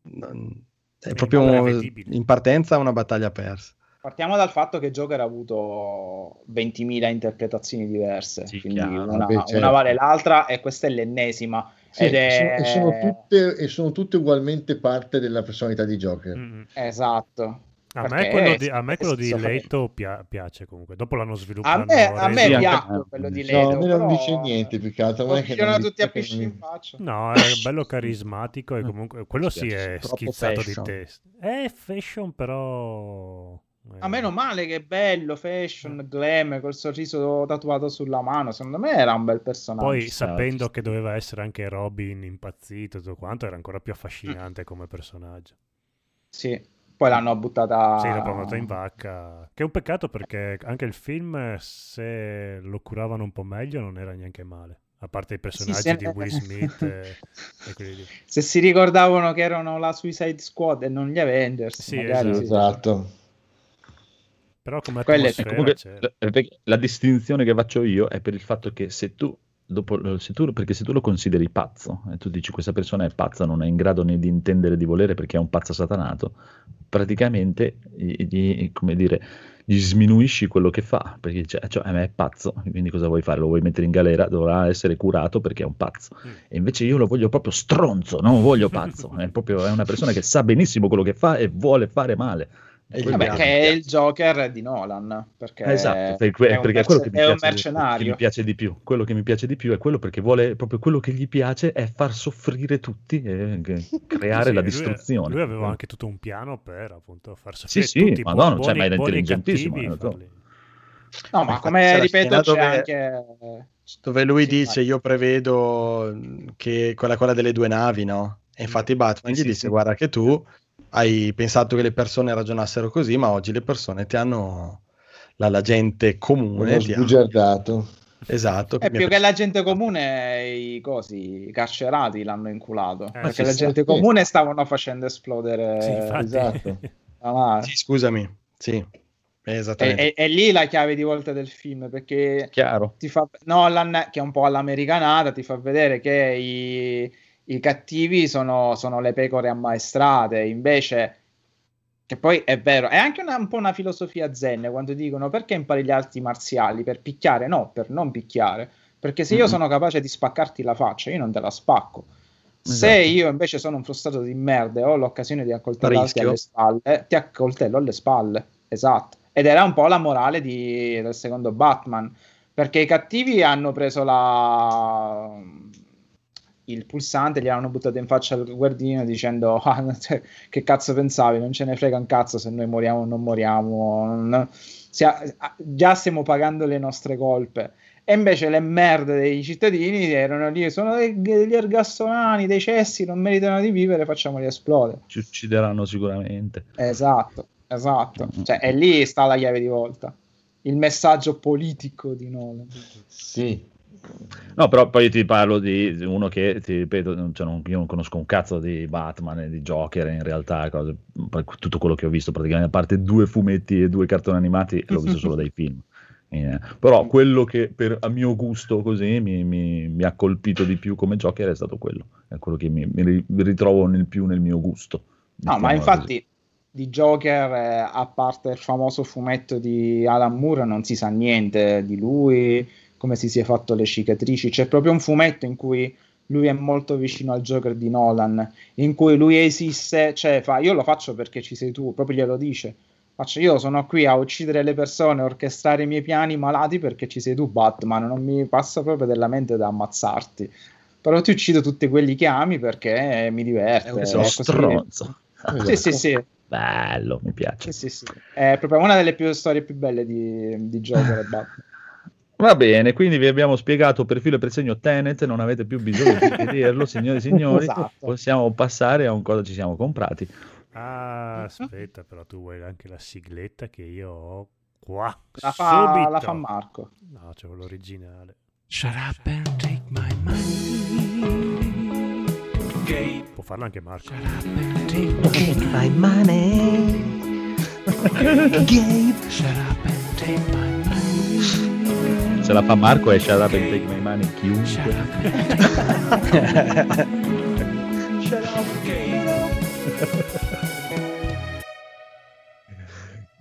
non- è È proprio in partenza una battaglia persa. Partiamo dal fatto che Joker ha avuto 20.000 interpretazioni diverse, Sì, quindi chiaro. una, Vabbè, certo. una vale l'altra e questa è l'ennesima. Sì, ed è... e, sono, e sono tutte, e sono tutte ugualmente parte della personalità di Joker. Mm, mm. Esatto. A me quello di, a me quello di. Leto pia- piace comunque. Dopo l'hanno sviluppato. A me, a me Sì, piace quello di Leto. No, a me non però dice niente più che altro. Non è che Funziona non tutti a non in faccia. No, è bello carismatico e comunque quello sì piace, è schizzato fashion. di testa. È fashion però... eh, A meno male che bello, fashion, glam, col sorriso tatuato sulla mano. Secondo me era un bel personaggio. Poi ci sapendo che doveva essere anche Robin impazzito e tutto quanto, era ancora più affascinante come personaggio. Sì. Poi l'hanno buttata... Sì, provato in vacca. Che è un peccato perché anche il film, se lo curavano un po' meglio, non era neanche male. A parte i personaggi se- di Will Smith e, e. Se si ricordavano che erano la Suicide Squad e non gli Avengers, Sì, magari sì. Esatto. Però come Quelle- Comunque, c'era. la- distinzione che faccio io è per il fatto che se tu, dopo, se tu, perché se tu lo consideri pazzo e tu dici questa persona è pazza, non è in grado né di intendere di volere perché è un pazzo satanato, praticamente gli, dire, gli sminuisci quello che fa, perché dice, cioè, eh, è pazzo, quindi cosa vuoi fare? Lo vuoi mettere in galera? Dovrà essere curato perché è un pazzo. Mm. E invece io lo voglio proprio stronzo, non voglio pazzo, è proprio è una persona che sa benissimo quello che fa e vuole fare male. Vabbè, che è il Joker di Nolan. Perché Esatto, per que- è un perché è quello che mi, merce- è un piace, che mercenario. mi piace di più. Quello che mi piace di più è quello perché vuole proprio quello che gli piace è far soffrire tutti e che- creare Sì, la lui- distruzione. Lui, aveva anche tutto un piano per appunto far Sì, soffrire sì, tutti, buoni, ma era buoni e intelligentissimo, cattivi, eh, so. farli- No, ma Infatti come c'è ripeto, c'è dove- anche. Dove lui Sì, dice vai. io prevedo che quella, quella delle due navi, no? E infatti Batman Sì, gli sì, dice sì. guarda che tu hai pensato che le persone ragionassero così, ma oggi le persone ti hanno la, la gente comune ti ha- sbugiardato. esatto È mi ha più che la gente comune, i cosi, i carcerati l'hanno inculato. perché sì, la gente comune stavano facendo esplodere. Sì, esatto. nave. Sì, scusami, sì, E, esattamente. e- e lì la chiave di volta del film perché Chiaro. ti fa Nolan, che è un po' all'americanata, ti fa vedere che i, i cattivi sono, sono le pecore ammaestrate, invece, che poi è vero, è anche una- un po' una filosofia zen quando dicono perché impari gli arti marziali? Per picchiare? No, per non picchiare, perché se io Mhm. sono capace di spaccarti la faccia, io non te la spacco. Se Esatto. io invece sono un frustrato di merda e ho l'occasione di accoltellarti alle spalle, ti accoltello alle spalle. Esatto. Ed era un po' la morale di- del secondo Batman. Perché i cattivi hanno preso la... il pulsante, gli hanno buttato in faccia al guardino dicendo "Ah, che cazzo pensavi, non ce ne frega un cazzo se noi moriamo o non moriamo, non- sia- già stiamo pagando le nostre colpe. E invece le merde dei cittadini erano lì, sono degli ergassonani, dei cessi, non meritano di vivere, facciamoli esplodere. Ci uccideranno sicuramente. Esatto, esatto. Cioè, e lì sta la chiave di volta. Il messaggio politico di Nolan. Sì. No, però poi ti parlo di uno che, ti ripeto, cioè, non- io non conosco un cazzo di Batman e di Joker in realtà, cose- tutto quello che ho visto praticamente, a parte due fumetti e due cartoni animati, l'ho visto solo dai film. Eh, però quello che per, a mio gusto così mi, mi- mi ha colpito di più come Joker è stato quello, è quello che mi, mi ri- mi ritrovo nel più nel mio gusto. No, ma infatti di Joker, eh, a parte il famoso fumetto di Alan Moore, non si sa niente di lui, come si sia fatto le cicatrici. C'è proprio un fumetto in cui lui è molto vicino al Joker di Nolan, in cui lui esiste, cioè fa io lo faccio perché ci sei tu, proprio glielo dice. Faccio io sono qui a uccidere le persone, a orchestrare i miei piani malati perché ci sei tu, Batman. Non mi passa proprio della mente da ammazzarti. Però ti uccido tutti quelli che ami perché mi diverte. È un è uno così. stronzo. Sì, sì, sì. Bello, mi piace. Sì, sì, sì. È proprio una delle più storie più belle di, di Joker e Batman. Va bene, quindi vi abbiamo spiegato per filo e per segno Tenet, non avete più bisogno di vederlo, signori e signori, Esatto. possiamo passare a un cosa ci siamo comprati. Ah, aspetta, però tu vuoi anche la sigletta che io ho qua. La fa, subito. la fa Marco. No, c'è l'originale. Shut up and take my money. Gabe, Può farlo anche Marco. take Take my money. Gabe. Shut up and take my money. Se la fa Marco è Shut Up and Take My Money Shut chiunque. up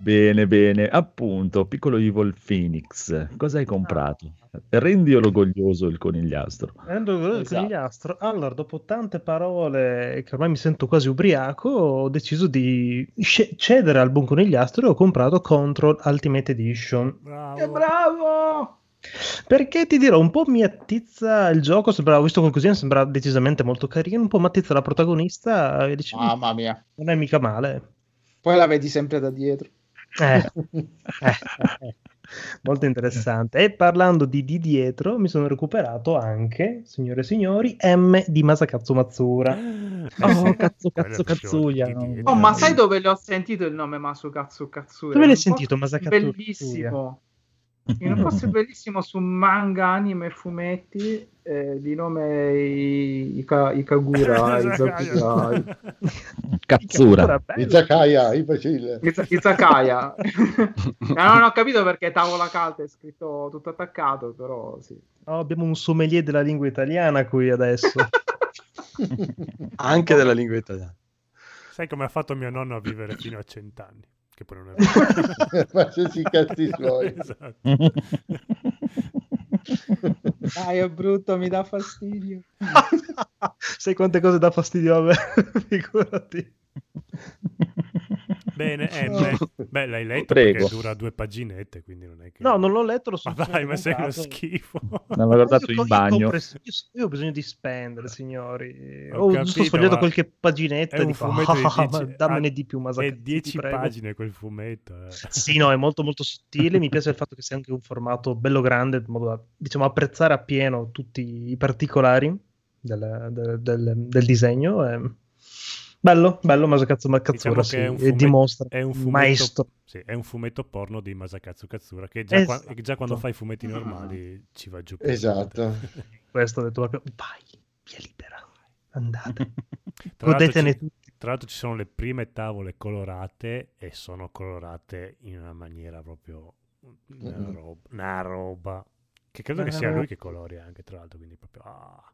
Bene, bene, appunto, piccolo Evil Phoenix, cosa hai comprato? Rendi orgoglioso il conigliastro. Prendo il Esatto. conigliastro. Allora, dopo tante parole che ormai mi sento quasi ubriaco, ho deciso di cedere al buon conigliastro e ho comprato Control Ultimate Edition. Bravo. bravo! Perché ti dirò, un po' mi attizza il gioco, sembrava, visto così, sembra decisamente molto carino, un po' mi attizza la protagonista e dici, "Mm, Mamma mia. non è mica male. Poi la vedi sempre da dietro. Eh, eh, eh, molto interessante. E parlando di di dietro, mi sono recuperato anche, signore e signori, M di Masakatsu Matsura. Eh, Oh, cazzo, cazzo, di no. Oh, ma sai dove l'ho sentito il nome Masukatsu Katsura? Dove l'hai sentito, Masakatsu Bellissimo. In un posto bellissimo su manga, anime e fumetti eh, di nome I- Ika- Ikagura, Izakura, Cazzura. bello. Izakaya, imbecille. Iz- Izakaya. No, non ho capito perché tavola calda è scritto tutto attaccato, però sì. Oh, abbiamo un sommelier della lingua italiana qui adesso. Anche della lingua italiana. Sai come ha fatto mio nonno a vivere fino a cent'anni? Che poi non è vero. Facciaci i cazzi suoi. Esatto. Dai, è brutto, mi dà fastidio. Sai quante cose dà fastidio a me? Figurati. Bene, M. Beh, l'hai letto Prego. perché dura due paginette, quindi non è che... No, non l'ho letto, l'ho Ma solo dai, ma sei uno schifo. L'avevo guardato Io- in io bagno. Io, io ho bisogno di spendere, signori. Ho Ho capito, giusto sfogliato ma qualche paginetta È e dico, fumetto di "Ah, ma 10 dammene di più, È Masakatsu, ti 10 prego." pagine quel fumetto. eh. Sì, no, è molto molto sottile. Mi piace il fatto che sia anche un formato bello grande, in modo da diciamo, apprezzare appieno tutti i particolari del, del- del- del disegno. e- Bello, bello Masakatsu Katsura, Diciamo sì, che è un fumetto- dimostra è un fumetto- maestro. Sì, è un fumetto porno di Masakatsu Katsura che già, qua- Esatto. già quando fai fumetti normali ci va giù. Esatto. Questo ho detto, vai, via libera, andate, Tra l'altro, godetene ci, tutti. tra l'altro ci sono le prime tavole colorate e sono colorate in una maniera proprio una roba, una roba. che credo che Una sia roba. lui che colori anche tra l'altro quindi proprio ah,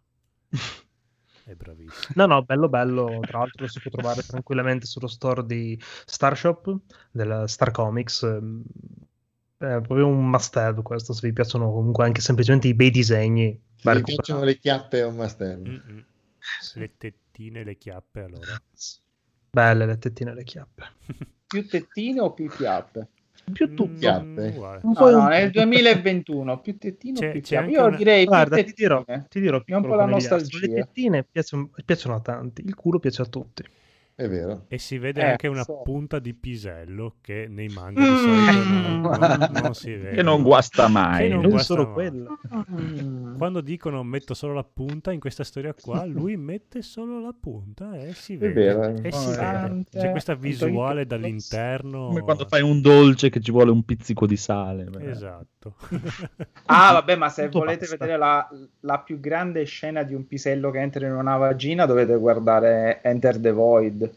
è bravissimo No, no, bello bello, tra l'altro lo si può trovare tranquillamente sullo store di Starshop, della Star Comics. È proprio un must have questo, se vi piacciono comunque anche semplicemente i bei disegni. Se recuperato. piacciono le chiappe è un must have. Mm-mm. Le tettine e le chiappe allora. Belle le tettine e le chiappe. Più tettine o più chiappe? Più tu. Mm, uguale. Un No, no, un- nel 2021 più tettine o C'è- più c'è Io una- direi Guarda, più ti dirò, ti dirò È un piccolo po' la nostalgia. Le tettine piacciono, piacciono a tanti, il culo piace a tutti. È vero. E si vede Eh, anche una so. punta di pisello che nei manga di solito non, non- non si vede. Che non guasta mai. Che non Non guasta solo mai. quello. Quando dicono metto solo la punta, in questa storia qua lui mette solo la punta e si È vede. vero. E si vede. C'è questa visuale dall'interno. Come quando fai un dolce che ci vuole un pizzico di sale. beh. Esatto. Ah, vabbè, ma se Tutto volete basta. vedere la, la più grande scena di un pisello che entra in una vagina, dovete guardare Enter the Void.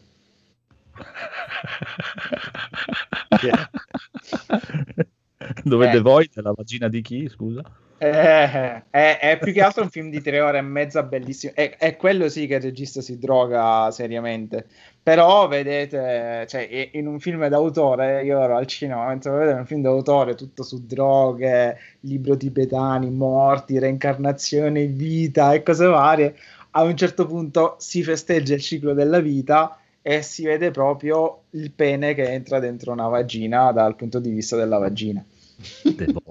Dove Eh. The Void è la vagina di chi, scusa? Eh, è, è più che altro un film di tre ore e mezza bellissimo. È, è quello sì che il regista si droga seriamente. Però vedete, cioè, in un film d'autore, io ero al cinema, mentre lo vedevo un film d'autore tutto su droghe, libro tibetani, morti, reincarnazione, vita e cose varie. A un certo punto si festeggia il ciclo della vita e si vede proprio il pene che entra dentro una vagina dal punto di vista della vagina.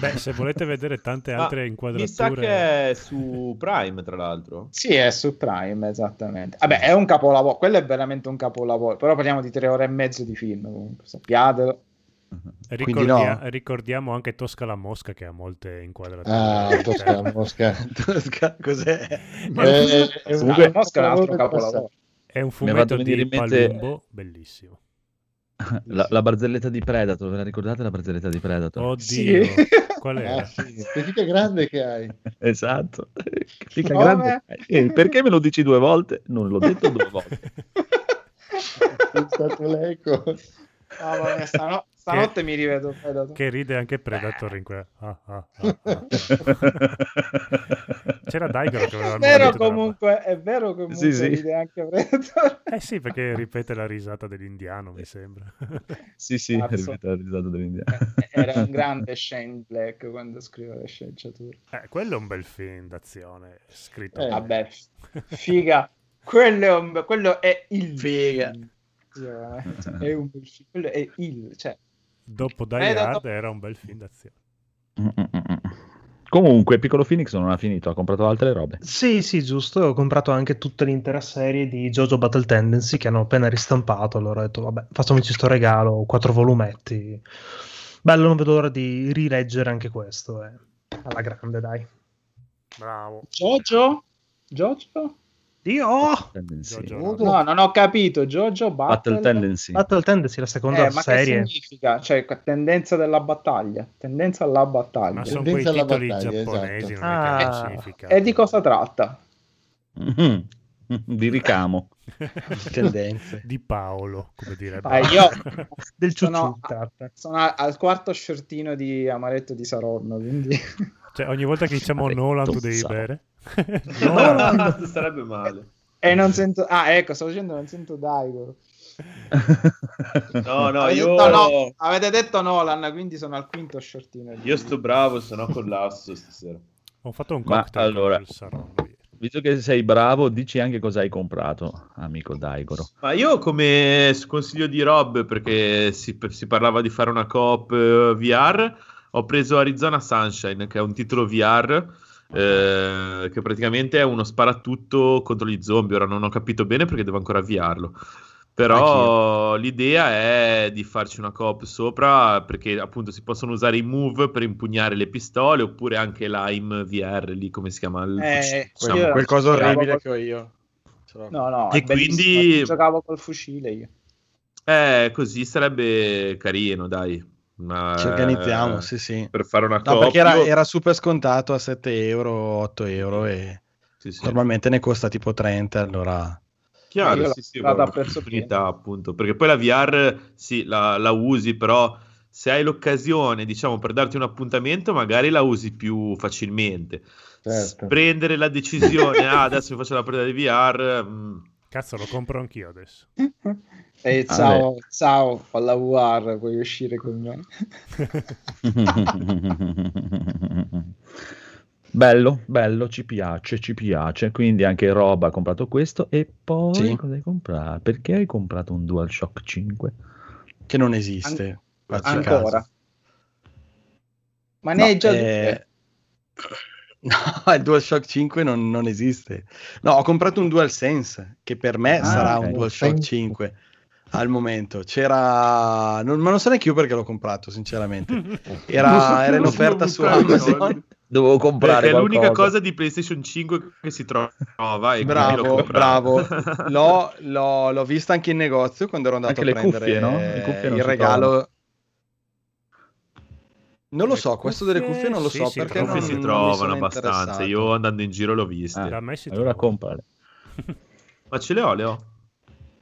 Beh, se volete vedere tante Ma altre Mi sa inquadrature... che è su Prime, tra l'altro. Sì, è su Prime, esattamente. Vabbè, è un capolavoro, quello è veramente un capolavoro, però parliamo di tre ore e mezzo di film, comunque, sappiatelo. Ricordia- no. Ricordiamo anche Tosca la Mosca che ha molte inquadrature. Ah, Tosca la Mosca. Cos'è? Eh, è un- Comunque- Ah, Mosca è un altro capolavoro capolavoro. È un fumetto di in mente- Palumbo, bellissimo. La, la barzelletta di Predator, ve la ricordate la barzelletta di Predator? Oddio, Sì. qual è? Ah, sì. Che grande che hai. Esatto. Che figa Come? grande. Eh, perché me lo dici due volte? Non l'ho detto due volte. È stato l'eco. Mamma mia, stano- stanotte mi rivedo Predator. Che ride anche Predator in quella. ah, ah, ah, ah. C'era Daigoro che aveva È vero comunque, è vero comunque Sì, sì. ride anche Predator. Eh sì, perché ripete la risata dell'indiano, mi sembra. sì, sì, Cazzo. ripete la risata dell'indiano. Era un grande Shane Black quando scriveva le sceneggiature. Eh, quello è un bel film d'azione, scritto Eh. Vabbè, figa, quello è, un quello è il. Sì, veramente. È un bel film. Quello è il, cioè, Dopo Die Predator- Hard era un bel film d'azione. Comunque, Piccolo Phoenix non ha finito, ha comprato altre robe. Sì, sì, giusto. Ho comprato anche tutta l'intera serie di JoJo Battle Tendency che hanno appena ristampato. Allora ho detto, vabbè, facciamoci sto regalo, quattro volumetti. Bello, non vedo l'ora di rileggere anche questo. eh. Alla grande, dai. Bravo. Jojo? Jojo? Dio! Jojo. No, non ho capito. Jojo Battle, Battle Tendency. Battle Tendency, la seconda Eh, ma serie. che significa? Cioè, tendenza della battaglia. Tendenza alla battaglia. Ma sono quei Tendenza alla titoli battaglia, giapponesi, esatto. non è che Ah. E di cosa tratta? Mhm. Di ricamo. Tendenze. Di Paolo, come direbbe. Ah, io Del sono, tratta. sono a- al quarto shortino di Amaretto di Saronno, quindi... Cioè, ogni volta che diciamo Nolan tu devi bere. No, sarebbe male. E non sento... Ah, ecco, stavo dicendo non sento Daigoro. No, no, avete, io, detto no, avete detto Nolan, quindi sono al quinto shortino. io sto bravo, se no collasso stasera. Ho fatto un Ma cocktail allora- Saronno ieri. Visto che sei bravo, dici anche cosa hai comprato, amico Daigoro. Ma io come consiglio di Rob, perché si, si parlava di fare una coop eh, VR, ho preso Arizona Sunshine, che è un titolo VR, eh, che praticamente è uno sparatutto contro gli zombie. Ora non ho capito bene perché devo ancora avviarlo. Però l'idea è di farci una coop sopra, perché appunto si possono usare i move per impugnare le pistole, oppure anche l'AIM VR, lì come si chiama? Il Eh, fucile. Quel- Insomma, quel coso orribile col- che ho io. No, no, E quindi- Giocavo col fucile io. Eh, così sarebbe carino, dai. Ma, Ci organizziamo, sì, sì. Per fare una No, coop. perché era, era super scontato a 7 euro, 8 euro e Sì, sì. normalmente ne costa tipo 30, allora... Chiaro, l'ho sì, sì, comprata guarda, a prezzo opportunità, appunto, perché poi la VR sì, la, la usi, però se hai l'occasione, diciamo, per darti un appuntamento, magari la usi più facilmente. Certo. Prendere la decisione, ah, adesso mi faccio la partita di VR, mm, Cazzo, lo compro anch'io adesso. E ciao, ciao, ho la VR, puoi uscire con me. Bello, bello, ci piace, ci piace. Quindi anche Rob ha comprato questo. E poi Sì. cosa hai comprato? Perché hai comprato un DualShock 5? Che non esiste. An- ancora. caso. Ma No, ne hai già due. No, il DualShock 5 non, non esiste. No, ho comprato un DualSense che per me Ah, sarà ok. un DualShock Sense. 5 al momento. C'era, non, ma non so neanche io perché l'ho comprato, sinceramente. Era, so era in offerta su Amazon. Dovevo comprare Perché è l'unica cosa di PlayStation 5 che si trova e Bravo, bravo. L'ho, l'ho- l'ho vista anche in negozio quando ero andato Anche a prendere cuffie, no? Il regalo. Non lo Le so, questo delle cuffie non lo sì, so si perché cuffie non, si trovano abbastanza. Io andando in giro l'ho viste. Ah, Da me si allora trova. comprale. Ma ce le ho, le ho.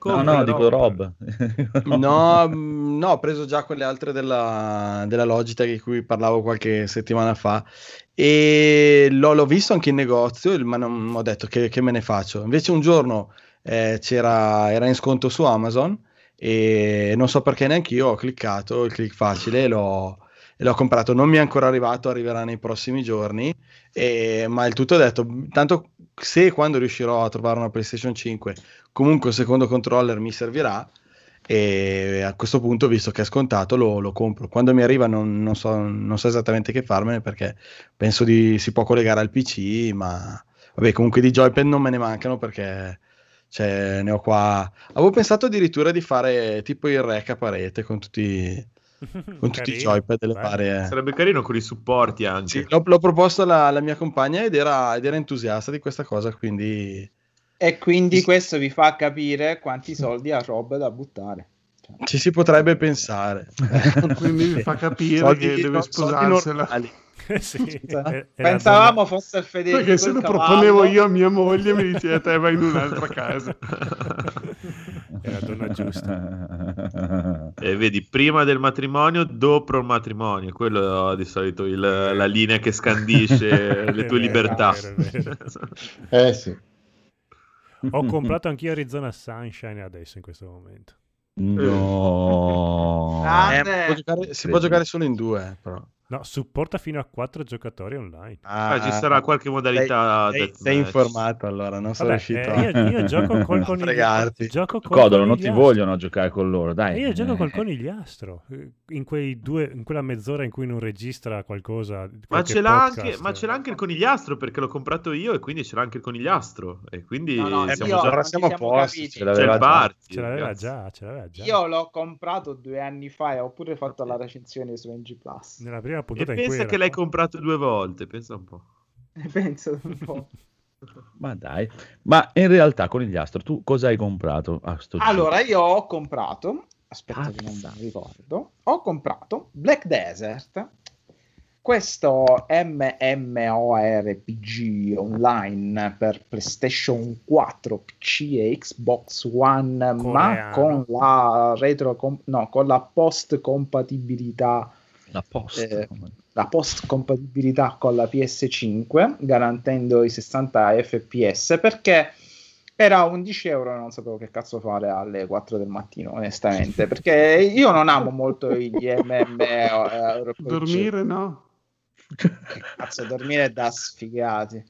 No, Compra, no, dico Rob. No, mm, no, ho preso già quelle altre della, della Logitech di cui parlavo qualche settimana fa e l'ho, l'ho visto anche in negozio, ma non ho detto che, che me ne faccio. Invece un giorno eh, c'era, era in sconto su Amazon e non so perché neanche io ho cliccato il click facile e l'ho, l'ho comprato. Non mi è ancora arrivato, arriverà nei prossimi giorni, e- ma il tutto è detto, tanto se e quando riuscirò a trovare una PlayStation 5 comunque il secondo controller mi servirà e a questo punto visto che è scontato lo, lo compro quando mi arriva non, non so, non so esattamente che farmene perché penso di si può collegare al pc ma vabbè comunque di joypad non me ne mancano perché cioè, ne ho qua avevo pensato addirittura di fare tipo il rec a parete con tutti con tutti i joypad delle varie Sarebbe carino con i supporti anche. sì, l'ho, l'ho proposto alla, alla mia compagna ed era, ed era entusiasta di questa cosa quindi E quindi questo vi fa capire quanti soldi ha Rob da buttare. Cioè, ci si potrebbe pensare Quindi mi fa capire Soldi- che deve soldi sposarsela. normali. Sì, Cioè, era donna- Pensavamo fosse il Federico Perché se lo cavallo. proponevo io a mia moglie mi diceva te vai in un'altra casa. È la donna giusta. E vedi, prima del matrimonio, dopo il matrimonio. Quello è di solito il- la linea che scandisce le tue libertà. Eh sì. Ho comprato anch'io Arizona Sunshine adesso in questo momento. No. Eh, può giocare- si può giocare solo in due, eh, però. No, supporta fino a 4 giocatori online. Ah, ci sarà qualche modalità Sei, deathmatch. sei informato allora, non sono Vabbè, riuscito eh, io, io gioco col a conigliastro. fregarti. Gioco col Codolo, non ti vogliono giocare con loro, dai. E io gioco col Eh. conigliastro. eh, In, quei due, in quella mezz'ora in cui non registra qualcosa. Ma ce, anche, ma ce l'ha anche il conigliastro perché l'ho comprato io e quindi ce l'ha anche il conigliastro. E quindi No, no, siamo io- già... siamo a posto. capiti. Ce l'aveva il già. Ce l'aveva già, ce l'aveva già. Io l'ho comprato due anni fa e ho pure fatto la recensione su NG Plus. Nella prima E puntata in cui pensa era che l'hai comprato due volte, pensa un po'. Penso un po'. Ma dai, ma in realtà conigliastro, tu cosa hai comprato? Allora, io ho comprato, aspetta che non mi ricordo, ho comprato Black Desert, questo MMORPG online per PlayStation 4, PC e Xbox One, ma Coreano. con la retro, no, con la post compatibilità la posta. eh, la post compatibilità con la PS5 garantendo i 60 fps perché era 11 euro e non sapevo che cazzo fare alle 4 del mattino onestamente perché io non amo molto gli MMO Dormire no? cazzo dormire è da sfigati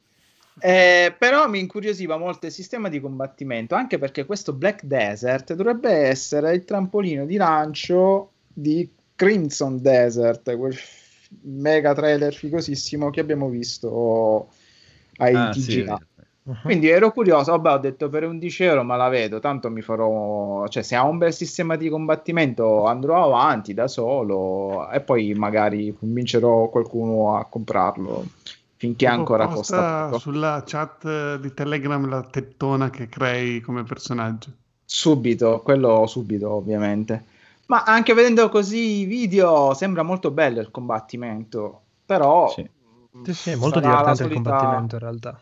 Eh, però mi incuriosiva molto il sistema di combattimento anche perché questo Black Desert dovrebbe essere il trampolino di lancio di Crimson Desert quel mega trailer figosissimo che abbiamo visto ai Ah, sì, TGA Mhm. quindi ero curioso, vabbè, ho detto per 11 euro ma la vedo, tanto mi farò, cioè se ha un bel sistema di combattimento andrò avanti da solo e poi magari convincerò qualcuno a comprarlo finché ancora costa poco. sulla chat di Telegram la tettona che crei come personaggio. Subito, quello subito ovviamente. Ma anche vedendo così i video sembra molto bello il combattimento, però Sì. Sì, sì, è molto divertente il solita- combattimento in realtà.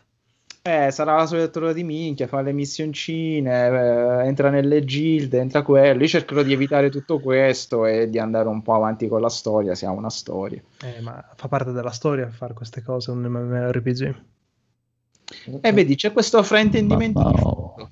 Eh, sarà la solita roba di minchia, fa le missioncine, eh, entra nelle gilde, entra quello. Io cercherò di evitare tutto questo e di andare un po' avanti con la storia, se ha una storia. Eh, ma fa parte della storia fare queste cose un MMORPG. E vedi, c'è questo fraintendimento Ma di no. fondo,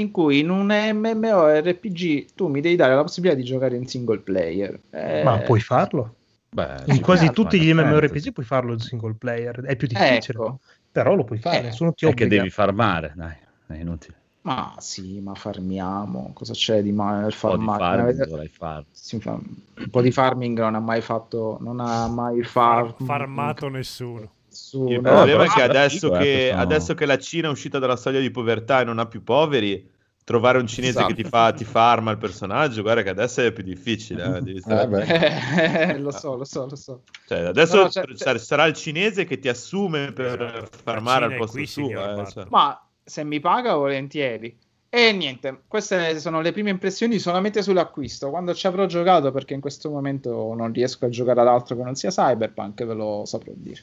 in cui in un MMORPG tu mi devi dare la possibilità di giocare in single player. Eh, Ma puoi farlo? Beh, In quasi certo, tutti gli. MMORPG puoi farlo il single player, è più difficile, Ecco. però lo puoi fare, Eh, nessuno ti È che devi farmare, dai, è inutile. Ma sì, ma farmiamo. Cosa c'è di male nel Un po' di farmare? farming Avete- dovrai farlo. si fa- Un po' di farming non ha mai fatto, non ha mai far- farmato nessuno. Nessuno. Il problema è che adesso, eh, che adesso che la Cina è uscita dalla soglia di povertà e non ha più poveri, trovare un cinese Esatto. che ti, fa, ti farma il personaggio, guarda che adesso è più difficile. eh, devi stare- Eh. Eh, lo so, lo so, lo so. Cioè, adesso No, cioè- sar- sarà il cinese che ti assume per Esatto. farmare al posto suo. eh, cioè. Ma se mi paga volentieri. E niente, queste sono le prime impressioni solamente sull'acquisto. Quando ci avrò giocato, perché in questo momento non riesco a giocare ad altro che non sia Cyberpunk, ve lo saprò dire.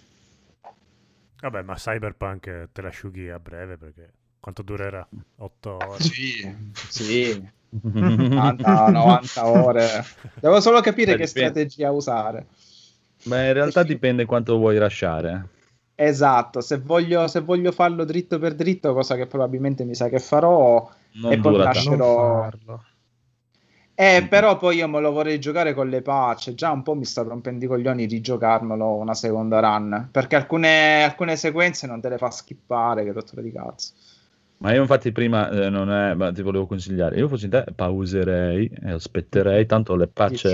Vabbè, ma Cyberpunk te l'asciughi a breve perché quanto durerà? 8 ore. Sì, sì. 90, 90 ore. Devo solo capire Beh, che dipende. strategia usare. Ma in realtà dipende quanto vuoi lasciare. Esatto, se voglio, se voglio farlo dritto per dritto, cosa che probabilmente mi sa che farò, Non e poi lascerò- farlo. Eh, però poi io me lo vorrei giocare con le patch. Già un po' mi sta rompendo i coglioni rigiocarmelo una seconda run. Perché alcune, alcune sequenze non te le fa skippare, che rottura di cazzo. Ma io infatti prima eh, non è, ma ti volevo consigliare, io fossi in te pauserei e aspetterei, tanto le patch,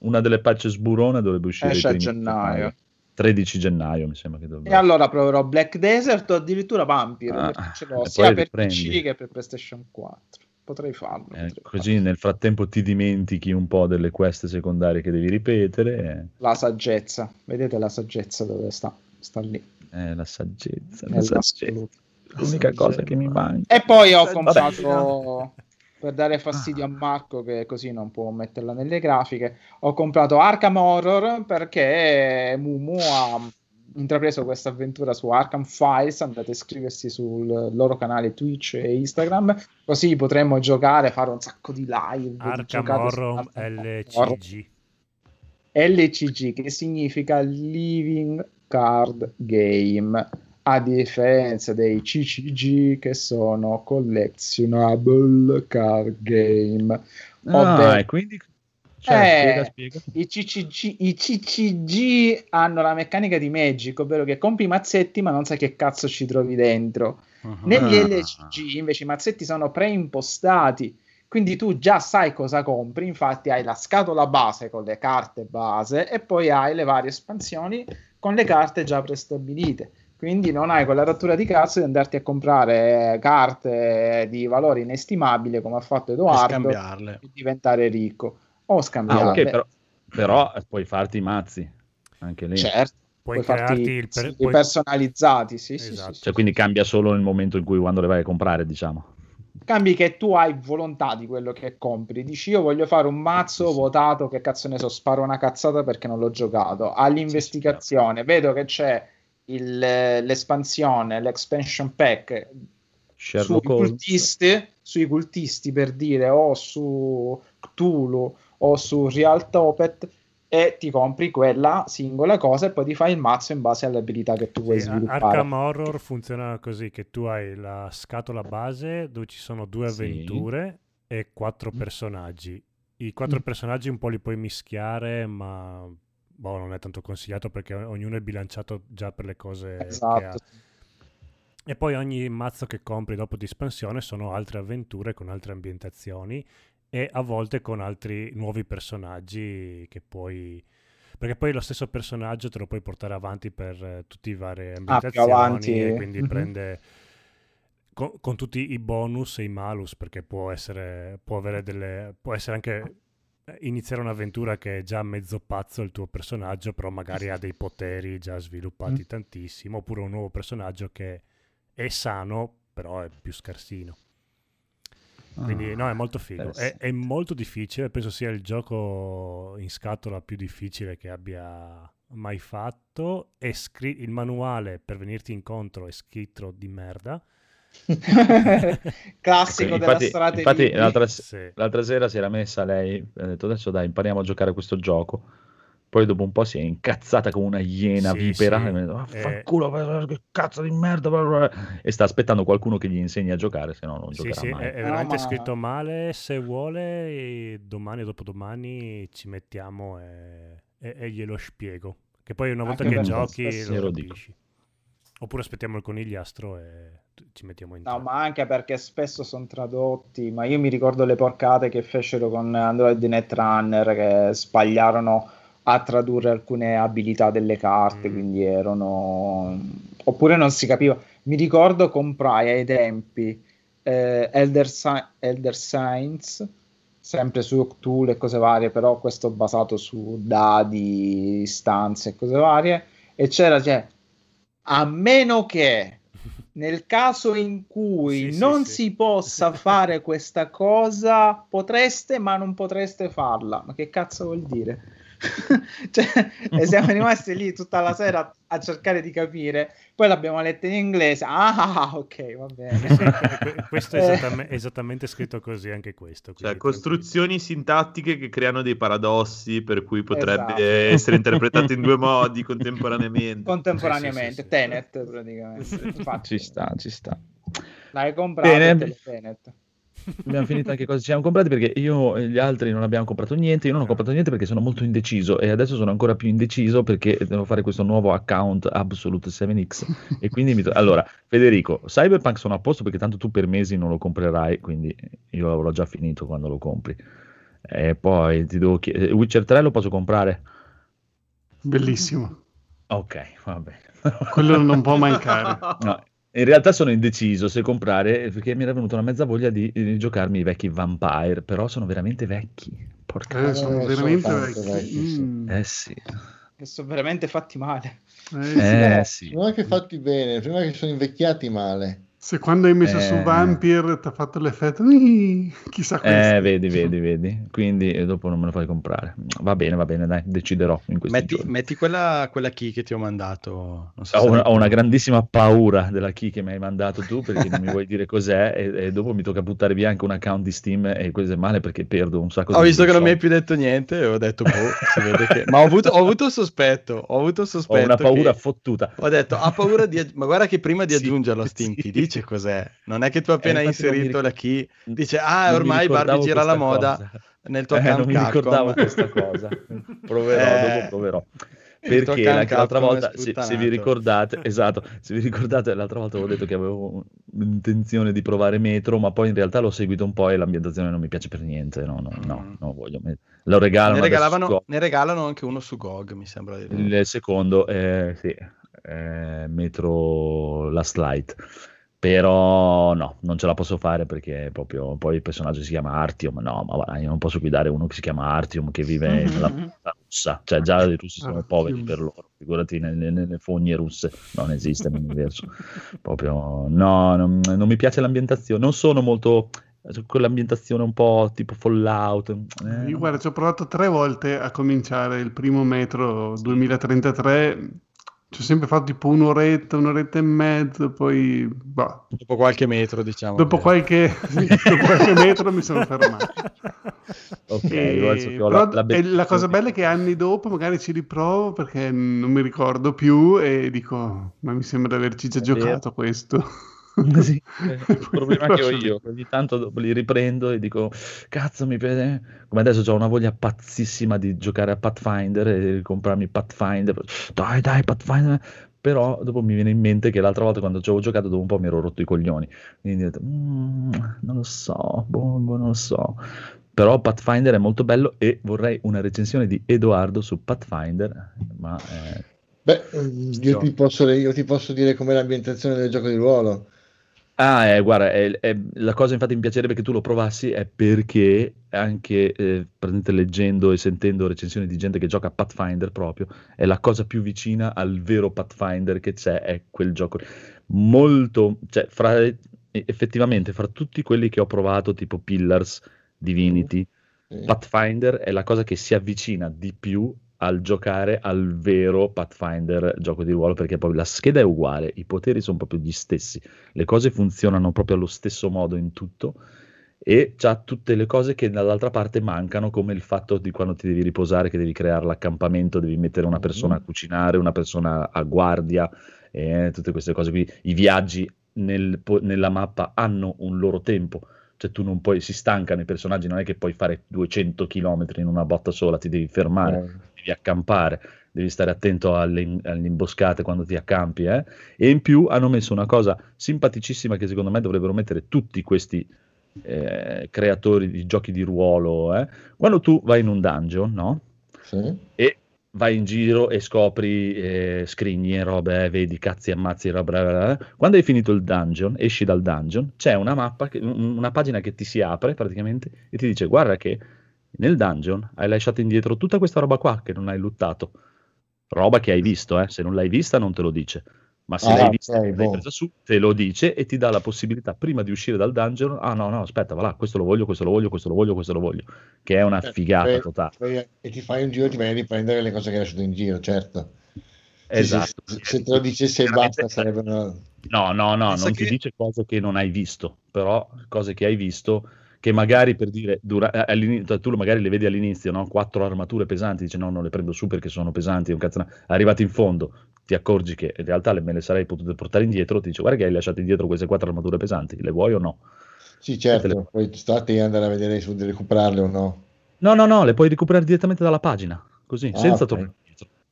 una delle patch sburone dovrebbe uscire Esce a gennaio. 13 gennaio mi sembra che E dovrebbe. allora proverò Black Desert o addirittura Vampire, Ah, ce l'ho e sia per riprendi. PC che per PlayStation 4. Potrei farlo. Eh, potrei così nel frattempo ti dimentichi un po' delle quest secondarie che devi ripetere. farlo. La saggezza, vedete la saggezza dove sta? Sta lì. eh, eh, la saggezza, la saggezza. L'unica cosa che mi manca. E poi ho comprato, per dare fastidio a Marco che così non può metterla nelle grafiche, ho comprato Arkham Horror perché Mumu ha intrapreso questa avventura su Arkham Files, andate a iscriversi sul loro canale Twitch e Instagram, così potremmo giocare, fare un sacco di live. Arkham Horror. LCG. LCG che significa Living Card Game a differenza dei CCG che sono Collectionable Card Game Ah, ovvero- e quindi... Cioè, Eh, spiega, spiega. i, CCG, i CCG hanno la meccanica di Magic ovvero che compri i mazzetti ma non sai che cazzo ci trovi dentro negli Ah. LCG invece i mazzetti sono preimpostati, quindi tu già sai cosa compri, infatti hai la scatola base con le carte base e poi hai le varie espansioni con le carte già prestabilite. Quindi non hai quella rottura di cazzo di andarti a comprare carte di valore inestimabile come ha fatto E Edoardo scambiarle. e diventare ricco o Ah, scambiarle. ok, però, però puoi farti i mazzi anche lì. Certo, Puoi puoi farti crearti il per- sì, puoi- personalizzati, sì, sì, Esatto. sì, Cioè, quindi cambia solo nel momento in cui quando le vai a comprare, diciamo. cambi che tu hai volontà di quello che compri. Dici io voglio fare un mazzo votato, che cazzo ne so, sparo una cazzata perché non l'ho giocato. All'investigazione vedo che c'è il- l'espansione, l'expansion pack sui Sherlock Holmes. cultisti, sui cultisti per dire o su Cthulhu o su Real Topet e ti compri quella singola cosa e poi ti fai il mazzo in base alle abilità che tu vuoi Sì, sviluppare. Arkham Horror funziona così che tu hai la scatola base dove ci sono due Sì. avventure e quattro personaggi. I quattro Mm. personaggi un po' li puoi mischiare, ma boh, non è tanto consigliato perché ognuno è bilanciato già per le cose che ha. Esatto. E poi ogni mazzo che compri dopo di espansione sono altre avventure con altre ambientazioni e a volte con altri nuovi personaggi che puoi... Perché poi lo stesso personaggio te lo puoi portare avanti per eh, tutte le varie Ah, ambientazioni avanti. e quindi Mhm. prende con, con tutti i bonus e i malus perché può essere, può avere delle... può essere anche eh, iniziare un'avventura che è già mezzo pazzo il tuo personaggio, però magari ha dei poteri già sviluppati Mm. tantissimo, oppure un nuovo personaggio che è sano, però è più scarsino. Quindi no, è molto figo. È, interessante. è molto difficile, penso sia il gioco in scatola più difficile che abbia mai fatto. È scri- il manuale per venirti incontro è scritto di merda. Classico Ecco, della infatti, strada infatti l'altra, Sì. l'altra sera si era messa lei, ha detto adesso dai impariamo a giocare a questo gioco. Poi dopo un po' si è incazzata come una iena Sì, vipera. sì. e mi ha detto, Eh, "Vaffanculo, che cazzo di merda. bla bla bla". E sta aspettando qualcuno che gli insegni a giocare, se no non Sì, giocherà sì, mai. è, No, veramente ma- scritto male. Se vuole, domani o dopodomani ci mettiamo e, e, e glielo spiego. Che poi una volta Anche che giochi spesso- lo capisci. Oppure aspettiamo il conigliastro e ci mettiamo in No, ma anche perché spesso sono tradotti, ma io mi ricordo le porcate che fecero con Android Netrunner che sbagliarono a tradurre alcune abilità delle carte, Mm. quindi erano... oppure non si capiva. Mi ricordo comprai ai tempi eh, Elder, Sci- Elder Science, sempre su Cthulhu e cose varie, però questo basato su dadi, stanze e cose varie, e c'era, cioè, a meno che nel caso in cui Sì, sì, non sì. si possa fare questa cosa, potreste, ma non potreste farla. Ma che cazzo vuol dire? cioè, e siamo rimasti lì tutta la sera a cercare di capire. Poi l'abbiamo letta in inglese. Ah, ok, va bene. Que- questo è Eh. esattame- esattamente scritto così, anche questo. Cioè, costruzioni sintattiche che creano dei paradossi per cui potrebbe Esatto. essere interpretato in due modi contemporaneamente. Contemporaneamente, Sì, sì, sì. Tenet praticamente. Infatti, Ci sta, ci sta. l'hai comprato Bene. Tenet. Abbiamo finito anche cosa ci siamo comprati perché io e gli altri non abbiamo comprato niente. Io non ho comprato niente perché sono molto indeciso e adesso sono ancora più indeciso perché devo fare questo nuovo account Absolute 7X. e quindi mi to- allora, Federico, Cyberpunk sono a posto perché tanto tu per mesi non lo comprerai, quindi io l'avrò già finito quando lo compri. E poi ti devo chiedere, Witcher 3 lo posso comprare? Bellissimo. Ok, va bene. Quello non può mancare. No, in realtà sono indeciso se comprare perché mi era venuta una mezza voglia di, di giocarmi i vecchi Vampire, però sono veramente vecchi. Porca Eh, sono Eh, veramente sono vecchi. vecchi, sì. Mm. Eh sì, Che sono veramente fatti male. Eh, sì. eh sì. Sono anche fatti bene, prima che sono invecchiati male. Se quando hai messo Eh. su Vampire ti ha fatto l'effetto, "Ih, chissà questo. Eh, vedi, vedi, vedi. Quindi eh, dopo non me lo fai comprare. Va bene, va bene, dai, deciderò in questi Metti, giorni. metti quella, quella key che ti ho mandato. Non so Ho una, ho una grandissima paura della key che mi hai mandato tu perché non mi vuoi dire cos'è e, e dopo mi tocca buttare via anche un account di Steam e questo è male perché perdo un sacco Ho di visto che non mi hai più detto niente e ho detto, boh, si vede che... Ma ho avuto, ho avuto il sospetto, ho avuto Ho sospetto una paura che- fottuta. Ho detto, ha paura di... Ma guarda che prima di Sì, aggiungerlo a Steam sì. ti dice cos'è. Non è che tu appena Eh, hai mi inserito ric- la key dice, ah, ormai Barbie gira la moda cosa. nel tuo Eh, account non mi Capcom. ricordavo questa cosa. Proverò, Eh, dopo proverò. Perché l'altra è volta, se, se vi ricordate, esatto, se vi ricordate, l'altra volta avevo detto che avevo intenzione di provare Metro, ma poi in realtà l'ho seguito un po' e l'ambientazione non mi piace per niente. No, no, no, Mm. non voglio. Lo regalano Ne, ne regalano anche uno su GOG, mi sembra. di- Il secondo, eh, sì, eh, Metro Last Light. Però no, non ce la posso fare perché proprio poi il personaggio si chiama Artyom. No, ma io non posso guidare uno che si chiama Artyom che vive nella comunità russa. Cioè, già i russi sono Artyom. poveri per loro, figurati nelle, nelle fogne russe. Non esiste nell'universo. Proprio no, non, non mi piace l'ambientazione. Non sono molto quell'ambientazione un po' tipo Fallout. eh, Io guarda, ci ho provato tre volte a cominciare il primo metro 2033. Ci ho sempre fatto tipo un'oretta, un'oretta e mezzo, poi boh, Dopo qualche metro, diciamo. dopo che- qualche, dopo qualche metro mi sono fermato. Ok, E- la, la e la cosa bella è che anni dopo magari ci riprovo perché non mi ricordo più e dico, ma mi sembra di averci già È vero. giocato questo. Sì, è il problema che ho io, ogni tanto dopo li riprendo e dico, cazzo mi piace, come adesso ho una voglia pazzissima di giocare a Pathfinder e comprarmi Pathfinder, dai dai Pathfinder, però dopo mi viene in mente che l'altra volta quando ci avevo giocato dopo un po' mi ero rotto i coglioni, quindi ho detto, "Mm, non lo so, boh, boh, non lo so, però Pathfinder è molto bello e vorrei una recensione di Edoardo su Pathfinder, ma... eh, Beh, io ti, posso, io ti posso dire com'è l'ambientazione del gioco di ruolo. Ah, eh, guarda, è- è- la cosa infatti mi piacerebbe che tu lo provassi è perché anche eh, leggendo e sentendo recensioni di gente che gioca a Pathfinder proprio, è la cosa più vicina al vero Pathfinder che c'è, è quel gioco. Molto, cioè, fra, effettivamente, fra tutti quelli che ho provato, tipo Pillars, Divinity, Sì. Pathfinder è la cosa che si avvicina di più al giocare al vero Pathfinder gioco di ruolo perché poi la scheda è uguale, i poteri sono proprio gli stessi, le cose funzionano proprio allo stesso modo in tutto e c'ha tutte le cose che dall'altra parte mancano come il fatto di quando ti devi riposare che devi creare l'accampamento, devi mettere una persona a cucinare, una persona a guardia e tutte queste cose. Qui, i viaggi nel- nella mappa hanno un loro tempo. Cioè tu non puoi, si stancano i personaggi, non è che puoi fare 200 km in una botta sola, ti devi fermare, Eh, devi accampare, devi stare attento alle, alle imboscate quando ti accampi, eh? e in più hanno messo una cosa simpaticissima che secondo me dovrebbero mettere tutti questi eh, creatori di giochi di ruolo, eh? quando tu vai in un dungeon, no? Sì. E vai in giro e scopri eh, scrigni e robe, eh, vedi cazzi e ammazzi, bla, bla, bla. quando hai finito il dungeon, esci dal dungeon, c'è una mappa, che- un- una pagina che ti si apre praticamente e ti dice guarda che nel dungeon hai lasciato indietro tutta questa roba qua che non hai luttato, roba che hai visto, eh? se non l'hai vista non te lo dice. Ma se Ah, l'hai vista, ok, l'hai boh. presa su, te lo dice e ti dà la possibilità prima di uscire dal dungeon. Ah, no, no, aspetta, va là, questo lo voglio, questo lo voglio, questo lo voglio, questo lo voglio. Che è una Eh, figata totale. E ti fai un giro e ti vai a riprendere le cose che hai lasciato in giro, certo. Esatto. se, se te lo dicessi e basta sarebbe una... No, no, no, Pensa non che- ti dice cose che non hai visto, però cose che hai visto che magari per dire, dura- eh, all'inizio- tu magari le vedi all'inizio, no? Quattro armature pesanti, dici no, non le prendo su perché sono pesanti, un cazzo, arrivati in fondo ti accorgi che in realtà le- me le sarei potute portare indietro, ti dice guarda che hai lasciato indietro queste quattro armature pesanti, le vuoi o no? Sì, Te le- certo, poi sta a te andare a vedere su di recuperarle o no. No, no, no, le puoi recuperare direttamente dalla pagina, così, Ah, senza ok. tornare.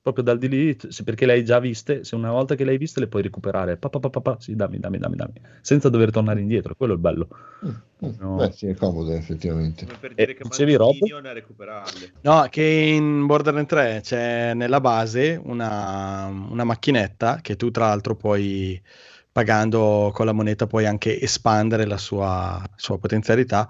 Proprio dal di lì, perché le hai già viste, se una volta che le hai viste le puoi recuperare, pa, pa, pa, pa, pa, sì, dammi, dammi, dammi, dammi, senza dover tornare indietro, quello è il bello. Mm, mm, No. Beh, sì, è comodo effettivamente. Come per Eh, dire che dicevi, Rob? Minion a recuperarle. No, che in Borderlands 3 c'è nella base una, una macchinetta che tu tra l'altro puoi pagando con la moneta puoi anche espandere la sua, sua potenzialità,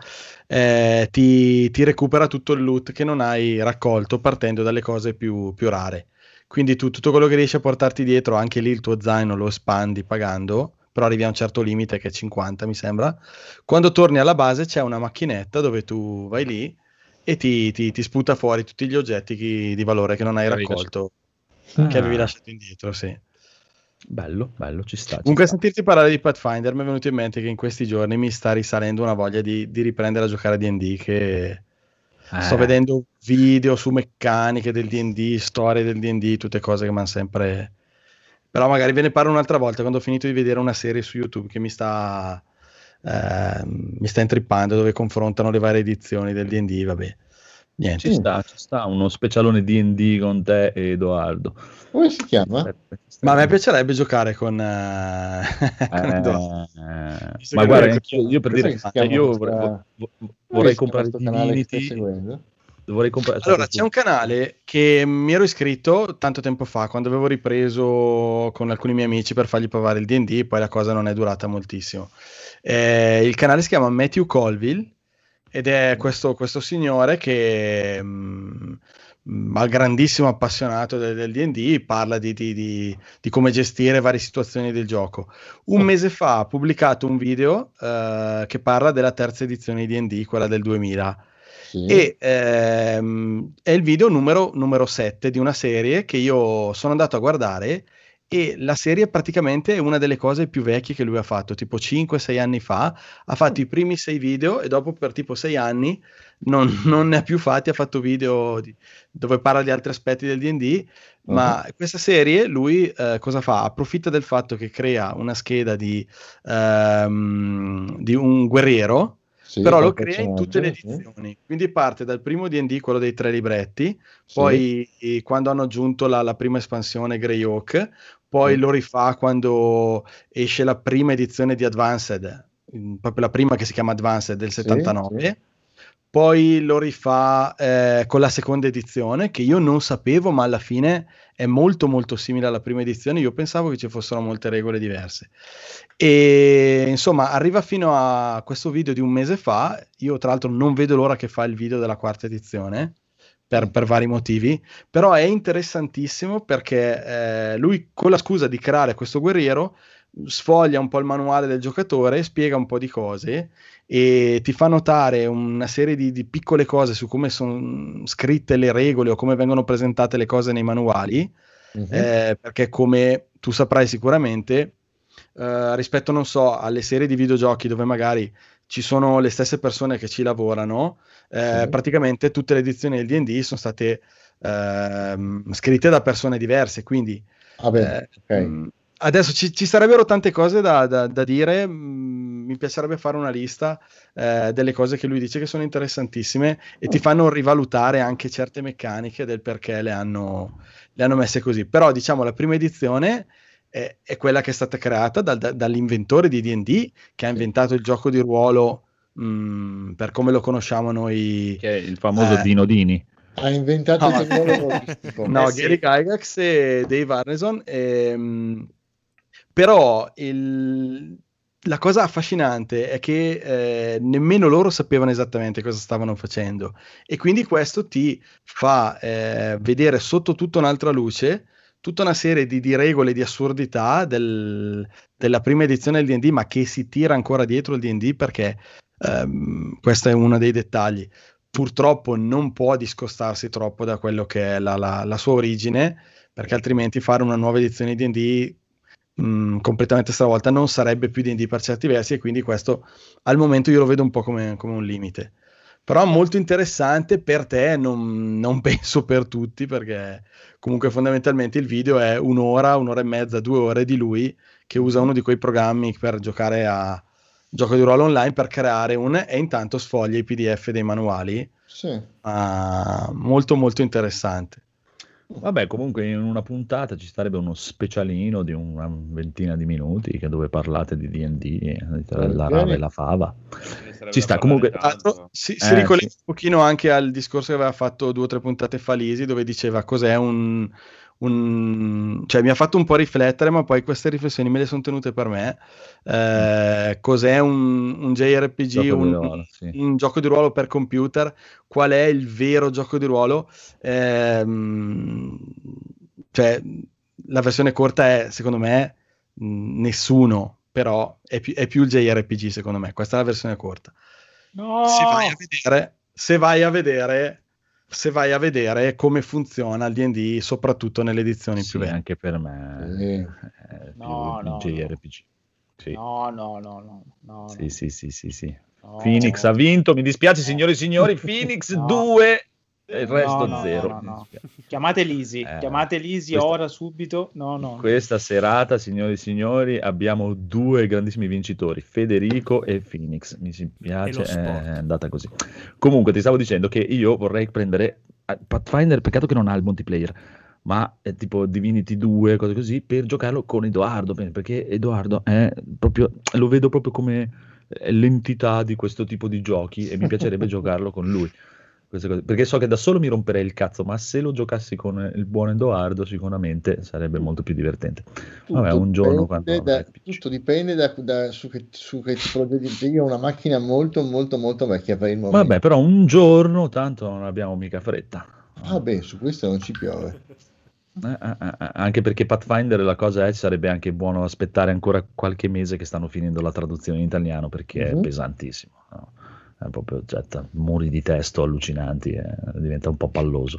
eh, ti, ti recupera tutto il loot che non hai raccolto partendo dalle cose più, più rare. Quindi tu tutto quello che riesci a portarti dietro, anche lì il tuo zaino lo espandi pagando, però arrivi a un certo limite che è 50 mi sembra. Quando torni alla base c'è una macchinetta dove tu vai lì e ti, ti- ti sputa fuori tutti gli oggetti chi- di valore che non hai raccolto, Ah. che avevi lasciato indietro, sì. Bello, bello, ci sta. ci Comunque, a sta. sentirti parlare di Pathfinder mi è venuto in mente che in questi giorni mi sta risalendo una voglia di, di riprendere a giocare a D&D che sto Eh. vedendo video su meccaniche del D&D, storie del D&D, tutte cose che mi hanno sempre... Però magari ve ne parlo un'altra volta quando ho finito di vedere una serie su YouTube che mi sta, ehm, mi sta intrippando dove confrontano le varie edizioni del D&D, vabbè. Niente. Ci sta, ci sta uno specialone D&D con te e Edoardo. Come si chiama? Sta. Ma a me piacerebbe giocare con, eh, con Eh, Edoardo. eh, ma guarda, anch'io- io per dire, che chiama io vorrei, vorrei comprare Divinity, seguendo? vorrei comprare, Allora, c'è un canale che mi ero iscritto tanto tempo fa, quando avevo ripreso con alcuni miei amici per fargli provare il D&D, poi la cosa non è durata moltissimo. Eh, il canale si chiama Matthew Colville ed è questo, questo signore che mm, mm, ha grandissimo appassionato del, del D&D, parla di, di- di- di come gestire varie situazioni del gioco. Un mese fa ha pubblicato un video eh, che parla della terza edizione di D&D, quella del 2000 Sì. e ehm, è il video numero, numero 7 di una serie che io sono andato a guardare e la serie praticamente è una delle cose più vecchie che lui ha fatto, tipo 5-6 anni fa, ha fatto i primi 6 video e dopo per tipo 6 anni non, non ne ha più fatti, ha fatto video di- dove parla di altri aspetti del D&D, ma questa serie lui eh, cosa fa? Approfitta del fatto che crea una scheda di, ehm, di un guerriero Sì, però lo crea in tutte le edizioni. Quindi parte dal primo D&D, quello dei tre libretti, Sì. poi eh, quando hanno aggiunto la, la prima espansione Greyhawk, poi Sì. lo rifà quando esce la prima edizione di Advanced, mm, proprio la prima che si chiama Advanced del Sì, 79. sì. Poi lo rifà eh, con la seconda edizione, che io non sapevo, ma alla fine è molto molto simile alla prima edizione. Io pensavo che ci fossero molte regole diverse. E insomma, arriva fino a questo video di un mese fa. Io, tra l'altro, non vedo l'ora che fa il video della quarta edizione. Per, per vari motivi, però è interessantissimo perché eh, lui con la scusa di creare questo guerriero sfoglia un po' il manuale del giocatore, spiega un po' di cose e ti fa notare una serie di, di piccole cose su come sono scritte le regole o come vengono presentate le cose nei manuali, Mhm. eh, perché come tu saprai sicuramente, eh, rispetto, non so, alle serie di videogiochi dove magari ci sono le stesse persone che ci lavorano, eh, Sì. praticamente tutte le edizioni del D&D sono state ehm, scritte da persone diverse, quindi Ah, beh, eh, ok. mh, adesso ci, ci sarebbero tante cose da, da- da dire. mm, mi piacerebbe fare una lista eh, delle cose che lui dice che sono interessantissime e ti fanno rivalutare anche certe meccaniche del perché le hanno, le hanno messe così. Però, diciamo, la prima edizione è, è quella che è stata creata dal- da- dall'inventore di DD, che ha inventato il gioco di ruolo mm, per come lo conosciamo noi. Che è il famoso Eh. Dino Dini. Ha inventato No. il ruolo. No, Eh sì. Gary Gygax e Dave Arneson. ehm, però il- la cosa affascinante è che eh, nemmeno loro sapevano esattamente cosa stavano facendo e quindi questo ti fa eh, vedere sotto tutta un'altra luce tutta una serie di, di regole di assurdità del- della prima edizione del D&D ma che si tira ancora dietro il D&D perché ehm, questo è uno dei dettagli purtroppo non può discostarsi troppo da quello che è la, la- la sua origine, perché altrimenti fare una nuova edizione di D&D completamente stravolta non sarebbe più D&D per certi versi e quindi questo al momento io lo vedo un po' come, come un limite. Però molto interessante per te, non, non penso per tutti, perché comunque fondamentalmente il video è un'ora, un'ora e mezza, due ore di lui che usa uno di quei programmi per giocare a gioco di ruolo online per creare un e intanto sfoglia i PDF dei manuali. Sì. Ah, molto molto interessante. Vabbè, comunque in una puntata ci sarebbe uno specialino di una ventina di minuti che dove parlate di D&D, la rave e la fava. Ci sta, comunque-. Altro- si, si Eh, ricollega sì. un pochino anche al discorso che aveva fatto due o tre puntate fa Lisi, dove diceva cos'è un, un- cioè mi ha fatto un po' riflettere, ma poi queste riflessioni me le sono tenute per me. Eh, cos'è un, un JRPG, Gioco un, ruolo, sì. un gioco di ruolo per computer? Qual è il vero gioco di ruolo? Ehm, cioè, la versione corta è, secondo me, nessuno, però è più, è più il JRPG, secondo me. Questa è la versione corta No! se vai a vedere, se vai a vedere, se vai a vedere come funziona il D&D, soprattutto nelle edizioni Sì, più vecchie. anche per me Sì. più No, un no, JRPG. Sì. No, no, no, no, no, Sì, sì, sì, sì, sì. no. Phoenix ha vinto, mi dispiace signori e signori, Phoenix No. 2 e il No, resto no, 0. no, no, no. Chiamate Lisi, Eh, chiamate Lisi questa- ora, subito. No, no. Questa serata, signori e signori, abbiamo due grandissimi vincitori, Federico e Phoenix. Mi si piace, sport. è andata così. Comunque, ti stavo dicendo che io vorrei prendere eh, Pathfinder, peccato che non ha il multiplayer, ma è tipo Divinity 2, cose così, per giocarlo con Edoardo, perché Edoardo è proprio, lo vedo proprio come eh, l'entità di questo tipo di giochi e mi piacerebbe giocarlo con lui. Queste cose, perché so che da solo mi romperei il cazzo, ma se lo giocassi con il buon Edoardo sicuramente sarebbe molto più divertente. Vabbè, Tutto un giorno quando da- tutto dipende da, da- su, che, su che tipologia di io ho una macchina molto molto molto vecchia per il momento. Vabbè, però un giorno tanto non abbiamo mica fretta. Ah beh, su questo non ci piove. Eh, eh, eh, anche perché Pathfinder la cosa è, sarebbe anche buono aspettare ancora qualche mese che stanno finendo la traduzione in italiano perché è Mhm. pesantissimo. no? È proprio getta muri di testo allucinanti, eh, diventa un po' palloso.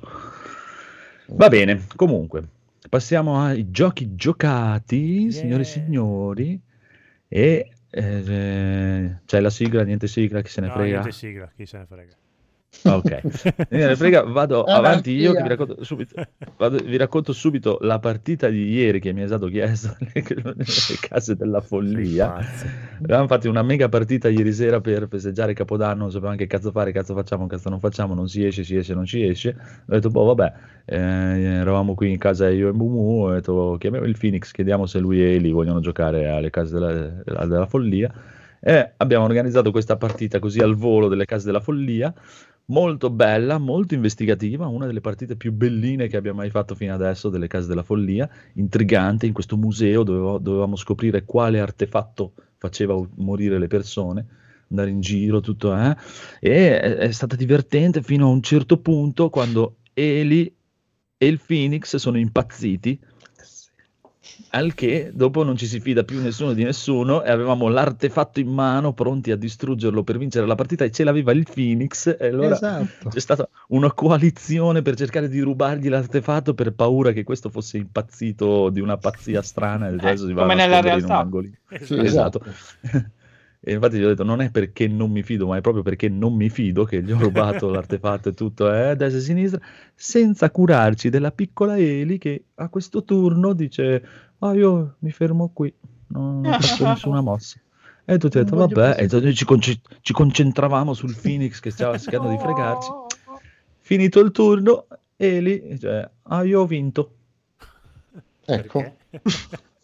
Va bene, comunque, passiamo ai giochi giocati, signore e Yeah. signori. E eh, c'è la sigla, niente sigla, chi se ne No, frega. niente sigla, chi se ne frega. Ok, frega, vado avanti io che vi racconto subito, vado- vi racconto subito la partita di ieri che mi è stato chiesto nelle case della follia. Avevamo fatto una mega partita ieri sera per festeggiare Capodanno, non sapevamo che cazzo fare, cazzo facciamo, cazzo non facciamo, non si esce, si esce, non ci esce. Ho detto, boh, vabbè, eh, eravamo qui in casa io e Mumu, ho detto, chiamiamo il Phoenix, chiediamo se lui e Eli vogliono giocare alle case della, della- della follia. E abbiamo organizzato questa partita così al volo delle case della follia, molto bella, molto investigativa, una delle partite più belline che abbiamo mai fatto fino adesso delle case della follia, intrigante in questo museo dove dovevamo scoprire quale artefatto faceva morire le persone, andare in giro, tutto, eh? E è stata divertente fino a un certo punto quando Eli e il Phoenix sono impazziti, al che dopo non ci si fida più nessuno di nessuno e avevamo l'artefatto in mano pronti a distruggerlo per vincere la partita e ce l'aveva il Phoenix e allora Esatto. c'è stata una coalizione per cercare di rubargli l'artefatto per paura che questo fosse impazzito di una pazzia strana e adesso si va a Eh, come nella nascondere in un realtà. Sì, Esatto. E infatti gli ho detto non è perché non mi fido, ma è proprio perché non mi fido che gli ho rubato l'artefatto e tutto, eh, destra e sinistra, senza curarci della piccola Eli che a questo turno dice ah io mi fermo qui, non faccio nessuna mossa. E tutti hanno detto, Non vabbè, e noi ci, conce- ci concentravamo sul Phoenix che stava cercando di fregarci. Finito il turno, Eli, cioè, ah io ho vinto. Ecco.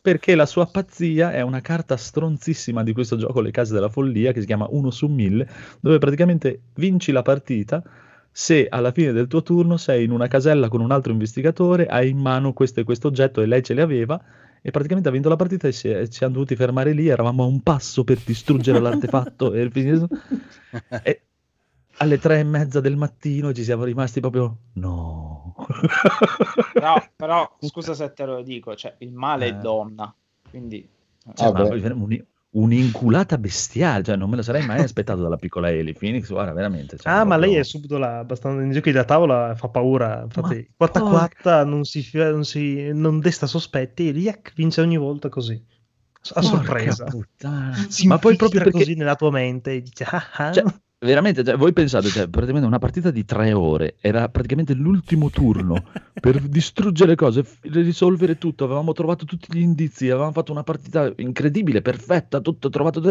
Perché? La sua pazzia è una carta stronzissima di questo gioco Le Case della Follia che si chiama 1 su 1000, dove praticamente vinci la partita se alla fine del tuo turno sei in una casella con un altro investigatore, hai in mano questo e questo oggetto e lei ce li aveva e praticamente ha vinto la partita e ci siamo dovuti fermare lì, eravamo a un passo per distruggere l'artefatto e, finire- e alle tre e mezza del mattino ci siamo rimasti proprio no. Però, però, scusa se te lo dico, cioè, il male Eh. è donna, quindi... Cioè, Ah, ma un- un'inculata bestiale, cioè non me lo sarei mai aspettato dalla piccola Eli. Phoenix, guarda, veramente. cioè, Ah, ma proprio- lei è subdola abbastanza in giochi da tavola, fa paura. Infatti, Ma quatta quatta non si, non si non desta sospetti e Riak vince ogni volta così. A sorpresa. Ma poi proprio perché così nella tua mente dice ah, ah. Cioè, veramente, cioè, voi pensate, cioè, praticamente una partita di tre ore, era praticamente l'ultimo turno per distruggere cose, risolvere tutto, avevamo trovato tutti gli indizi, avevamo fatto una partita incredibile, perfetta, tutto trovato...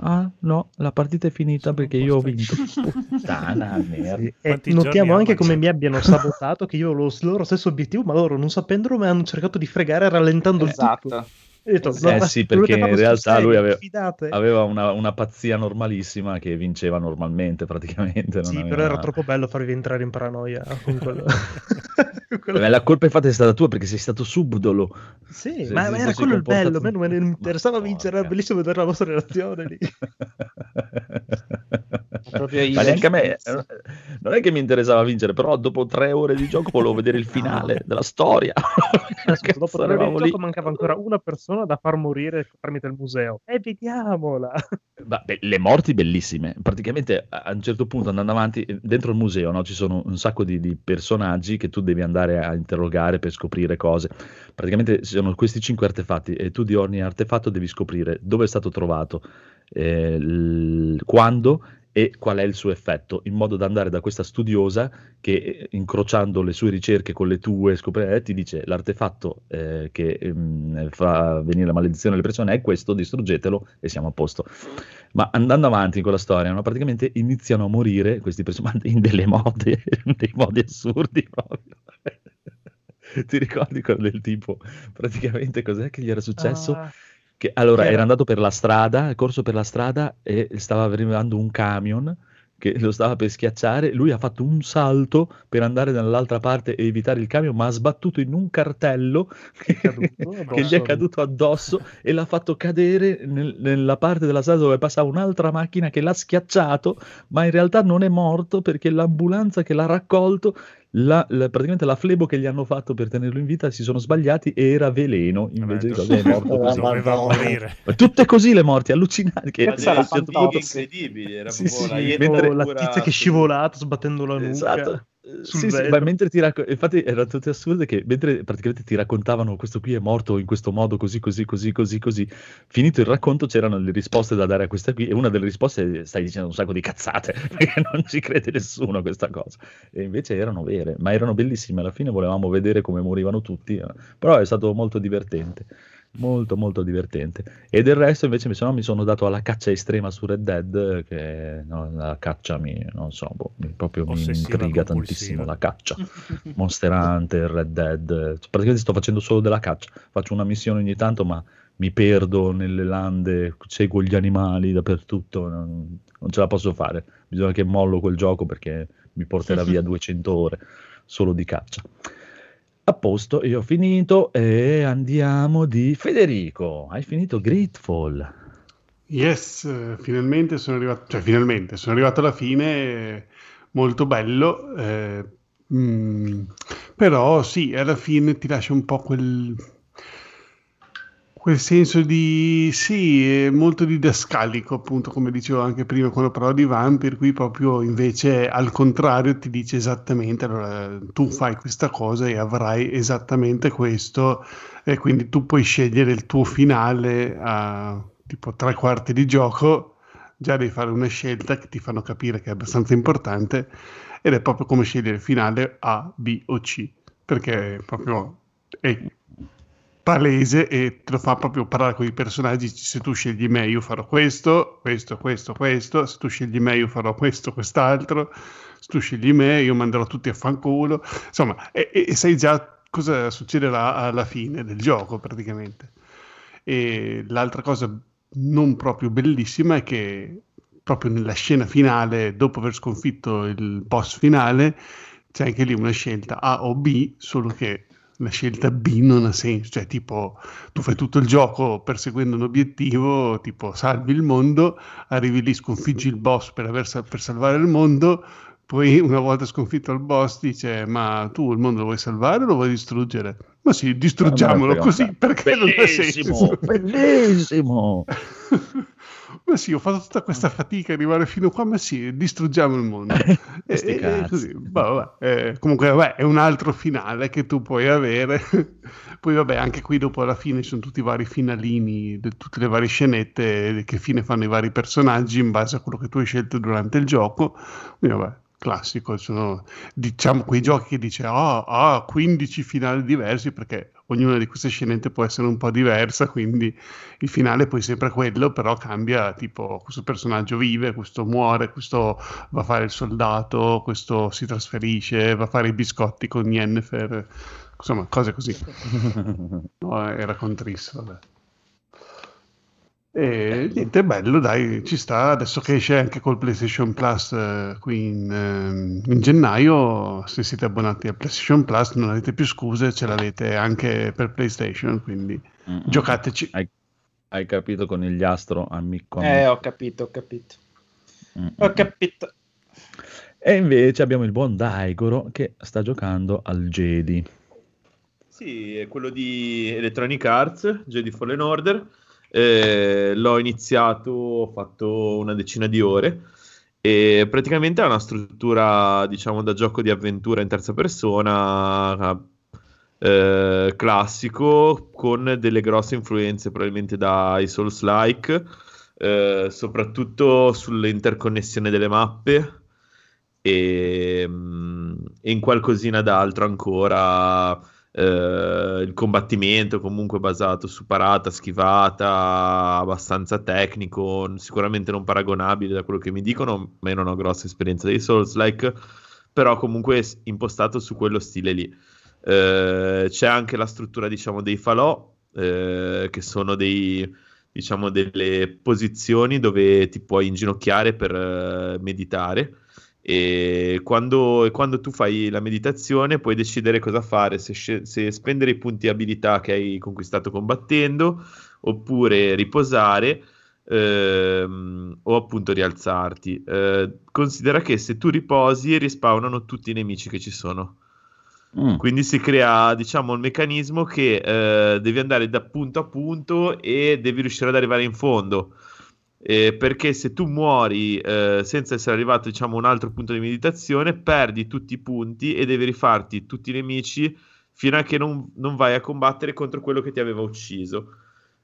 Ah, no, la partita è finita Sono perché io ho vinto. Puttana, merda. Sì, notiamo anche come mi abbiano sabotato che io avevo il loro stesso obiettivo, ma loro non sapendolo mi hanno cercato di fregare rallentando il tutto. Detto, Eh "No, ma sì, perché in realtà lui aveva- fidate?" Aveva una, una pazzia normalissima che vinceva normalmente, praticamente. Sì, aveva- però era troppo bello farvi entrare in paranoia con quello. con quello- Beh, La colpa infatti è stata tua perché sei stato subdolo. Sì, Se- ma era quello il bello. A me non Ma interessava vincere, era bellissimo vedere la vostra reazione lì. Ma neanche a me, eh, non è che mi interessava vincere, però dopo tre ore di gioco volevo vedere il finale della storia. Adesso, dopo tre ore di lì. gioco mancava ancora una persona da far morire tramite il museo. E vediamola! Ma, beh, le morti bellissime. Praticamente a a un certo punto andando avanti, eh, dentro il museo no, ci sono un sacco di, di personaggi che tu devi andare a interrogare per scoprire cose. Praticamente ci sono questi cinque artefatti e tu di ogni artefatto devi scoprire dove è stato trovato, eh, l- quando e qual è il suo effetto, in modo da andare da questa studiosa che eh, incrociando le sue ricerche con le tue scopre, eh, ti dice l'artefatto eh, che ehm, fa venire la maledizione alle persone è questo, distruggetelo e siamo a posto. Ma andando avanti con la storia, no, praticamente iniziano a morire questi personaggi in delle mode, dei modi assurdi proprio. Ti ricordi quello del tipo? Praticamente cos'è che gli era successo? Ah, Che, allora, Che era andato per la strada, corso per la strada e stava arrivando un camion che lo stava per schiacciare. Lui ha fatto un salto per andare dall'altra parte e evitare il camion, ma ha sbattuto in un cartello che, che gli è caduto addosso e l'ha fatto cadere nel- nella parte della strada dove passava un'altra macchina che l'ha schiacciato, ma in realtà non è morto perché l'ambulanza che l'ha raccolto la- la- praticamente la flebo che gli hanno fatto per tenerlo in vita si sono sbagliati e era veleno invece di Vabbè, cosa è morto così. Doveva morire. Ma tutte così le morti, allucinanti. Che era certo incredibili, era Sì, proprio sì, mentre- la pura tizia che è scivolata sbattendo la nuca. Esatto. Sì, sì, ma mentre ti racco- infatti erano tutte assurde che mentre praticamente ti raccontavano questo qui è morto in questo modo così così così così così finito il racconto c'erano le risposte da dare a questa qui e una delle risposte stai dicendo un sacco di cazzate perché non ci crede nessuno a questa cosa e invece erano vere ma erano bellissime alla fine volevamo vedere come morivano tutti eh. però è stato molto divertente molto molto divertente e del resto invece mi sono, mi sono dato alla caccia estrema su Red Dead che no, la caccia mi non so boh, mi- proprio mi Ossessiva intriga compulsiva. tantissimo la caccia Monster Hunter, Red Dead, praticamente sto facendo solo della caccia, faccio una missione ogni tanto ma mi perdo nelle lande, seguo gli animali dappertutto, non, non ce la posso fare, bisogna che mollo quel gioco perché mi porterà via 200 ore solo di caccia. A posto, io ho finito e andiamo di Federico, hai finito Grateful. Yes, finalmente sono arrivato, cioè finalmente sono arrivato alla fine, molto bello, eh, mm, però sì, alla fine ti lascia un po' quel, quel senso di, sì, è molto didascalico appunto, come dicevo anche prima quando parlavo di Vampir, qui proprio invece al contrario ti dice esattamente, allora tu fai questa cosa e avrai esattamente questo e quindi tu puoi scegliere il tuo finale a tipo tre quarti di gioco, già devi fare una scelta che ti fanno capire che è abbastanza importante ed è proprio come scegliere finale A, B o C, perché proprio è palese e te lo fa proprio parlare con i personaggi. Se tu scegli me, io farò questo, questo, questo, questo. Se tu scegli me, io farò questo, quest'altro. Se tu scegli me, io manderò tutti a fanculo. Insomma, e, e- sai già cosa succederà alla fine del gioco praticamente. E l'altra cosa non proprio bellissima è che proprio nella scena finale, dopo aver sconfitto il boss finale, c'è anche lì una scelta A o B, solo che la scelta B non ha senso, cioè tipo tu fai tutto il gioco perseguendo un obiettivo, tipo salvi il mondo, arrivi lì, sconfiggi il boss per, aver per salvare il mondo, poi una volta sconfitto il boss dice ma tu il mondo lo vuoi salvare o lo vuoi distruggere? Ma sì, distruggiamolo così un perché non ha Bellissimo, senso. bellissimo. Ma sì, ho fatto tutta questa fatica arrivare fino qua, ma sì, distruggiamo il mondo. E, e- e cazzi. così, bah, vabbè, eh, comunque vabbè, è un altro finale che tu puoi avere. Poi vabbè, anche qui dopo alla fine ci sono tutti i vari finalini, de- tutte le varie scenette che fine fanno i vari personaggi in base a quello che tu hai scelto durante il gioco. Quindi vabbè, classico, sono diciamo quei giochi che dice ah, ah, 15 finali diversi perché ognuna di queste scenette può essere un po' diversa, quindi il finale è poi sempre quello, però cambia, tipo questo personaggio vive, questo muore, questo va a fare il soldato, questo si trasferisce, va a fare i biscotti con Yennefer, insomma, cose così. No, era con Triss, vabbè. E niente, bello, dai, ci sta. Adesso che esce anche col PlayStation Plus eh, qui in, ehm, in gennaio, se siete abbonati a PlayStation Plus non avete più scuse, ce l'avete anche per PlayStation, quindi Mm-mm. giocateci. Hai, hai capito con il gliastro, amico? Eh, ho capito, ho capito. Mm-mm. Ho capito. E invece abbiamo il buon Daigoro che sta giocando al Jedi. Sì, è quello di Electronic Arts, Jedi Fallen Order. Eh, l'ho iniziato, ho fatto una decina di ore e praticamente ha una struttura, diciamo, da gioco di avventura in terza persona, eh, classico, con delle grosse influenze probabilmente dai Souls-like, eh, soprattutto sull'interconnessione delle mappe e, mm, e in qualcosina d'altro ancora eh, il combattimento comunque basato su parata, schivata, abbastanza tecnico, sicuramente non paragonabile da quello che mi dicono, ma io non ho grossa esperienza dei Souls-like, però comunque impostato su quello stile lì. Eh, c'è anche la struttura, diciamo, dei falò, eh, che sono dei, diciamo, delle posizioni dove ti puoi inginocchiare per eh, meditare e quando, e quando tu fai la meditazione puoi decidere cosa fare, se, se spendere i punti abilità che hai conquistato combattendo oppure riposare ehm, o appunto rialzarti. Eh, considera che se tu riposi rispawnano tutti i nemici che ci sono. Mm. Quindi si crea, diciamo, il meccanismo che eh, devi andare da punto a punto e devi riuscire ad arrivare in fondo. Eh, perché se tu muori eh, senza essere arrivato, diciamo, a un altro punto di meditazione, perdi tutti i punti e devi rifarti tutti i nemici fino a che non, non vai a combattere contro quello che ti aveva ucciso.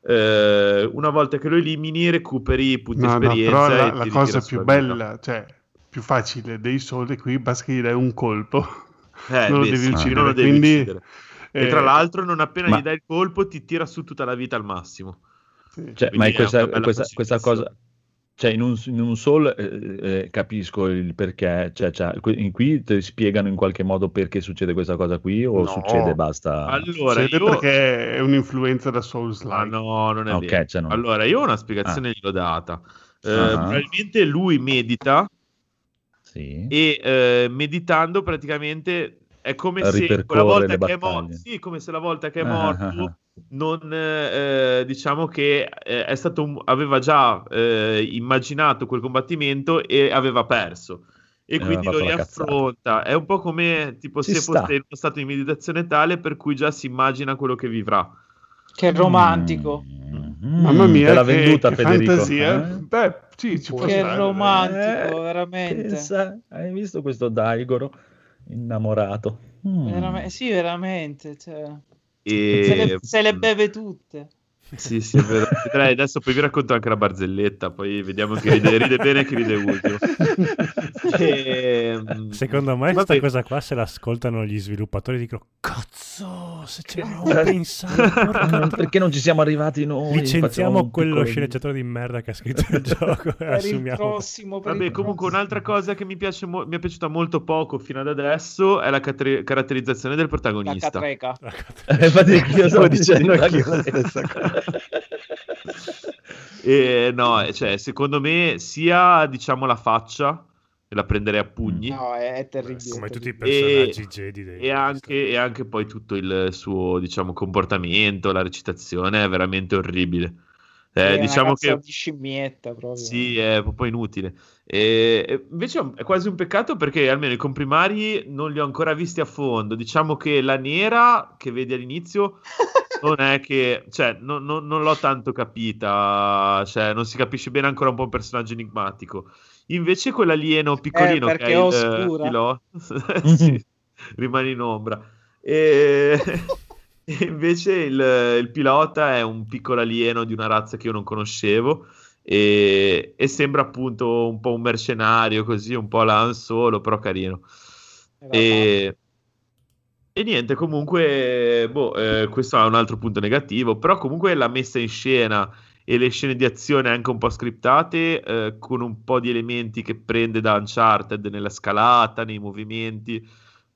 Eh, una volta che lo elimini, recuperi i punti No, no, esperienza. e la, la cosa più bella, cioè più facile dei soldi qui, basta che gli dai un colpo. Eh, non lo devi uccidere, non lo devi quindi, uccidere. E eh, tra l'altro, non appena ma- gli dai il colpo, ti tira su tutta la vita al massimo. Sì. Cioè, ma è è questa, bella questa, questa cosa, cioè in un, in un Soul eh, eh, capisco il perché, cioè, cioè, in qui ti spiegano in qualche modo perché succede questa cosa qui o No. succede e basta? Allora, Succede io... perché è un'influenza da Souls Ma like. no, non è Ok, vero. cioè non- Allora, io ho una spiegazione gliel'ho data. Eh, Ah. Probabilmente lui medita Sì. e eh, meditando praticamente è come se è battaglie. sì, come se la volta che è Ah, morto ah, ah. Non eh, diciamo che eh, è stato un- aveva già eh, immaginato quel combattimento e aveva perso e quindi lo riaffronta. È un po' come tipo Ci se sta. fosse in uno stato di meditazione tale per cui già si immagina quello che vivrà. Che romantico. Mm. Mamma mia, te l'ha che, venduta che Federico. fantasia. eh? Beh, sì, ci può Che stare. romantico, Eh, veramente. pensa, hai visto questo Daigoro innamorato? Mm. Verame- sì, veramente. Cioè, E se, le, se le beve tutte. Sì, sì, è vero. Vedrai, adesso poi vi racconto anche la barzelletta, poi vediamo chi ride, ride bene e chi ride ultimo. Ehm, Secondo me questa cosa qua se l'ascoltano gli sviluppatori dicono cazzo se ci avevamo pensato perché non ci siamo arrivati noi? Licenziamo quello piccolo- sceneggiatore di merda che ha scritto il gioco e il assumiamo prossimo, per Vabbè, il comunque prossimo. un'altra cosa che mi, piace mo- mi è piaciuta molto poco fino ad adesso è la catre- caratterizzazione del La protagonista. catreca. Eh, infatti anch'io Stavo dicendo la la stessa cosa. E, no, cioè, secondo me sia diciamo la faccia, e la prenderei a pugni, No, è, terribile. come tutti i E- personaggi Jedi dei- e anche, e anche poi tutto il suo diciamo comportamento, la recitazione è veramente orribile. È Eh, diciamo che di scimmietta proprio. Sì, è proprio inutile. E, e invece è quasi un peccato perché almeno i comprimari non li ho ancora visti a fondo. Diciamo che la nera che vedi all'inizio non è che, cioè, non, non- non l'ho tanto capita, cioè, non si capisce bene ancora un po' un personaggio enigmatico. Invece quell'alieno piccolino Eh, che è il oscura. pilota, sì, rimane in ombra. E... invece il, il pilota è un piccolo alieno di una razza che io non conoscevo e, e sembra appunto un po' un mercenario così, un po' la Han Solo, però carino. E, e niente, comunque, boh, eh, questo è un altro punto negativo, però comunque la messa in scena e le scene di azione anche un po' scriptate, eh, con un po' di elementi che prende da Uncharted nella scalata, nei movimenti,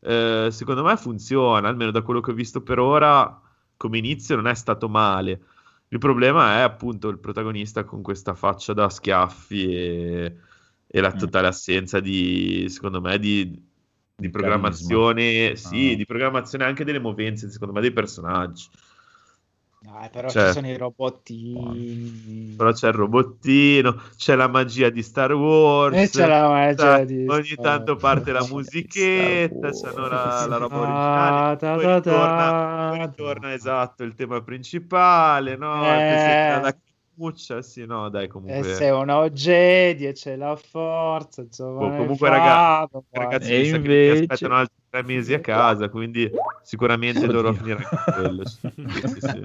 eh, secondo me funziona, almeno da quello che ho visto per ora, come inizio non è stato male. Il problema è appunto il protagonista con questa faccia da schiaffi e, e la Mm. totale assenza di, secondo me, di, di programmazione, sì, Ah. di programmazione anche delle movenze, secondo me, dei personaggi. Dai, però Cioè- ci sono i robottini. Però c'è il robottino, c'è la magia di Star Wars. E c'è la magia di ogni Star tanto Wars. parte la musichetta, c'hanno la, la roba Ah, originale. ta poi ta ritorna, poi ritorna, esatto il tema principale, no? Eh. la camuccia, sì, no, dai, E comunque. sei una Jedi e c'è la forza, insomma, Oh, è comunque, raga-. Ragazzi, E mi sa che mi invece- aspettano altri tre mesi a casa, quindi sicuramente dovrò finire anche quello. Sì, sì, sì.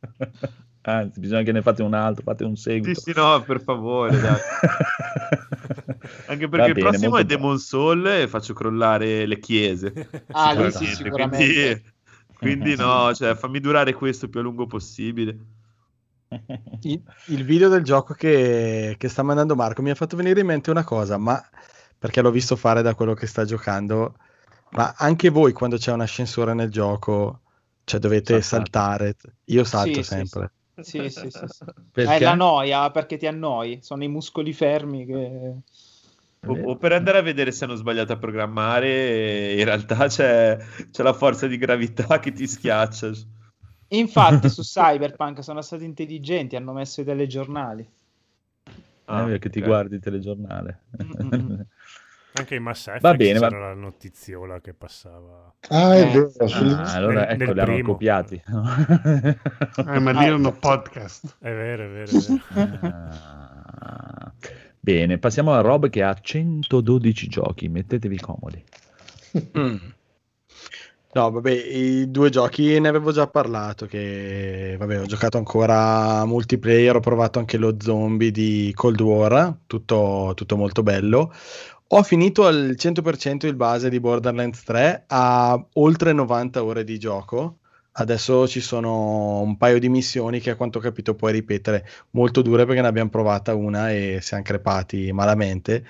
Anzi, bisogna che ne fate un altro, fate un Sì, seguito. sì, no, per favore, dai. Anche perché il bene, prossimo molto è Demon Soul e faccio crollare le chiese. Ah, Sicuramente, sì, sicuramente. Quindi, quindi no, cioè, fammi durare questo il più a lungo possibile. Il, il video del gioco che, che sta mandando Marco mi ha fatto venire in mente una cosa, ma perché l'ho visto fare da quello che sta giocando, ma anche voi quando c'è un ascensore nel gioco, cioè dovete Saltate. saltare. Io salto Sì, sì, sempre. Sì, sì, sì? È la noia perché ti annoi, sono i muscoli fermi che... O, o per andare a vedere se hanno sbagliato a programmare, in realtà c'è, c'è la forza di gravità che ti schiaccia. Infatti su Cyberpunk sono stati intelligenti, hanno messo i telegiornali. Eh, perché ti guardi il telegiornale. Anche in Mass Effect Va bene, va- c'era la notiziola che passava Ah, è Eh. vero, sul- Ah, allora Nel- ecco, nel li hanno copiati. Eh, ma lì erano podcast. è vero è vero, è vero. Ah. Bene, passiamo a Rob che ha 112 giochi, mettetevi comodi. Mm. No, vabbè, i due giochi ne avevo già parlato, che vabbè, ho giocato ancora multiplayer, ho provato anche lo zombie di Cold War, tutto, tutto molto bello. Ho finito al 100% il base di Borderlands 3 a oltre 90 ore di gioco. Adesso ci sono un paio di missioni che a quanto ho capito puoi ripetere molto dure perché ne abbiamo provata una e siamo crepati malamente.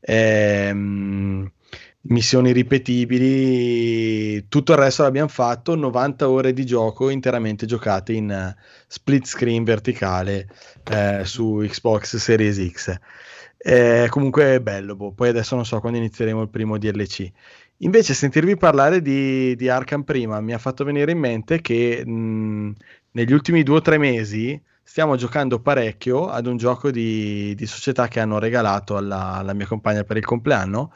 Ehm, missioni ripetibili, tutto il resto l'abbiamo fatto, 90 ore di gioco interamente giocate in eh, split screen verticale eh, su Xbox Series X. Eh, comunque è bello, boh. poi adesso non so quando inizieremo il primo DLC. Invece sentirvi parlare di, di Arkham prima mi ha fatto venire in mente che mh, negli ultimi due o tre mesi stiamo giocando parecchio ad un gioco di, di società che hanno regalato alla, alla mia compagna per il compleanno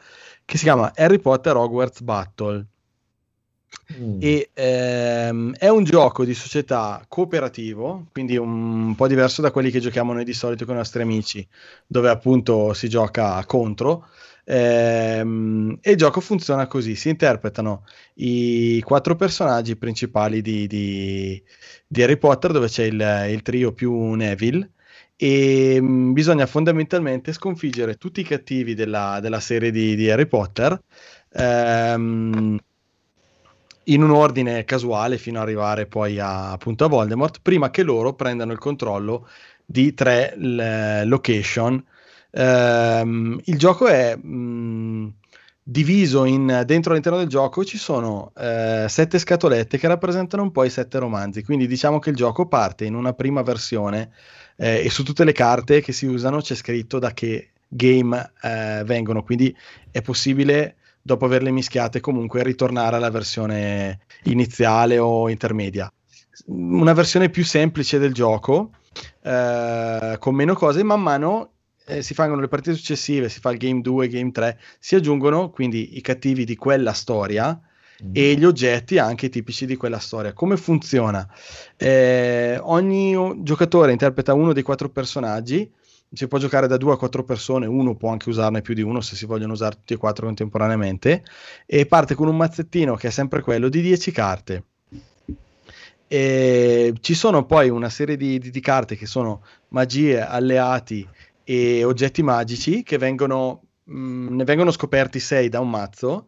che si chiama Harry Potter Hogwarts Battle e ehm, è un gioco di società cooperativo, quindi un po' diverso da quelli che giochiamo noi di solito con i nostri amici, dove appunto si gioca contro. Ehm, e il gioco funziona così: si interpretano i quattro personaggi principali di, di- di Harry Potter, dove c'è il, il trio più Neville. E mh, bisogna fondamentalmente sconfiggere tutti i cattivi della, della serie di, di Harry Potter ehm, in un ordine casuale fino ad arrivare poi a, appunto a Voldemort, prima che loro prendano il controllo di tre l- location. Ehm, il gioco è mh, diviso in, dentro all'interno del gioco ci sono eh, sette scatolette che rappresentano un po' i sette romanzi. Quindi diciamo che il gioco parte in una prima versione eh, e su tutte le carte che si usano c'è scritto da che game eh, vengono. Quindi è possibile dopo averle mischiate comunque ritornare alla versione iniziale o intermedia. Una versione più semplice del gioco, eh, con meno cose, man mano eh, si fanno le partite successive, si fa il game 2, game 3, si aggiungono quindi i cattivi di quella storia e gli oggetti anche tipici di quella storia. Come funziona? Eh, ogni giocatore interpreta uno dei quattro personaggi, si può giocare da due a quattro persone, uno può anche usarne più di uno se si vogliono usare tutti e quattro contemporaneamente, e parte con un mazzettino che è sempre quello di 10 carte. E ci sono poi una serie di, di- di carte che sono magie, alleati e oggetti magici che vengono, mh, ne vengono scoperti 6 da un mazzo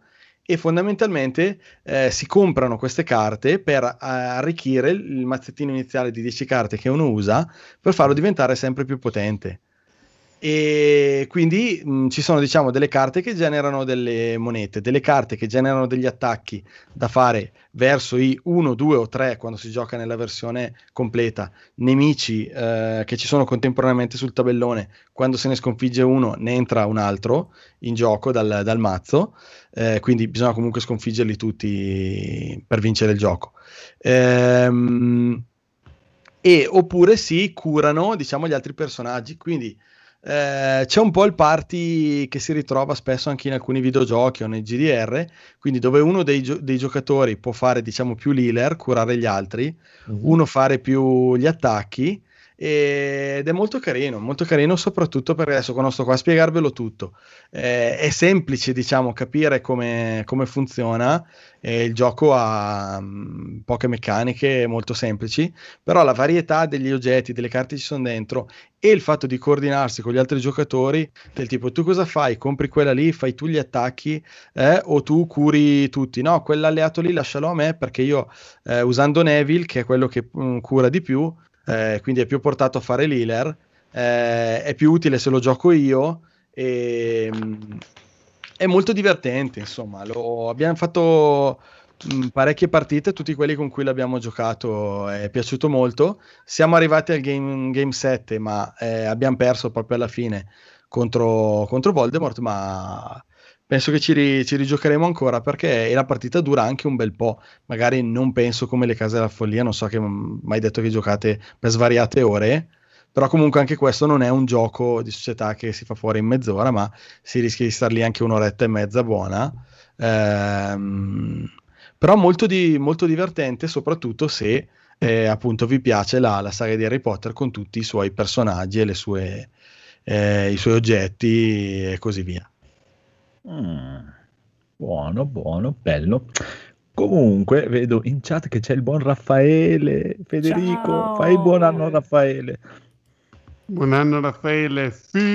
e fondamentalmente eh, si comprano queste carte per eh, arricchire il mazzettino iniziale di 10 carte che uno usa per farlo diventare sempre più potente. E quindi mh, ci sono diciamo delle carte che generano delle monete, delle carte che generano degli attacchi da fare verso i 1, 2 o 3 quando si gioca nella versione completa, nemici eh, che ci sono contemporaneamente sul tabellone, quando se ne sconfigge uno ne entra un altro in gioco dal, dal mazzo, eh, quindi bisogna comunque sconfiggerli tutti per vincere il gioco. Ehm, e oppure si curano diciamo gli altri personaggi, quindi eh, c'è un po' il party che si ritrova spesso anche in alcuni videogiochi o nei GDR, quindi dove uno dei, gio- dei giocatori può fare diciamo più l'healer, curare gli altri, uno fare più gli attacchi ed è molto carino, molto carino soprattutto perché adesso quando sto qua a spiegarvelo tutto. Eh, è semplice diciamo capire come, come funziona, eh, il gioco ha mm, poche meccaniche molto semplici, però la varietà degli oggetti, delle carte ci sono dentro e il fatto di coordinarsi con gli altri giocatori del tipo tu cosa fai? Compri quella lì, fai tu gli attacchi eh, o tu curi tutti? No, quell'alleato lì lascialo a me perché io eh, usando Neville, che è quello che mm, cura di più, eh, quindi è più portato a fare l'healer, eh, è più utile se lo gioco io e mm, è molto divertente, insomma, lo, abbiamo fatto mh, parecchie partite, tutti quelli con cui l'abbiamo giocato è piaciuto molto. Siamo arrivati al game, game 7, ma eh, abbiamo perso proprio alla fine contro, contro Voldemort, ma penso che ci, ri- ci rigiocheremo ancora perché la partita dura anche un bel po'. Magari non penso come le case della follia, non so che mai detto che giocate per svariate ore. Però comunque anche questo non è un gioco di società che si fa fuori in mezz'ora, ma si rischia di star lì anche un'oretta e mezza buona. Ehm, però molto, di- molto divertente, soprattutto se eh, appunto vi piace la, la saga di Harry Potter con tutti i suoi personaggi e sue, eh, i suoi oggetti e così via. Mm, buono, buono, bello. Comunque, vedo in chat che c'è il buon Raffaele. Federico, Ciao! fai il buon anno Raffaele. Buon anno Raffaele. Phil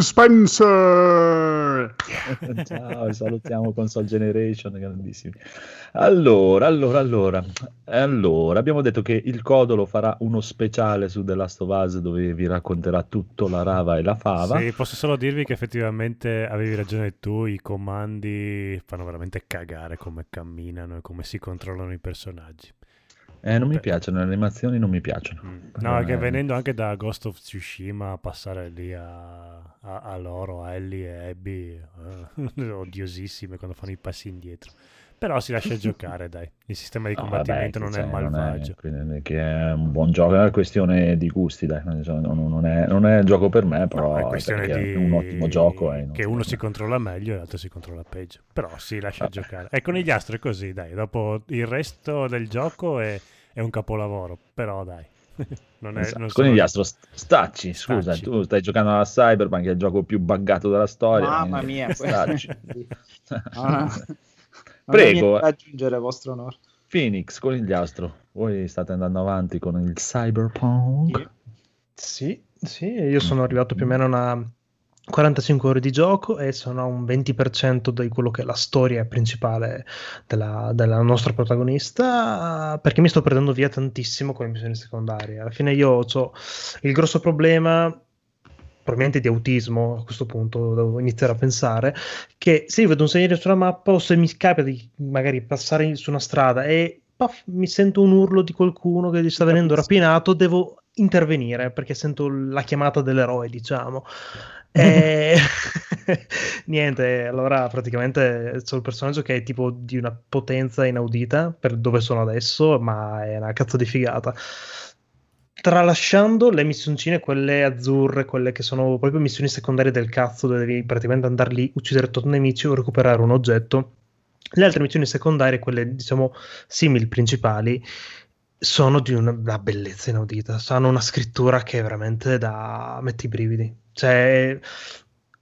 Spencer. Ciao, salutiamo Console Generation, grandissimi. Allora, allora, allora, allora, abbiamo detto che il Codolo farà uno speciale su The Last of Us dove vi racconterà tutto la rava e la fava. Sì, posso solo dirvi che effettivamente avevi ragione tu, i comandi fanno veramente cagare come camminano e come si controllano i personaggi. Eh, non mi Beh. piacciono, le animazioni non mi piacciono. No, è che Eh, venendo anche da Ghost of Tsushima a passare lì a, a, a loro, a Ellie e Abby, eh, odiosissime quando fanno i passi indietro. Però si lascia giocare, dai. Il sistema di no, combattimento vabbè, non è malvagio. quindi che è un buon gioco, è una questione di gusti, dai. Non, non- non è, non è un gioco per me, però No, è di è un ottimo gioco. eh, non che uno si controlla meglio e l'altro si controlla peggio. Però si lascia Vabbè. giocare. E con gli astri è così, dai. Dopo il resto del gioco è, è un capolavoro. Però dai. non è, Esatto. non sono- Conigliastro, st- stacci, scusa, Stacci. tu stai giocando alla Cyberpunk, che è il gioco più buggato della storia. Mamma mia, stacci. Ah, non Prego, aggiungere, vostro onore. Phoenix, Conigliastro, voi state andando avanti con il Cyberpunk? Sì, sì, io sono arrivato più o meno a una 45 ore di gioco e sono a un 20% di quello che è la storia principale della, della nostra protagonista, perché mi sto perdendo via tantissimo con le missioni secondarie. Alla fine io ho il grosso problema, probabilmente di autismo a questo punto, devo iniziare a pensare, che se io vedo un segnale sulla mappa o se mi capita di magari passare su una strada e paf, mi sento un urlo di qualcuno che sta venendo rapinato, devo intervenire perché sento la chiamata dell'eroe, diciamo. E niente, allora praticamente sono il personaggio che è tipo di una potenza inaudita per dove sono adesso, ma è una cazzo di figata. Tralasciando le missioncine, quelle azzurre, quelle che sono proprio missioni secondarie del cazzo, dove devi praticamente andare lì, uccidere tutti i nemici o recuperare un oggetto. Le altre missioni secondarie, quelle diciamo simili principali, sono di una, una bellezza inaudita. Hanno una scrittura che è veramente da metti i brividi. Cioè,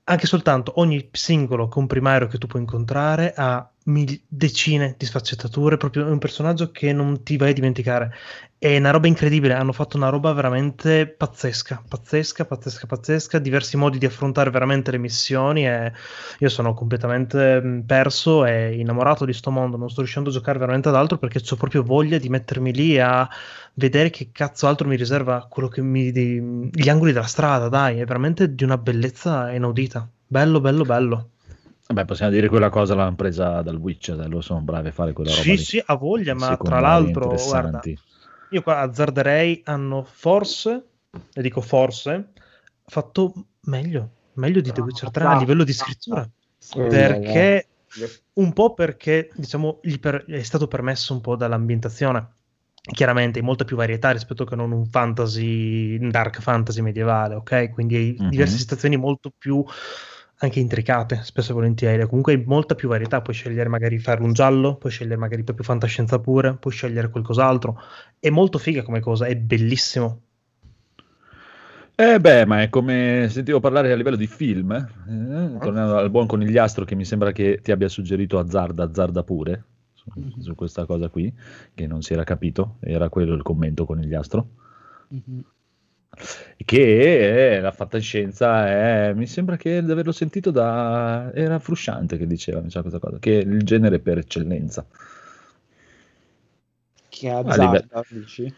anche soltanto ogni singolo comprimario che tu puoi incontrare ha mil- decine di sfaccettature. Proprio un personaggio che non ti vai a dimenticare. È una roba incredibile. Hanno fatto una roba veramente pazzesca, pazzesca, pazzesca, pazzesca. Diversi modi di affrontare veramente le missioni. E io sono completamente mh, perso e innamorato di sto mondo. Non sto riuscendo a giocare veramente ad altro perché ho proprio voglia di mettermi lì a vedere che cazzo altro mi riserva quello che mi. di- gli angoli della strada. Dai, è veramente di una bellezza inaudita. Bello, bello, bello. Vabbè, possiamo dire quella cosa l'hanno presa dal Witcher, dai, loro sono bravi a fare quella roba Sì, lì. sì, ha voglia, ma tra l'altro, guarda, io qua azzarderei, hanno forse, e dico forse, fatto meglio, meglio di The Witcher 3 a livello di scrittura, perché un po' perché, diciamo, gli per- è stato permesso un po' dall'ambientazione. Chiaramente, molta più varietà rispetto che non un fantasy, un dark fantasy medievale, ok? Quindi Mhm. diverse situazioni molto più anche intricate, spesso e volentieri. Comunque hai molta più varietà, puoi scegliere magari di fare un giallo, puoi scegliere magari proprio fantascienza pure, puoi scegliere qualcos'altro. È molto figa come cosa, è bellissimo. Eh beh, ma è come sentivo parlare a livello di film, eh, tornando al buon conigliastro che mi sembra che ti abbia suggerito Azzarda, Azzarda pure, su, su questa cosa qui, che non si era capito, era quello il commento conigliastro. Che è, la fantascienza è, mi sembra che di averlo sentito da, era Frusciante che diceva sa, questa cosa, che è il genere per eccellenza. Che azzarda, dici?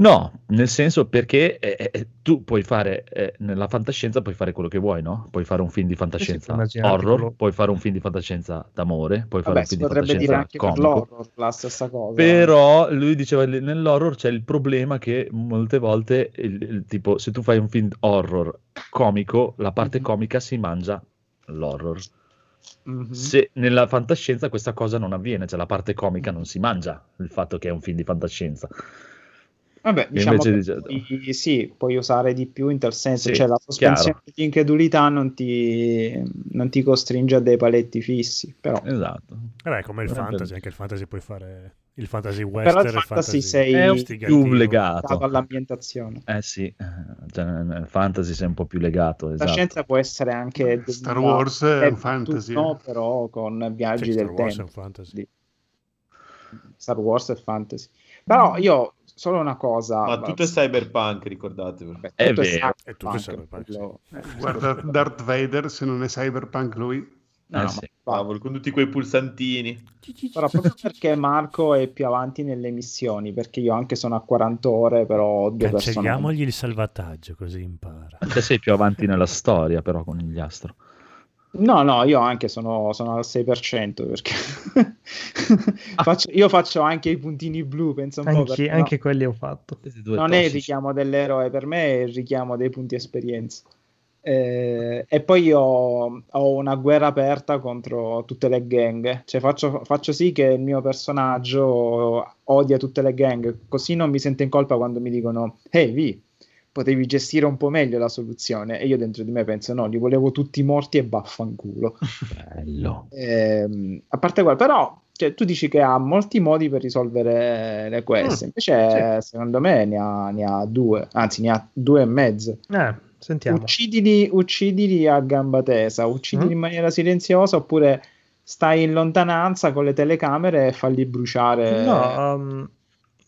No, nel senso perché eh, eh, tu puoi fare, eh, nella fantascienza puoi fare quello che vuoi, no? Puoi fare un film di fantascienza horror, quello- puoi fare un film di fantascienza d'amore, puoi fare Vabbè, un si film di potrebbe dire fantascienza anche comico. l'horror la stessa cosa. Però lui diceva che nell'horror c'è il problema che molte volte, il- il tipo, se tu fai un film horror comico, la parte Mhm. comica si mangia l'horror. Mhm. Se nella fantascienza questa cosa non avviene, cioè la parte comica non si mangia il fatto che è un film di fantascienza. Vabbè, diciamo puoi- sì, puoi usare di più in tal senso, Sì, cioè la sospensione chiaro. di incredulità non ti, non ti costringe a dei paletti fissi, però, Esatto. Vabbè, come il Eh, fantasy, anche il fantasy puoi fare il fantasy però western, il il fantasy sei un investigativo. più legato. dato all'ambientazione. Eh sì, eh, cioè, nel fantasy sei un po' più legato, La esatto. scienza può essere anche Star della- Wars è eh, un fantasy, No, eh. però con viaggi Sì, del Star Wars è tempo. un fantasy. Di- Star Wars è fantasy. Però io solo una cosa. Ma tutto è cyberpunk, ricordatevi. Vabbè, È tutto vero. È tutto cyberpunk, cyberpunk, sì. eh, Guarda Darth Vader, se non è cyberpunk lui. No, Eh sì. Cavolo, con tutti quei pulsantini. Però proprio perché Marco è più avanti nelle missioni, perché io anche sono a 40 ore, però ho due personaggi. Cancelliamogli il salvataggio così impara. Te sei più avanti nella storia, però, con il astro. No, no, io anche sono, sono al 6% perché faccio- io faccio anche i puntini blu, penso un po'. Anche, perché anche quelli ho fatto. Non è il richiamo dell'eroe per me, è il richiamo dei punti esperienza. Eh, e poi io ho una guerra aperta contro tutte le gang, cioè faccio, faccio sì che il mio personaggio odia tutte le gang, così non mi sento in colpa quando mi dicono ehi Vi, potevi gestire un po' meglio la soluzione e io dentro di me penso no, li volevo tutti morti e vaffanculo. Bello. Ehm, a parte quello, però cioè, tu dici che ha molti modi per risolvere le quest, Mm, invece secondo me ne ha, ne ha due, anzi ne ha due e mezzo. Eh, sentiamo. Uccidili, uccidili a gamba tesa, uccidili Mm. in maniera silenziosa oppure stai in lontananza con le telecamere e falli bruciare. No, um,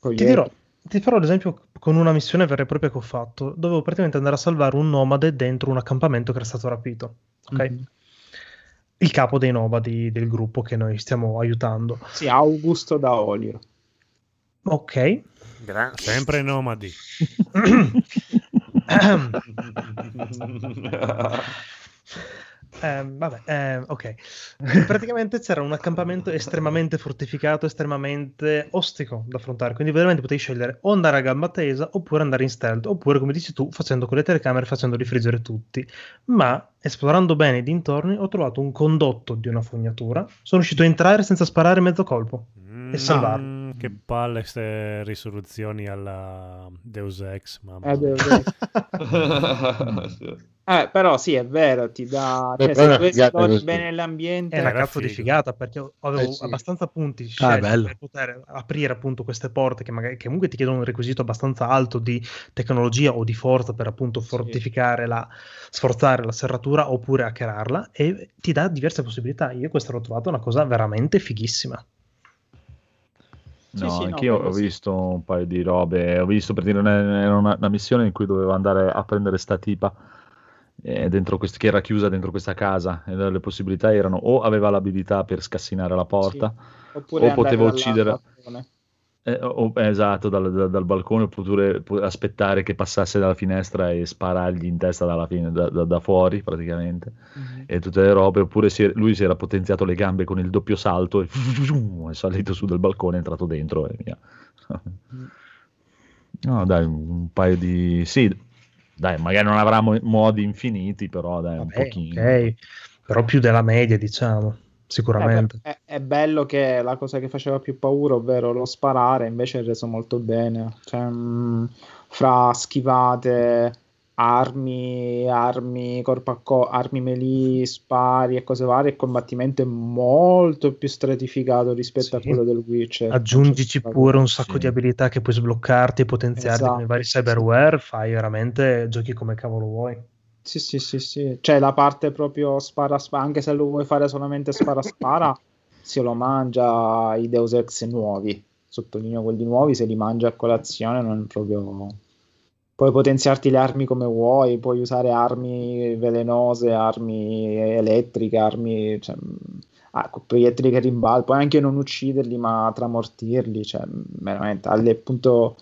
ti dirò. Ti farò l'esempio con una missione vera e propria che ho fatto. Dovevo praticamente andare a salvare un nomade dentro un accampamento che era stato rapito. Ok? Mhm. Il capo dei nomadi del gruppo che noi stiamo aiutando. Sì, Augusto da Olio. Ok. Gra- sempre nomadi. Ehm, vabbè, ehm, ok. Praticamente c'era un accampamento estremamente fortificato, estremamente ostico da affrontare. Quindi veramente potevi scegliere o andare a gamba tesa oppure andare in stealth, oppure come dici tu, facendo con le telecamere, facendoli friggere tutti. Ma esplorando bene i dintorni, ho trovato un condotto di una fognatura. Sono riuscito a entrare senza sparare mezzo colpo e salvarlo. Mm, che palle queste risoluzioni alla Deus Ex, mamma Eh, mia. devo- Eh, però sì, è vero, ti dà... Cioè, se tu esplori bene l'ambiente... È una cazzo di figata perché avevo Eh, sì. abbastanza punti Ah, è scelti bello. per poter aprire appunto queste porte che magari che comunque ti chiedono un requisito abbastanza alto di tecnologia o di forza per appunto fortificare la sforzare la serratura oppure hackerarla e ti dà diverse possibilità. Io questa l'ho trovata una cosa veramente fighissima. Sì, No, sì, no, anch'io quello ho sì. visto un paio di robe. Ho visto per dire una, era una, una missione in cui dovevo andare a prendere sta tipa eh, dentro quest- che era chiusa dentro questa casa. E le possibilità erano o aveva l'abilità per scassinare la porta, Oppure o dal uccidere- balcone. Eh, o- eh, esatto, dal, dal- dal balcone, oppure pu- aspettare che passasse dalla finestra e sparargli in testa dalla fine, da, da- da fuori praticamente. Mhm. E tutte le robe, oppure si lui si era potenziato le gambe con il doppio salto e è salito su del balcone, è entrato dentro e via. No, dai, un paio di... Sì, dai, magari non avrà mo- modi infiniti, però dai, un Vabbè, pochino. ok, però più della media, diciamo, sicuramente. Eh, è, è bello che la cosa che faceva più paura, ovvero lo sparare, invece è reso molto bene. Cioè, mh, fra schivate, armi, armi, corpo a co- armi melee, spari e cose varie, il combattimento è molto più stratificato rispetto a Sì. quello del Witcher. Aggiungici c'è pure un sacco Sì. di abilità che puoi sbloccarti e potenziarti Esatto, vari sì. cyberware, fai veramente giochi come cavolo vuoi. Sì, sì, sì, sì. C'è la parte proprio spara spara, anche se lo vuoi fare solamente spara spara, se lo mangia i Deus Ex nuovi. Sottolineo quelli nuovi, se li mangia a colazione non proprio... Puoi potenziarti le armi come vuoi, puoi usare armi velenose, armi elettriche, armi... Cioè, ah, proiettili che rimbalzano, puoi anche non ucciderli ma tramortirli, cioè veramente, alle, appunto...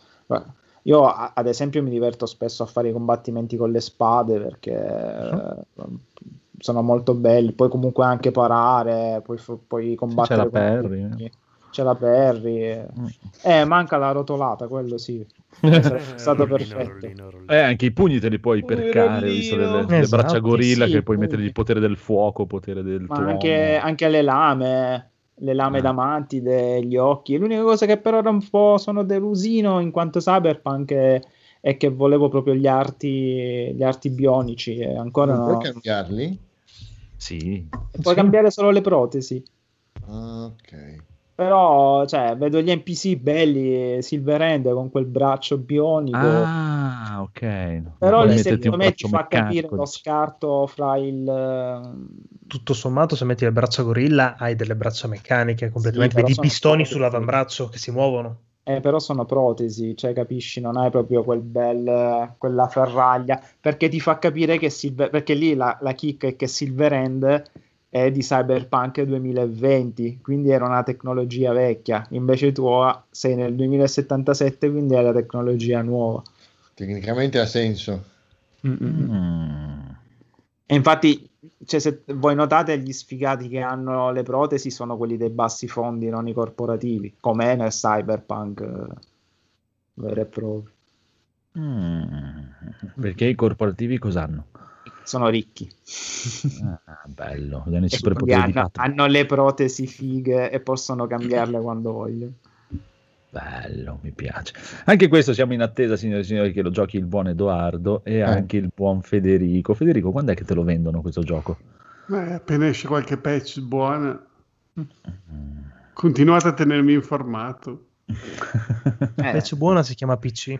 Io ad esempio mi diverto spesso a fare i combattimenti con le spade perché eh, sono molto belli, puoi comunque anche parare, puoi, puoi combattere la con parry, tutti. C'è la parry. Mm. Eh, manca la rotolata, quello sì. Sarebbe stato Rollino, perfetto. rollino, rollino. Eh, anche i pugni te li puoi percare, visto le, le- le Esatto, braccia gorilla sì, che puoi pugni. mettere il potere del fuoco, potere del Ma anche, anche le lame, le lame Eh. davanti degli occhi. L'unica cosa che però era un po' sono delusino in quanto cyberpunk è, è che volevo proprio gli arti, gli arti bionici e ancora Non no. puoi cambiarli? Sì, Puoi cambiare solo le protesi. Ah, ok. Però, cioè, vedo gli NPC belli, Silverend con quel braccio bionico. Ah, ok. Però lì secondo me ti braccio fa capire lo scarto fra il... eh, Tutto sommato, se metti le braccia gorilla, hai delle braccia meccaniche completamente, però vedi i pistoni protesi. sull'avambraccio che si muovono. Eh, però sono protesi, cioè capisci, non hai proprio quel bel, quella ferraglia, perché ti fa capire che Silver, perché lì la, la kick è che Silverend è di Cyberpunk 2020, quindi era una tecnologia vecchia, invece tu sei nel 2077, quindi è la tecnologia nuova. Tecnicamente ha senso. Mm. E infatti, cioè, se voi notate, gli sfigati che hanno le protesi sono quelli dei bassi fondi, non i corporativi, come nel Cyberpunk eh, vero e proprio. Mm. Perché i corporativi cos'hanno? Sono ricchi. Ah, bello, hanno E hanno, le protesi fighe e possono cambiarle quando vogliono. Bello, mi piace. Anche questo siamo in attesa, signore e signori, che lo giochi il buon Edoardo e anche il buon Federico. Federico, quando è che te lo vendono questo gioco? Eh, appena esce qualche patch buona, Continuate a tenermi informato. Eh, Invece buona si chiama PC.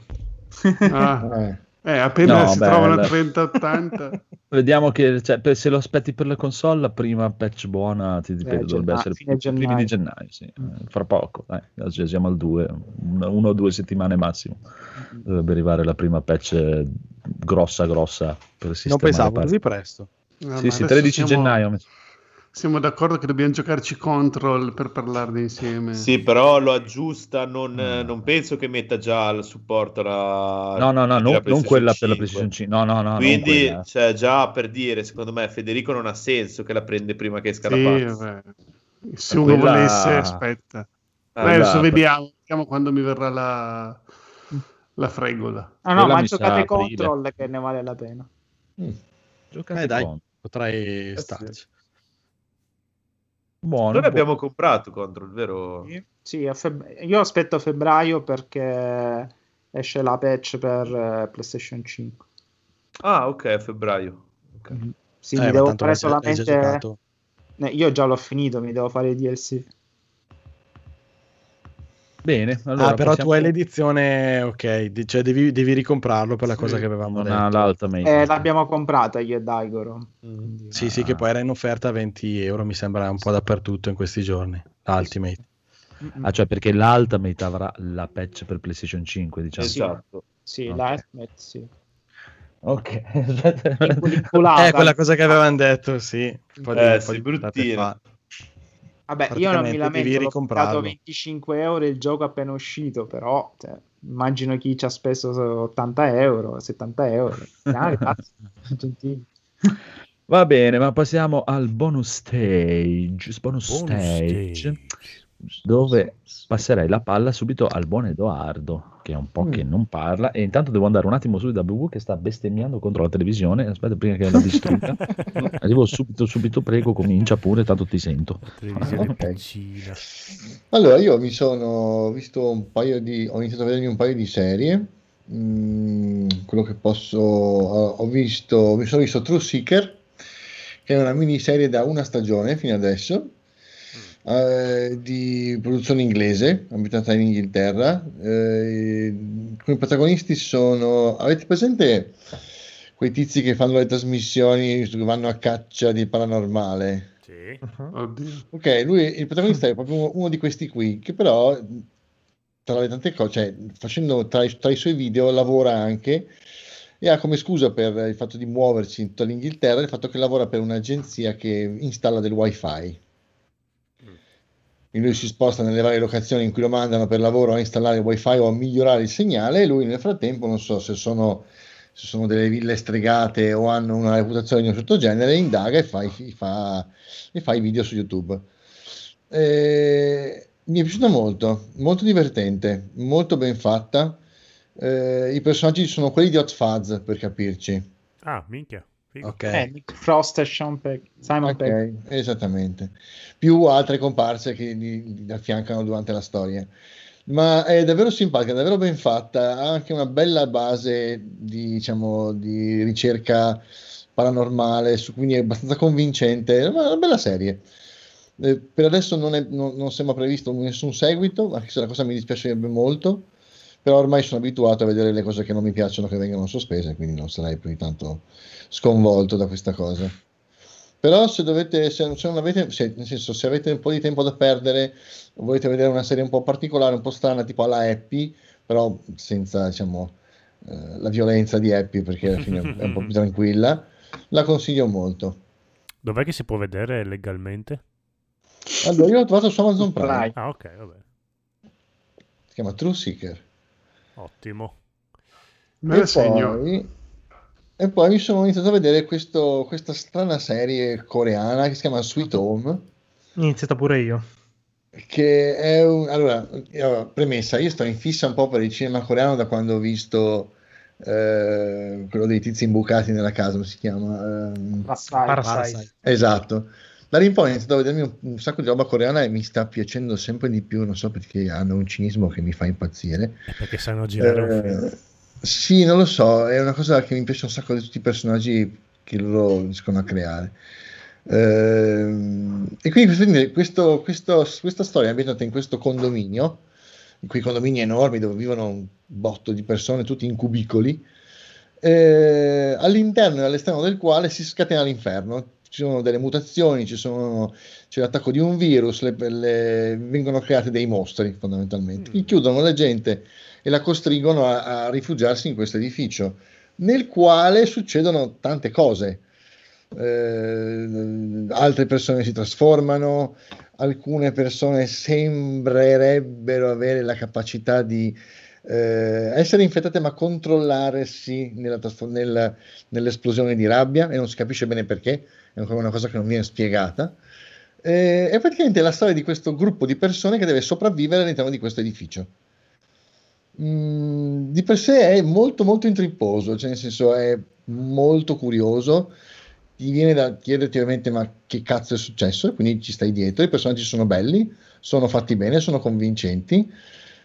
Ah, Eh. eh, appena No, si beh, trovano la- 30-80. Vediamo che cioè, per- se lo aspetti per la console, la prima patch buona ti ripeto, Eh, dovrebbe gennaio, essere fine i primi di gennaio, sì. Eh, fra poco, dai, siamo al 2, una, una o due settimane massimo. Dovrebbe arrivare la prima patch eh, grossa grossa per Non sistemare pensavo parte. così presto. No, Sì, sì, adesso 13 siamo- gennaio. Siamo d'accordo che dobbiamo giocarci Control per parlarne insieme. Sì, però lo aggiusta, non, non penso che metta già il supporto alla... No, no, no, non, non quella per la 5. PlayStation 5. No, no, no. Quindi, cioè, già per dire, secondo me, Federico non ha senso che la prende prima che esca Sì. Se uno quella- volesse, aspetta. Ah, Beh, adesso quella- vediamo, vediamo quando mi verrà la, la fregola. Ah no, Quella ma giocate aprile. Control che ne vale la pena. Giocate Eh, dai. con- Potrai sì. starci. Buono. Noi buono. abbiamo comprato Control, vero? Sì, a feb- io aspetto febbraio perché esce la patch per eh, PlayStation 5. Ah, ok, a febbraio. Ok. Sì, Eh, mi devo fare solamente... Io già l'ho finito, mi devo fare i DLC. Bene, allora ah, però passiamo- tu hai l'edizione, ok, di- cioè devi, devi ricomprarlo per la cosa che avevamo non detto. l'Ultimate. Eh, l'abbiamo comprata io e Daigoro. Quindi- Sì, sì, che poi era in offerta a 20 euro, mi sembra un po' dappertutto in questi giorni. L'Ultimate. Ah, cioè perché l'Ultimate avrà la patch per PlayStation 5, diciamo. Esatto. Sì, Ok. la Ultimate, sì. Ok. Vinculata. Eh, quella cosa che avevano detto, sì. Un po' di- Eh, un po' sì, bruttina. Vabbè, io non mi lamento, pagato ricomprarlo. 25 euro il gioco appena uscito, però cioè, immagino chi ci ha speso 80 euro, 70 euro. Va bene, ma passiamo al bonus stage. Bonus, Bonus stage, stage. Dove passerei la palla subito al buon Edoardo, che è un po' che non parla. E intanto devo andare un attimo su WW che sta bestemmiando contro la televisione. Aspetta, prima che la distrugga. Arrivo subito, subito, prego, comincia pure, tanto ti sento. Allora, io mi sono visto un paio di. Ho iniziato a vedermi un paio di serie. Mm, quello che posso. Ho visto. Mi sono visto True Seeker, che è una miniserie da una stagione fino adesso. Eh, di produzione inglese, ambientata in Inghilterra. eh, i protagonisti sono. Avete presente quei tizi che fanno le trasmissioni, che vanno a caccia di paranormale? Sì. Oddio. Ok, lui, il protagonista è proprio uno, uno di questi qui, che però, tra le tante cose, cioè, facendo tra i, tra i suoi video, lavora anche e ha come scusa per il fatto di muoversi in tutta l'Inghilterra il fatto che lavora per un'agenzia che installa del wifi. Quindi lui si sposta nelle varie locazioni in cui lo mandano per lavoro a installare il wifi o a migliorare il segnale e lui nel frattempo, non so se sono, se sono delle ville stregate o hanno una reputazione di un certo genere, indaga e fa, fa, e fa i video su YouTube. Eh, mi è piaciuta molto, molto divertente, molto ben fatta. Eh, I personaggi sono quelli di Hot Fuzz, per capirci. Ah, minchia. Ok. Eh, Nick Frost e Sean Peck, Simon Peck. Ok, esattamente. Più altre comparse che li, li affiancano durante la storia. Ma è davvero simpatica, davvero ben fatta, ha anche una bella base di, diciamo, di ricerca paranormale, su, quindi è abbastanza convincente, è una bella serie. Eh, per adesso non, è- non- non sembra previsto nessun seguito, anche se la cosa mi dispiacerebbe molto, però ormai sono abituato a vedere le cose che non mi piacciono che vengono sospese, quindi non sarei più di tanto sconvolto da questa cosa. Però se dovete, se, se non avete, se, nel senso, se avete un po' di tempo da perdere, volete vedere una serie un po' particolare, un po' strana, tipo alla Happy, però senza, diciamo, eh, la violenza di Happy, perché alla fine è un po' più tranquilla, la consiglio molto. Dov'è che si può vedere legalmente? Allora, io l'ho trovato su Amazon Prime, Prime. Ah, ok, vabbè. si chiama True Seeker. Ottimo. Me E segno. poi, e poi mi sono iniziato a vedere questo- questa strana serie coreana che si chiama Sweet Home. Iniziata pure io. che è un... Allora, premessa, io sto in fissa un po' per il cinema coreano da quando ho visto eh, quello dei tizi imbucati nella casa, come si chiama? Parasite. Parasite. esatto. Lì in poi ho iniziato a vedermi un, un sacco di roba coreana e mi sta piacendo sempre di più, non so perché hanno un cinismo che mi fa impazzire. Perché sanno girare un film. Eh, sì, non lo so, è una cosa che mi piace un sacco di tutti i personaggi che loro riescono a creare. Ehm, e quindi quindi questo- questo- questa storia è ambientata in questo condominio, in quei condomini enormi dove vivono un botto di persone, tutti in cubicoli, eh, all'interno e all'esterno del quale si scatena l'inferno. Ci sono delle mutazioni, ci sono- c'è l'attacco di un virus, le- le- vengono creati dei mostri fondamentalmente, che chiudono la gente e la costringono a, a rifugiarsi in questo edificio, nel quale succedono tante cose. Eh, altre persone si trasformano, alcune persone sembrerebbero avere la capacità di eh, essere infettate ma controllarsi nella nel- nell'esplosione di rabbia e non si capisce bene perché, è ancora una cosa che non viene spiegata. Eh, è praticamente la storia di questo gruppo di persone che deve sopravvivere all'interno di questo edificio. Mm, di per sé è molto molto intripposo, cioè nel senso è molto curioso, ti viene da chiederti ovviamente ma che cazzo è successo e quindi ci stai dietro, i personaggi sono belli, sono fatti bene, sono convincenti,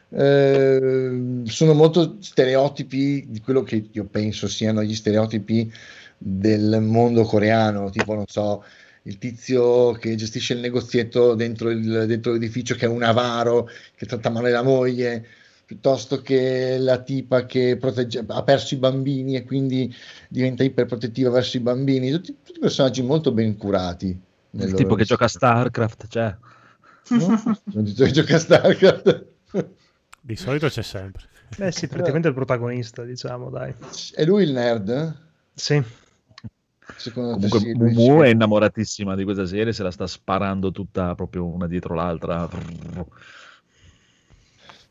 eh, sono molto stereotipi di quello che io penso siano gli stereotipi del mondo coreano, tipo non so, il tizio che gestisce il negozietto dentro, il- dentro l'edificio che è un avaro, che tratta male la moglie, piuttosto che la tipa che protegge- ha perso i bambini e quindi diventa iperprotettiva verso i bambini, tutti, tutti personaggi molto ben curati. Il tipo che gioca a. StarCraft, cioè. No? Non che gioca a StarCraft. Di solito c'è sempre. Eh sì, praticamente è il protagonista, diciamo, dai. È lui il nerd? Sì. Secondo te Comunque sì, lui Mumu sì. è innamoratissima di questa serie, se la sta sparando tutta proprio una dietro l'altra.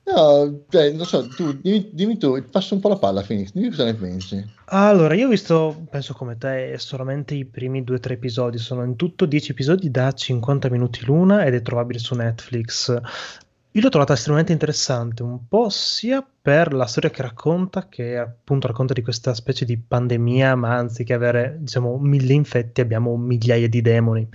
No, cioè, non so, tu, dimmi, dimmi tu, passo un po' la palla, Phoenix, dimmi cosa ne pensi. Allora, io ho visto, penso come te, solamente i primi due o tre episodi. Sono in tutto 10 episodi da 50 minuti l'una ed è trovabile su Netflix. Io l'ho trovata estremamente interessante, un po' sia per la storia che racconta, che appunto racconta di questa specie di pandemia, ma anziché avere, diciamo, mille infetti, abbiamo migliaia di demoni.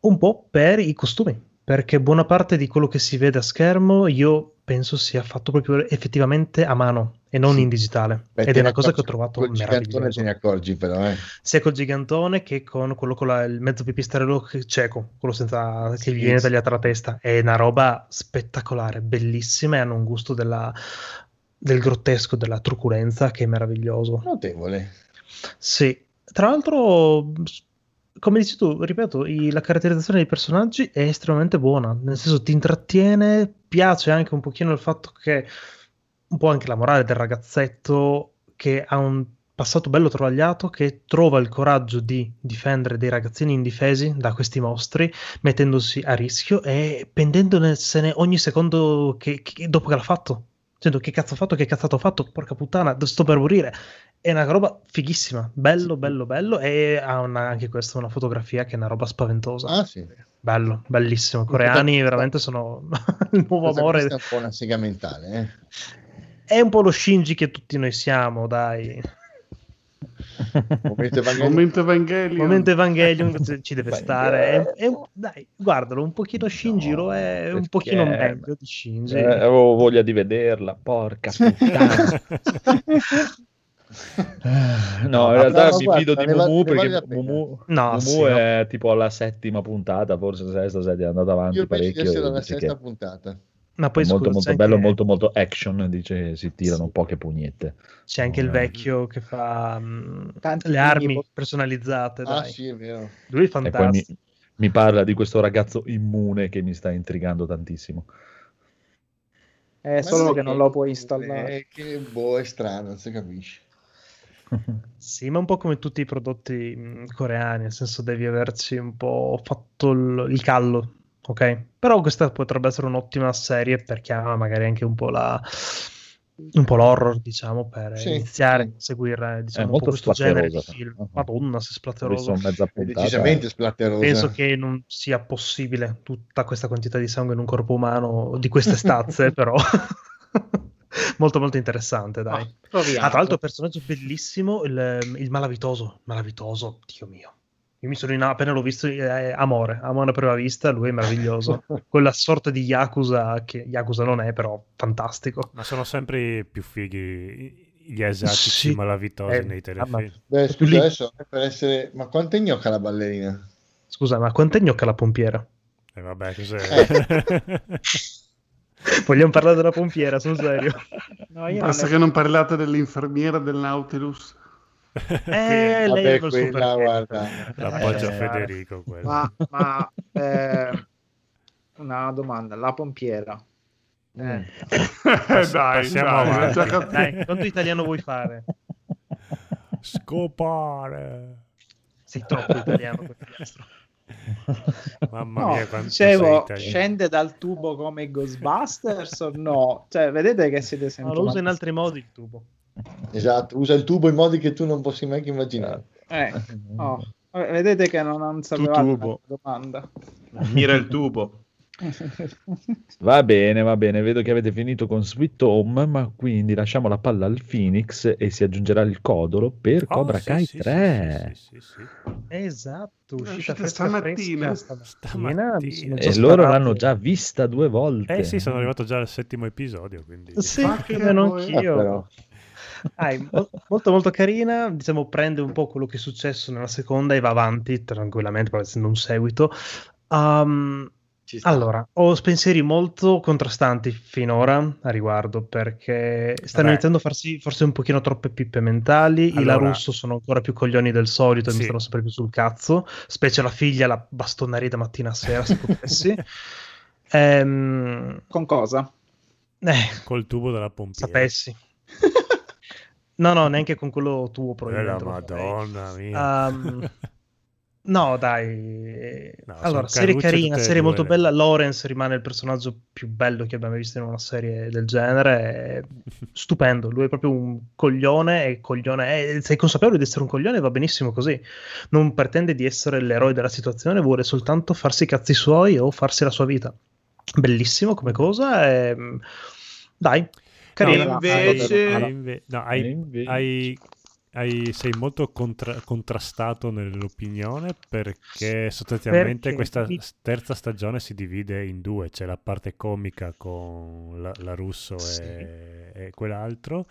Un po' per i costumi, perché buona parte di quello che si vede a schermo io penso sia fatto proprio effettivamente a mano e non in digitale. Beh, Ed è una cosa che ho trovato col meravigliosa te ne accorgi però, eh. sia col gigantone che con quello con la- il mezzo pipistrello cieco, quello senza che Sì, gli viene tagliata la testa. È una roba spettacolare, bellissima e hanno un gusto della- del grottesco, della truculenza che è meraviglioso. Notevole. Sì, tra l'altro, come dici tu, ripeto, i- la caratterizzazione dei personaggi è estremamente buona, nel senso ti intrattiene, piace anche un pochino il fatto che, un po' anche la morale del ragazzetto che ha un passato bello travagliato, che trova il coraggio di difendere dei ragazzini indifesi da questi mostri, mettendosi a rischio e pendendosene ogni secondo che, che- dopo che l'ha fatto. Dicendo che cazzo ho fatto, che cazzato ho fatto, porca puttana, sto per morire. È una roba fighissima, bello, bello, bello, e ha una- anche questa una fotografia che è una roba spaventosa. Ah sì. Bello, bellissimo. I coreani veramente sono il nuovo amore. è un po' una sega mentale, eh. È un po' lo Shinji che tutti noi siamo, dai. Momento Evangelion. Momento Evangelion. Momento Evangelion ci- deve stare. È- è un- dai, guardalo, un pochino Shinji lo è un pochino meglio di Shinji. Eh, avevo voglia di vederla, porca puttana. Eh, no, in realtà no, mi guarda, fido di va- Mumu vale perché. Mumu, No, Mumu sì, no. è tipo alla settima puntata, forse sesta, settima, è andata avanti Io penso di parecchio. essere alla sesta che puntata. Ma poi è molto scusa, molto bello, anche- molto molto action, dice si tirano poche pugnette. C'è anche il Eh. vecchio che fa mm, Tanti le armi po- personalizzate. Ah Dai. sì, è vero. Lui è E poi mi, fantastico. mi parla di questo ragazzo immune che mi sta intrigando tantissimo. È solo Ma che sì, non lo puoi installare. eh, che boh, è strano, non si capisce. Sì, ma un po' come tutti i prodotti mh, coreani, nel senso devi averci un po' fatto il, il callo, ok? Però questa potrebbe essere un'ottima serie per chi ama magari anche un po' la un po' l'horror, diciamo, per Sì, iniziare a seguire È diciamo, un po' molto questo genere di film. Uh-huh. Madonna, se splatteroso. decisamente splatterosa. Penso che non sia possibile tutta questa quantità di sangue in un corpo umano di queste stazze, però molto molto interessante, dai. Ah. Ah, tra l'altro, personaggio bellissimo, il, il malavitoso. Malavitoso, Dio mio. Io mi sono in, appena l'ho visto, eh, amore, amore a prima vista, lui è meraviglioso. Quella sorta di Yakuza, che Yakuza non è, però fantastico. Ma sono sempre più fighi gli asiatici Sì. malavitosi Eh, nei mamma- telefilm. Beh, Più scusa, lì. adesso eh, per essere... Ma quanto è gnocca la ballerina? Scusa, ma quanto è gnocca la pompiera? E vabbè, cos'è? Vogliamo parlare della pompiera, sul serio. No, io Basta non che non parlate dell'infermiera del Nautilus. Eh, lei Vabbè, quella, guarda. L'appoggia Eh, Federico. quello. Ma, ma eh, una domanda, la pompiera. Eh, Pass- dai, dai, avanti. Dai, quanto italiano vuoi fare? Scopare. Sei troppo italiano per Piastro. Mamma no, mia, quanto dicevo, scende dal tubo come i Ghostbusters o no? Cioè, vedete che siete No, sempre... lo usa in altri modi il tubo. Esatto, usa il tubo in modi che tu non possa mai che immaginare. Eh, oh, vabbè, vedete che non, non sapevate tubo. la domanda. Mira il tubo. Va bene, va bene, vedo che avete finito con Sweet Home, ma quindi lasciamo la palla al Phoenix e si aggiungerà il codolo per Oh, Cobra sì, Kai sì, sì, 3. sì, sì, sì, sì. Esatto, uscita fresca stamattina. fresca stamattina. Stamattina. E già loro l'hanno già vista due volte. Eh sì, sono arrivato già al settimo episodio, quindi... Sì, Ma più o che meno anch'io. Ah, però. Dai, mo- molto molto carina, diciamo prende un po' quello che è successo nella seconda e va avanti tranquillamente, poi essendo un seguito. Um, allora, ho pensieri molto contrastanti finora a riguardo perché stanno Vabbè. iniziando a farsi forse un pochino troppe pippe mentali. I La Allora- Russo sono ancora più coglioni del solito e mi stanno sempre più sul cazzo, specie la figlia la bastonerei da mattina a sera se potessi. Ehm, Con cosa? eh, Col tubo della pompiera. sapessi. No, no, neanche con quello tuo Eh, probabilmente. farei. madonna mia. Um, no, dai. No, allora, serie carina, serie due molto le- bella. Lawrence rimane il personaggio più bello che abbiamo visto in una serie del genere. Stupendo. Lui è proprio un coglione e coglione. è- sei consapevole di essere un coglione, va benissimo così. Non pretende di essere l'eroe della situazione, vuole soltanto farsi i cazzi suoi o farsi la sua vita. Bellissimo come cosa. E... Dai, carina. No, invece- Hai inve- no, hai- invece- hai- hai- sei molto contra- contrastato nell'opinione perché sostanzialmente Perché questa mi- terza stagione si divide in due, c'è la parte comica con la, la Russo Sì. e, e quell'altro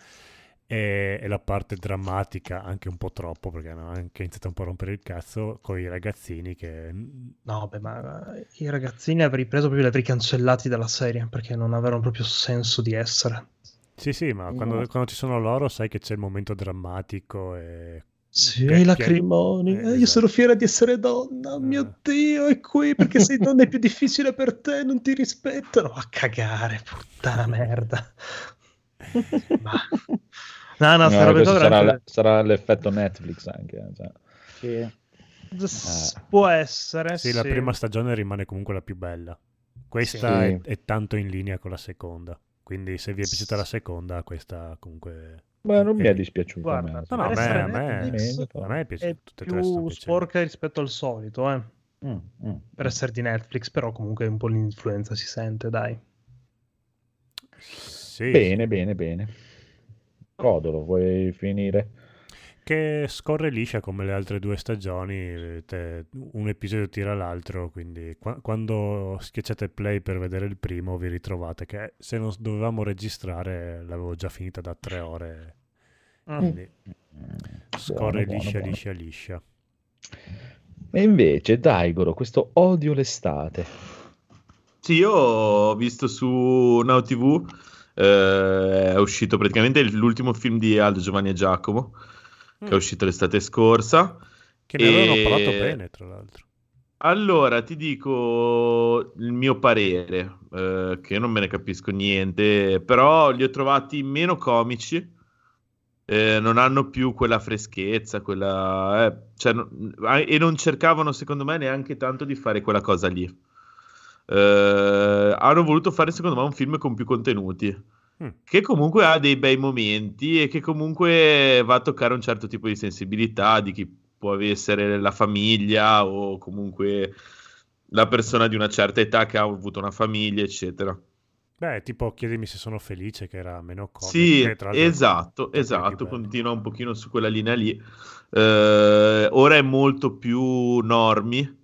e, la parte drammatica anche un po' troppo perché hanno anche iniziato un po' a rompere il cazzo con i ragazzini che No, beh, ma eh, i ragazzini avrei preso proprio li avrei cancellati dalla serie perché non avevano proprio senso di essere. Sì sì ma quando, No. quando ci sono loro sai che c'è il momento drammatico e Sì, i lacrimoni. eh, Eh, Io esatto. sono fiera di essere donna. Oh mio. Dio, è qui perché sei donna è più difficile per te, non ti rispettano. A cagare, puttana merda. Ma... No, no, No, sarà, veramente- sarà l'effetto Netflix anche. eh, cioè. Sì. S- Può essere, Sì, la prima stagione rimane comunque la più bella. Questa Sì. è, è tanto in linea con la seconda. Quindi se vi è piaciuta la seconda, questa comunque... Ma non mi Eh, è dispiaciuto. Guarda, a me. No, no, a me, a me- a me è piaciuto. è tutte e più sporca rispetto al solito, eh. Mm, mm, Per essere di Netflix, però comunque un po' l'influenza si sente, dai. Sì, Bene, bene, bene. Codolo, vuoi finire? Che scorre liscia come le altre due stagioni, eh, te- un episodio tira l'altro, quindi qua- quando schiacciate play per vedere il primo vi ritrovate che se non dovevamo registrare l'avevo già finita da tre ore, Mm. quindi scorre Buono, liscia, buono, buono. liscia, liscia. E invece, Daigoro, questo odio l'estate. Sì, io ho visto su Now TV, eh, è uscito praticamente l'ultimo film di Aldo Giovanni e Giacomo, che Mm. è uscito l'estate scorsa. Che ne avevano E- parlato bene, tra l'altro. Allora, ti dico il mio parere, eh, che non me ne capisco niente, però li ho trovati meno comici, eh, non hanno più quella freschezza, quella, eh, cioè, non- e non cercavano, secondo me, neanche tanto di fare quella cosa lì. Eh, hanno voluto fare, secondo me, un film con più contenuti, Mm. che comunque ha dei bei momenti e che comunque va a toccare un certo tipo di sensibilità di chi può essere la famiglia o comunque la persona di una certa età che ha avuto una famiglia, eccetera. Beh, tipo chiedimi se sono felice, che era meno comico. Sì, che tra l'altro- esatto, esatto, continua un pochino su quella linea lì. Eh, ora è molto più normi,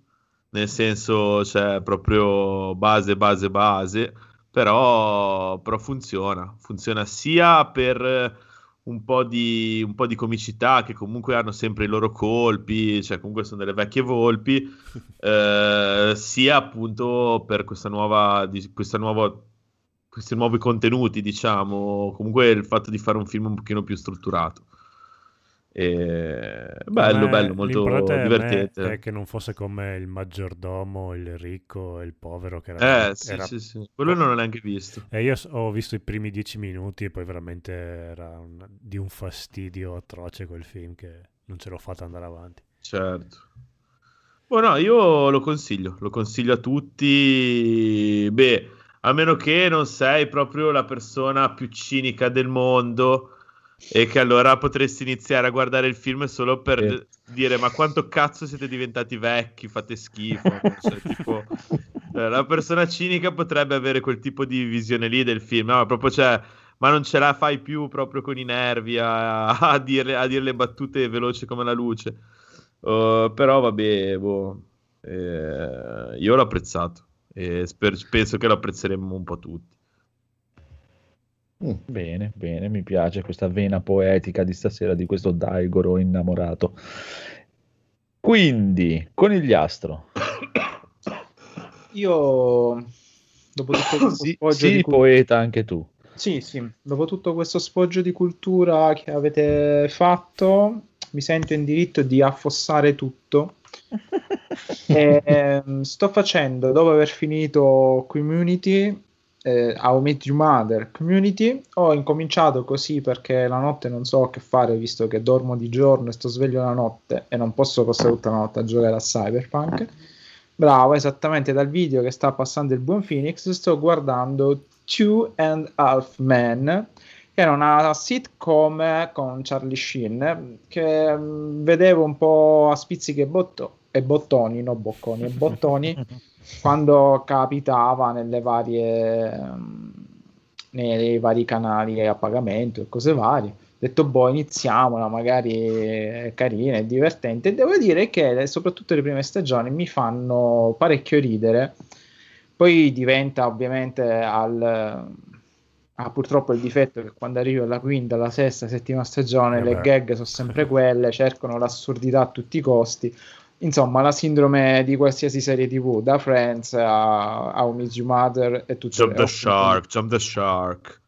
nel senso, cioè, proprio base, base, base, però, però funziona. Funziona sia per un po, di, un po' di comicità, che comunque hanno sempre i loro colpi, cioè comunque sono delle vecchie volpi, eh, sia appunto per questa nuova, di, questa nuova, questi nuovi contenuti, diciamo, comunque il fatto di fare un film un pochino più strutturato. E... Bello, me bello, molto divertente. È che non fosse come il maggiordomo, il ricco e il povero che era, Eh, sì, era- sì, sì. Quello non l'ho neanche visto. E io ho visto i primi dieci minuti e poi veramente era un- di un fastidio atroce quel film che non ce l'ho fatta andare avanti. Certo. Oh, no, io lo consiglio, lo consiglio a tutti. Beh, a meno che non sei proprio la persona più cinica del mondo e che allora potresti iniziare a guardare il film solo per d- dire ma quanto cazzo siete diventati vecchi, fate schifo. Cioè, tipo, eh, la persona cinica potrebbe avere quel tipo di visione lì del film, no, proprio cioè, ma non ce la fai più proprio con i nervi a, a dire, a dire le battute veloci come la luce. Uh, però vabbè, boh, eh, io l'ho apprezzato e sper- penso che lo apprezzeremo un po' tutti. Mm, Bene, bene, mi piace questa vena poetica di stasera di questo Daigoro innamorato. Quindi, conigliastro. Io, dopo tutto questo Sì, sfoggio sì, di cul- poeta anche tu. Sì, sì, dopo tutto questo sfoggio di cultura che avete fatto, mi sento in diritto di affossare tutto. E, ehm, sto facendo, dopo aver finito Community, eh, How I Met Your Mother Community, ho incominciato così perché la notte non so che fare, visto che dormo di giorno e sto sveglio la notte e non posso passare tutta la notte a giocare a Cyberpunk. Bravo, esattamente dal video che sta passando il buon Phoenix, sto guardando Two and Half Men, che era una sitcom con Charlie Sheen, che mm, vedevo un po' a spizzichi e, botto- e bottoni, no bocconi, e bottoni, quando capitava nelle varie, mm, nei vari canali a pagamento e cose varie. Ho detto, boh, iniziamola, magari è carina, è divertente. E devo dire che soprattutto le prime stagioni mi fanno parecchio ridere. Poi diventa ovviamente al... Ha purtroppo il difetto che quando arrivi alla quinta, alla sesta, settima stagione, Eh le beh. gag sono sempre quelle, cercano l'assurdità a tutti i costi. Insomma, la sindrome di qualsiasi serie TV, da Friends a How I Met Your Mother e tutto Jump the e- shark, jump the shark.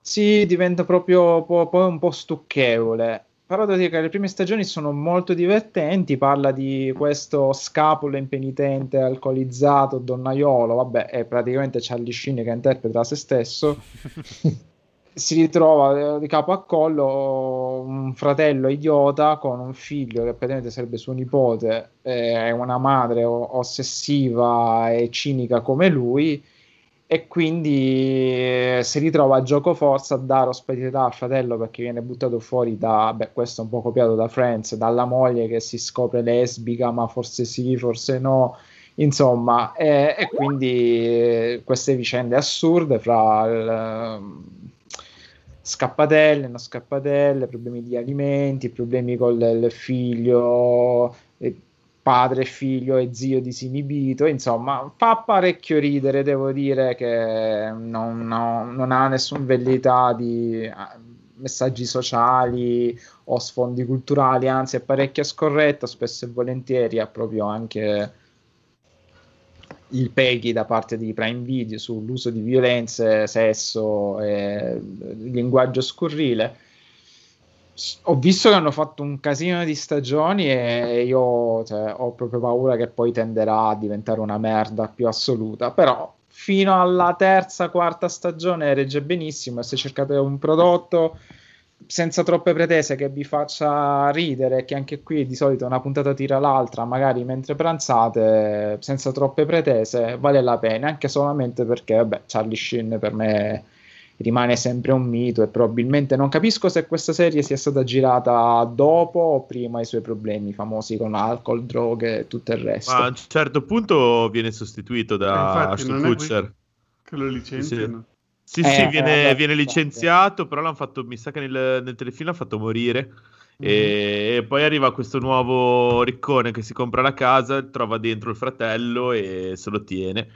sì, diventa proprio po- poi un po' stucchevole. Però devo dire che le prime stagioni sono molto divertenti. Parla di questo scapolo impenitente, alcolizzato, donnaiolo. Vabbè, è praticamente Charlie Sheen che interpreta se stesso. Si ritrova eh, di capo a collo un fratello idiota con un figlio che praticamente sarebbe suo nipote, è una madre ossessiva e cinica come lui e quindi eh, si ritrova a gioco forza a dare ospitalità al fratello perché viene buttato fuori da, beh, questo è un po' copiato da Friends, dalla moglie che si scopre lesbica, ma forse sì, forse no, insomma, e, e quindi eh, queste vicende assurde fra il, scappatelle, non scappatelle, problemi di alimenti, problemi con il figlio, padre figlio e zio disinibito, insomma, fa parecchio ridere, devo dire che non, no- non ha nessun velleità di eh, messaggi sociali o sfondi culturali, anzi è parecchio scorretto, spesso e volentieri ha proprio anche il peggy da parte di Prime Video sull'uso di violenze, sesso e linguaggio scurrile. Ho visto che hanno fatto un casino di stagioni e io cioè, ho proprio paura che poi tenderà a diventare una merda più assoluta. Però fino alla terza, quarta stagione regge benissimo e se cercate un prodotto senza troppe pretese che vi faccia ridere, che anche qui di solito una puntata tira l'altra, magari mentre pranzate, senza troppe pretese, vale la pena, anche solamente perché, vabbè, Charlie Sheen per me rimane sempre un mito e probabilmente non capisco se questa serie sia stata girata dopo o prima i suoi problemi famosi con alcol, droghe e tutto il resto. Ma a un certo punto viene sostituito da Infatti, Ashton Kutcher. Che lo licenziano. Sì, Eh, sì, eh, viene, viene licenziato, però l'hanno fatto, mi sa che nel, nel telefilm l'ha fatto morire. Mhm. E, e poi arriva questo nuovo riccone che si compra la casa, trova dentro il fratello e se lo tiene.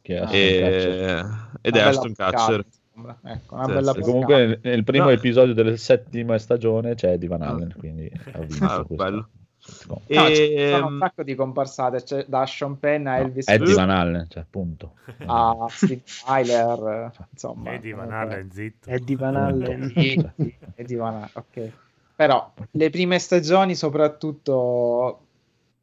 Che è E- ed è Ashton sembra. Ecco, una Sì, bella sì. E comunque nel- primo No. episodio della settima stagione c'è Eddie Van Allen, quindi ha vinto Ah, questo. Bello. sitcom. No, sono un Ehm, sacco di comparsate, cioè, da Sean Penn a No, Elvis Eddie Presley Van Allen, cioè, appunto. a Steve Tyler, eh, insomma. Eddie Van Allen, zitto. Eddie Van Allen. Sì, sì, Eddie Van Allen, ok. Però le prime stagioni, soprattutto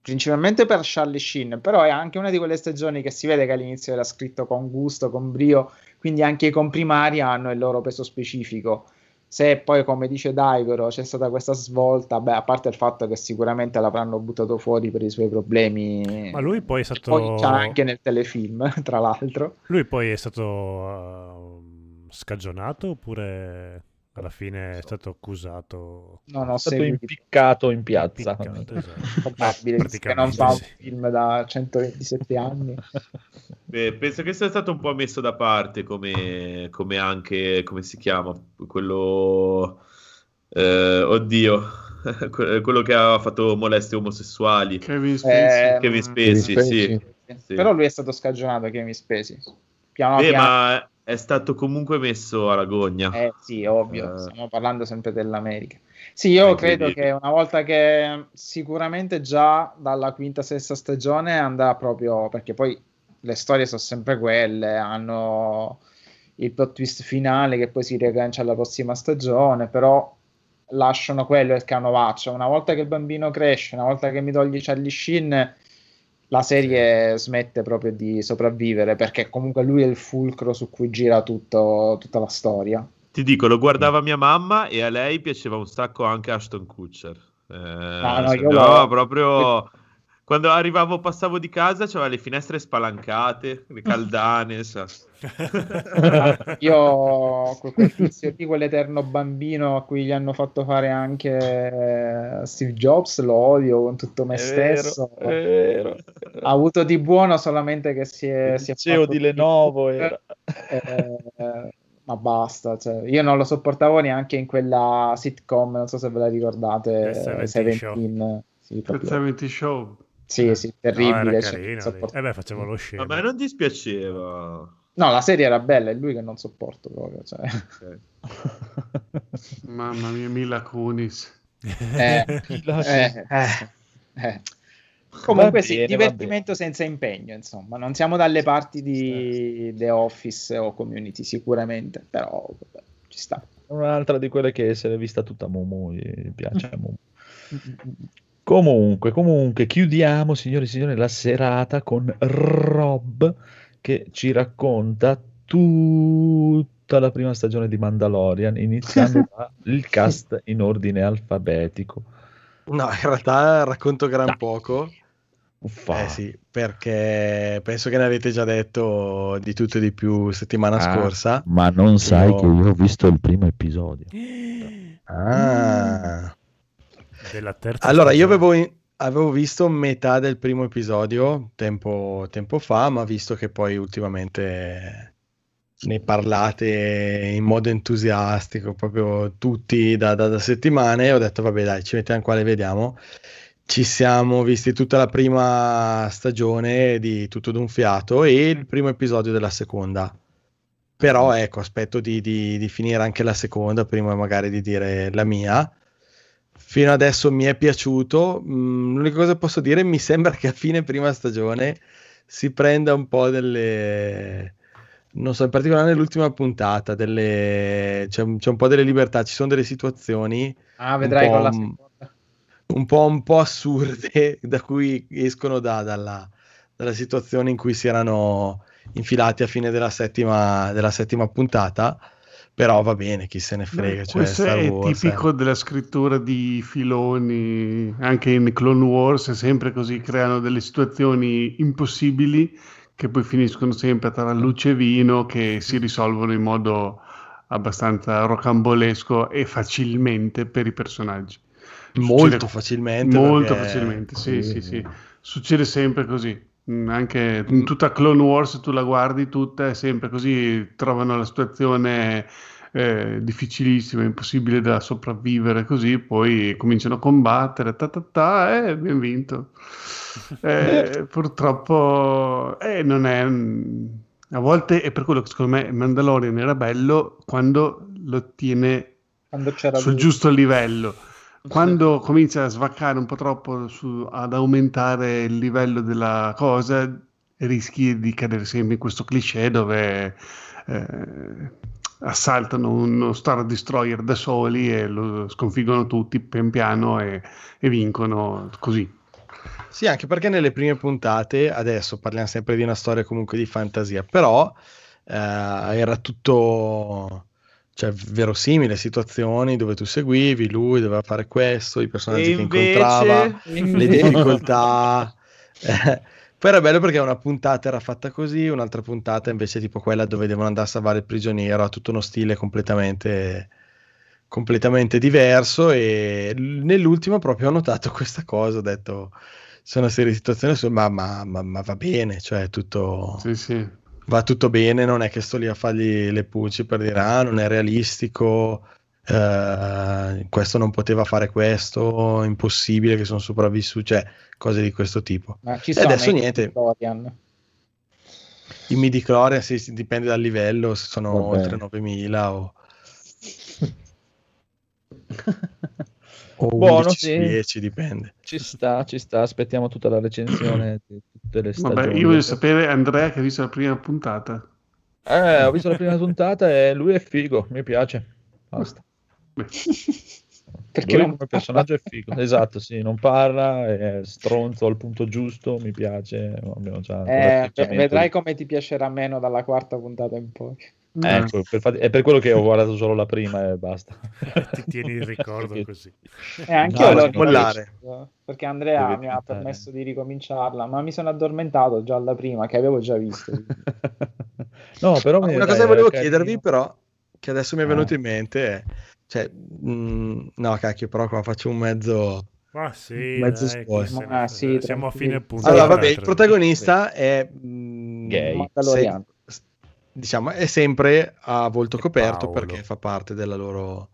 principalmente per Charlie Sheen, però è anche una di quelle stagioni che si vede che all'inizio era scritto con gusto, con brio, quindi anche i comprimari hanno il loro peso specifico. Se poi, come dice Daigoro, c'è stata questa svolta, beh, a parte il fatto che sicuramente l'avranno buttato fuori per i suoi problemi, Ma lui poi è stato... poi c'è anche nel telefilm, tra l'altro. Lui poi è stato uh, scagionato oppure alla fine è stato accusato? Non ho È stato seguito. impiccato in piazza. Impiccato, esatto. probabile, che non fa un sì. film da 127 anni. beh, penso che sia stato un po' messo da parte come, come anche, come si chiama, quello... eh, oddio, que- quello che ha fatto molestie omosessuali. Kevin Eh, Spacey. Kevin Spacey, Kevin sì. Spacey. Sì. Però lui è stato scagionato, Kevin Spacey. Piano Beh, piano. ma è stato comunque messo alla gogna. Eh sì, ovvio, Eh. stiamo parlando sempre dell'America. Sì, io Eh, credo che una volta che sicuramente già dalla quinta, sesta stagione andrà proprio perché poi le storie sono sempre quelle, hanno il plot twist finale che poi si riaggancia alla prossima stagione, però lasciano quello il canovaccio. Una volta che il bambino cresce, una volta che mi togli Charlie Sheen, la serie smette proprio di sopravvivere perché comunque lui è il fulcro su cui gira tutto- tutta la storia. Ti dico, lo guardava mia mamma e a lei piaceva un sacco anche Ashton Kutcher. Eh, no, io sembrava lo- proprio... Quando arrivavo, passavo di casa, c'aveva le finestre spalancate, le caldane, sa. Io quel, quel tizio lì, quell'eterno bambino a cui gli hanno fatto fare anche eh, Steve Jobs, lo odio con tutto me È vero, stesso. è vero. Ha avuto di buono solamente che si è, si è fatto di Lenovo era... eh, ma basta, cioè, io non lo sopportavo neanche in quella sitcom, non so se ve la ricordate, Seventeen Seventeen. Sì, proprio- 70 Show. Sì, sì, No, terribile. era cioè, carino insopportabile. Eh beh, faceva lo A scemo. me non dispiaceva. No, la serie era bella, è lui che non sopporto proprio. Cioè. Ok. Mamma mia, Mila Kunis. Eh, eh, eh, eh. Comunque sì, bene, va divertimento senza impegno, insomma, non siamo dalle parti di The Office o Community sicuramente, però vabbè, ci sta. Un'altra di quelle che se l'è vista tutta Momo, gli piace a Momo. Comunque, comunque, chiudiamo, signori e signori, la serata con Rob che ci racconta tutta la prima stagione di Mandalorian, iniziando dal cast in ordine alfabetico. No, in realtà racconto gran Dai. poco. Uffa. Eh sì, perché penso che ne avete già detto di tutto e di più settimana Ah, scorsa. Ma non sai Io- che io ho visto il primo episodio. Ah. Della terza Allora, io stagione. avevo, in- avevo visto metà del primo episodio tempo, tempo fa, ma visto che poi ultimamente ne parlate in modo entusiastico, proprio tutti da, da- da settimane, ho detto, vabbè, dai, ci mettiamo qua, le vediamo. Ci siamo visti tutta la prima stagione di Tutto d'un fiato e il primo episodio della seconda. Però ecco, aspetto di, di- di finire anche la seconda prima magari di dire la mia. Fino adesso mi è piaciuto. Mm, l'unica cosa che posso dire, mi sembra che a fine prima stagione si prenda un po' delle... Non so, in particolare nell'ultima puntata, delle... c'è, un- c'è un po' delle libertà, ci sono delle situazioni Ah, vedrai un con la seconda. un po', un po' assurde da cui escono da- dalla, dalla situazione in cui si erano infilati a fine della settima, della settima puntata. Però va bene, chi se ne frega. Beh, Cioè, questo è Wars, tipico eh. della scrittura di filoni, anche in Clone Wars è sempre così, creano delle situazioni impossibili che poi finiscono sempre tra luce e vino che si risolvono in modo abbastanza rocambolesco e facilmente per i personaggi. Molto Succede- facilmente. Molto perché- facilmente, sì, sì, sì. Succede sempre così. Mm, Anche in tutta Clone Wars, tu la guardi tutta, è sempre così. Trovano la situazione eh, difficilissima, impossibile da sopravvivere, così poi cominciano a combattere, ta ta ta, e abbiamo vinto. Eh, purtroppo eh, non è. mm, A volte è per quello che secondo me Mandalorian era bello quando lo tiene sul lui. giusto livello. Quando comincia a svaccare un po' troppo su- ad aumentare il livello della cosa, rischi di cadere sempre in questo cliché dove eh, assaltano uno Star Destroyer da soli e lo sconfiggono tutti pian piano e, e vincono così. Sì, anche perché nelle prime puntate, adesso parliamo sempre di una storia comunque di fantasia, però eh, era tutto, cioè, verosimile, situazioni dove tu seguivi, lui doveva fare questo, i personaggi E che invece- incontrava, le invece- difficoltà. Eh, Poi era bello perché una puntata era fatta così, un'altra puntata invece tipo quella dove devono andare a salvare il prigioniero, ha tutto uno stile completamente, completamente diverso e nell'ultima proprio ho notato questa cosa, ho detto sono una serie di situazioni, ma, ma- ma- ma va bene, cioè tutto, Sì, sì. Va tutto bene, non è che sto lì a fargli le pulci per dire ah non è realistico, eh, questo non poteva fare questo, impossibile che sono sopravvissuti, cioè cose di questo tipo. Ma ci E sono adesso i niente. Dorian. I midi Chlorian sì, dipende dal livello, se sono oltre 9000 o, o Buono, 11 sì. su 10, dipende. Ci sta, ci sta, aspettiamo tutta la recensione di tutte le stagioni. Vabbè, io voglio sapere Andrea che ha visto la prima puntata. Eh, ho visto la prima puntata e lui è figo, mi piace. Basta. Beh, Perché Lui non come personaggio è figo. Esatto, sì, non parla, è stronzo al punto giusto, mi piace. Eh, vedrai come ti piacerà meno dalla quarta puntata in poi. Ecco, per è per quello che ho guardato solo la prima e basta. Ti tieni il ricordo così. E anche No, io l'ho perché Andrea Devi mi ha permesso di ricominciarla, ma mi sono addormentato già alla prima, che avevo già visto. no, però Una dai, cosa che volevo chiedervi, però, che adesso mi è Eh. venuto in mente è, cioè, mh, no, cacchio, però qua faccio un mezzo. Ma sì, Mezzo dai, spoiler. frega. sì, siamo a fine punto. Allora, vabbè, il protagonista è mh, Gay. Mandaloriano. Diciamo, è sempre a volto coperto Paolo. perché fa parte della loro,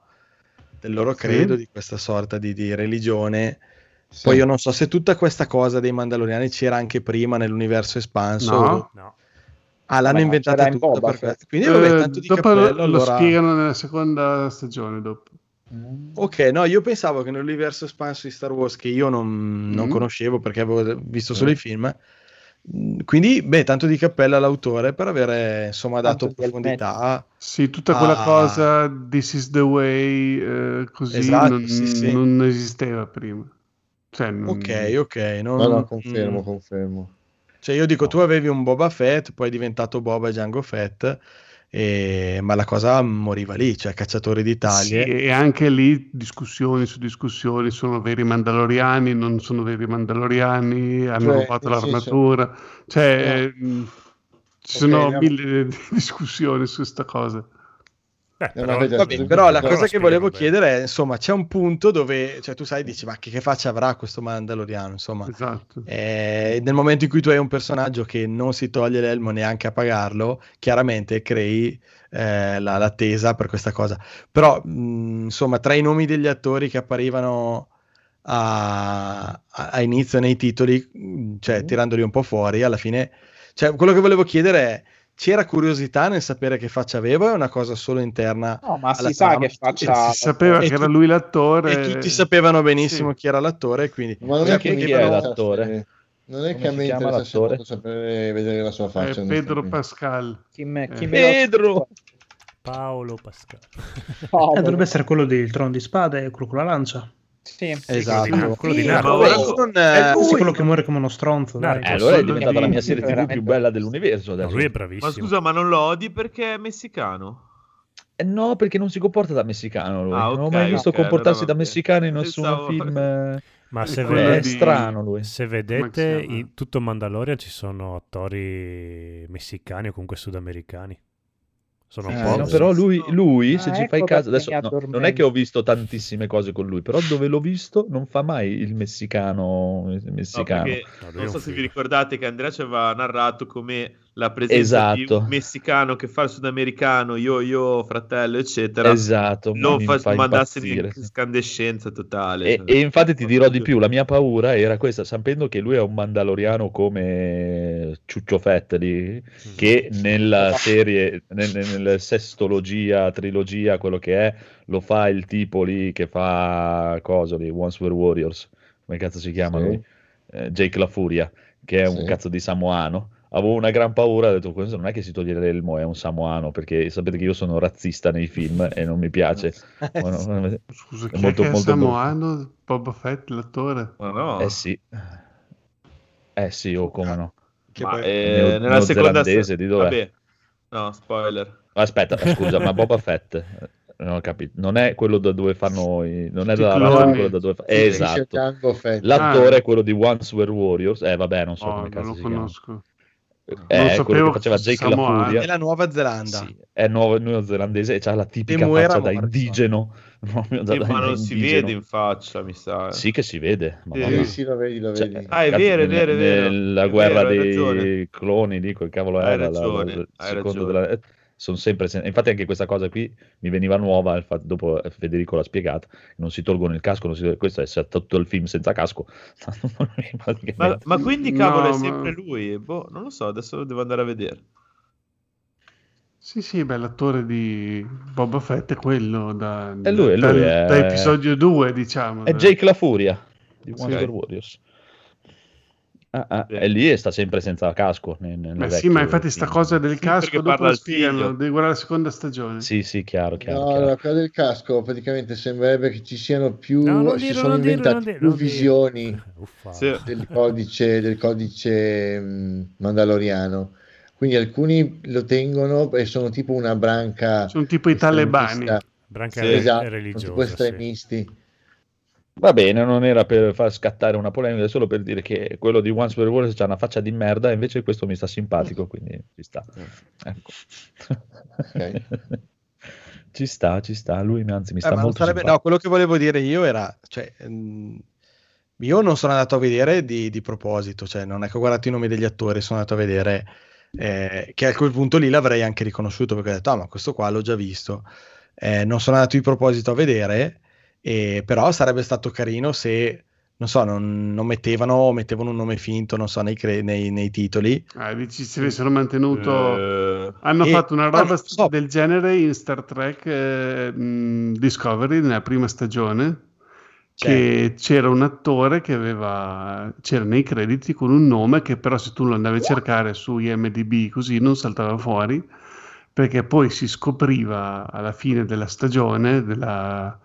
del loro Sì. credo, di questa sorta di, di religione. Sì. Poi io non so se tutta questa cosa dei Mandaloriani c'era anche prima nell'universo espanso. No. o- No. Ah, l'hanno Beh, inventata in tutta Boba per Quindi vabbè, Eh, tanto di dopo cappello, lo, lo allora- spiegano nella seconda stagione dopo. Ok, no, io pensavo che nell'universo espanso di Star Wars che io non, non Mm. conoscevo perché avevo visto solo i film. Mh, Quindi, beh, tanto di cappella all'autore per avere insomma dato Tanto profondità. Sì, tutta quella Ah. cosa, this is the way, eh, così Esatto, non, sì, sì. non esisteva prima. Cioè, non- Ok, ok. Non, No, no, confermo, mm. confermo. Cioè, io dico, tu avevi un Boba Fett, poi è diventato Boba e Jango Fett, e- ma la cosa moriva lì, cioè cacciatori di Sì, e anche lì discussioni su discussioni, sono veri mandaloriani, non sono veri mandaloriani, hanno Cioè, rubato l'armatura, cioè mh, ci sono Ok, mille discussioni su questa cosa. No, però, Vabbè, Però la cosa che volevo bene. chiedere è, insomma, c'è un punto dove, cioè, tu sai, dici, ma che, che faccia avrà questo Mandaloriano, insomma. Esatto. Eh, nel momento in cui tu hai un personaggio che non si toglie l'elmo neanche a pagarlo, chiaramente crei eh, la- l'attesa per questa cosa. Però, mh, insomma, tra i nomi degli attori che apparivano a, a- a inizio nei titoli, mh, cioè tirandoli un po' fuori, alla fine, cioè, quello che volevo chiedere è. C'era curiosità nel sapere che faccia aveva o è una cosa solo interna No, ma alla si sa trama? che faccia... Si sapeva E che era tu- lui l'attore. E tutti sapevano benissimo Sì. chi era l'attore, quindi Ma non è che chi- è l'attore? Non è Come che a me l'attore? molto sapere vedere la sua Eh, faccia. Pedro onestamente. Pascal. Chi me, chi Eh. Pedro! Paolo Pascal. Paolo. Eh, dovrebbe essere quello del trono di spade e quello con la lancia. Sì. Esatto. quello di- quello di Sì, Narco. ma ora- Non, È eh, sì, quello che muore come uno stronzo. Narco. Eh, allora è diventata di- la mia serie TV più bella dell'universo adesso. lui è Ma bravissimo. scusa, ma non lo odi perché è messicano? Eh, no, perché non si comporta da messicano lui. Ah, non ho mai visto ok, comportarsi allora da messicano in nessun Pensavo- film. eh, Ma se, È quello vede- È di- strano lui. se vedete in tutto Mandalorian ci sono attori messicani o comunque sudamericani. Sono Eh, pochi. no, però lui, lui, se Ah, ci ecco fai caso, perché adesso no, non è che ho visto tantissime cose con lui, però dove l'ho visto non fa mai il messicano. il No, messicano. perché No, è non un so se vi ricordate che Andrea ci aveva narrato come la presenza di Esatto. un messicano che fa il sudamericano, io, io, fratello, eccetera, Esatto, mi fa, mandasse in scandescenza totale. E, e infatti ti dirò di più, la mia paura era questa, sapendo che lui è un mandaloriano come Ciuccio Fett lì, che nella serie, nel, nel sestologia, trilogia, quello che è, lo fa il tipo lì che fa cosa lì, Once Were Warriors, come cazzo si chiama Sì. lui? Eh, Jake La Furia, che è un Sì. cazzo di samoano. Avevo una gran paura, ho detto questo non è che si toglie l'elmo, è un samoano, perché sapete che io sono razzista nei film e non mi piace. Ma no, Scusa, è chi molto, è molto. Samoano? Boba Fett, l'attore? Ma no. Eh sì, eh sì, o come no. Che Ma, poi- eh, Neo- nella seconda neozelandese, di dov'è? Vabbè, no, spoiler. Aspetta, scusa, ma Boba Fett, eh, non ho capito, non è quello da dove fanno i... non è razza, cloni. quello da dove fa... Esatto. L'attore Ah. è quello di Once Were Warriors, eh vabbè, non so Oh, come non cazzo lo si chiama. conosco. Eh, Non quello sapevo che faceva Jake La samoano. Furia. Nella Nuova Zelanda. Sì, è nuovo neozelandese e c'ha la tipica faccia da indigeno. proprio da- Sì, da ma non si indigeno. vede in faccia, mi sa. Sì che si vede, Sì. Sì, sì, lo vedi, lo Cioè, vedi. Ah, è cazzo, vero, è vero, è vero. È guerra vero, dei ragione. cloni, dico, il cavolo Hai era la- la- ragione, il hai secondo ragione. della- sono sempre sen- infatti anche questa cosa qui mi veniva nuova il fatto- dopo Federico l'ha spiegata non si tolgono il casco non si- questo è tutto il film senza casco Ma, ma quindi, cavolo, No, è ma- sempre lui? Boh, non lo so, adesso lo devo andare a vedere. Sì, sì, beh, l'attore di Boba Fett è quello da, È lui, è da- lui, è- da episodio 2, diciamo. è da- Jake La Furia di Sì. Wonder Ok. Warriors Ah, ah, Bene. e lì sta sempre senza casco nel- nelle Beh, sì, vecchie ma infatti sta film. cosa del Sì, casco perché dopo parla la spiegano, devi guardare la seconda stagione. sì sì chiaro chiaro, No, chiaro. no, quella del casco praticamente sembrerebbe che ci siano più, No, si dirlo, sono non dirlo, più visioni. Sì. del codice, del codice mh, mandaloriano. Quindi alcuni lo tengono e sono tipo una branca Sono tipo i talebani. Branca Sì. Esatto, sono religiosa. tipo sì. Va bene, non era per far scattare una polemica, è solo per dire che quello di Once Were Warriors c'ha una faccia di merda, e invece questo mi sta simpatico, quindi ci sta. Ecco. Ok. Ci sta, ci sta, lui anzi mi Eh, sta non molto sarebbe- simpatico. no, quello che volevo dire io era, cioè, mm, io non sono andato a vedere di, di proposito, cioè non è che ho guardato i nomi degli attori, sono andato a vedere eh, che a quel punto lì l'avrei anche riconosciuto perché ho detto, ah, ma questo qua l'ho già visto. Eh, non sono andato di proposito a vedere, e, però sarebbe stato carino se, non so, non, non mettevano, mettevano un nome finto, non so, nei, cre- nei- nei titoli. Ah, dici se avessero mantenuto... Eh, Hanno e- fatto una roba so. del genere in Star Trek eh, mh, Discovery nella prima stagione. Che c'era un attore che aveva c'era nei crediti con un nome che però se tu lo andavi a cercare su IMDb così non saltava fuori perché poi si scopriva alla fine della stagione della,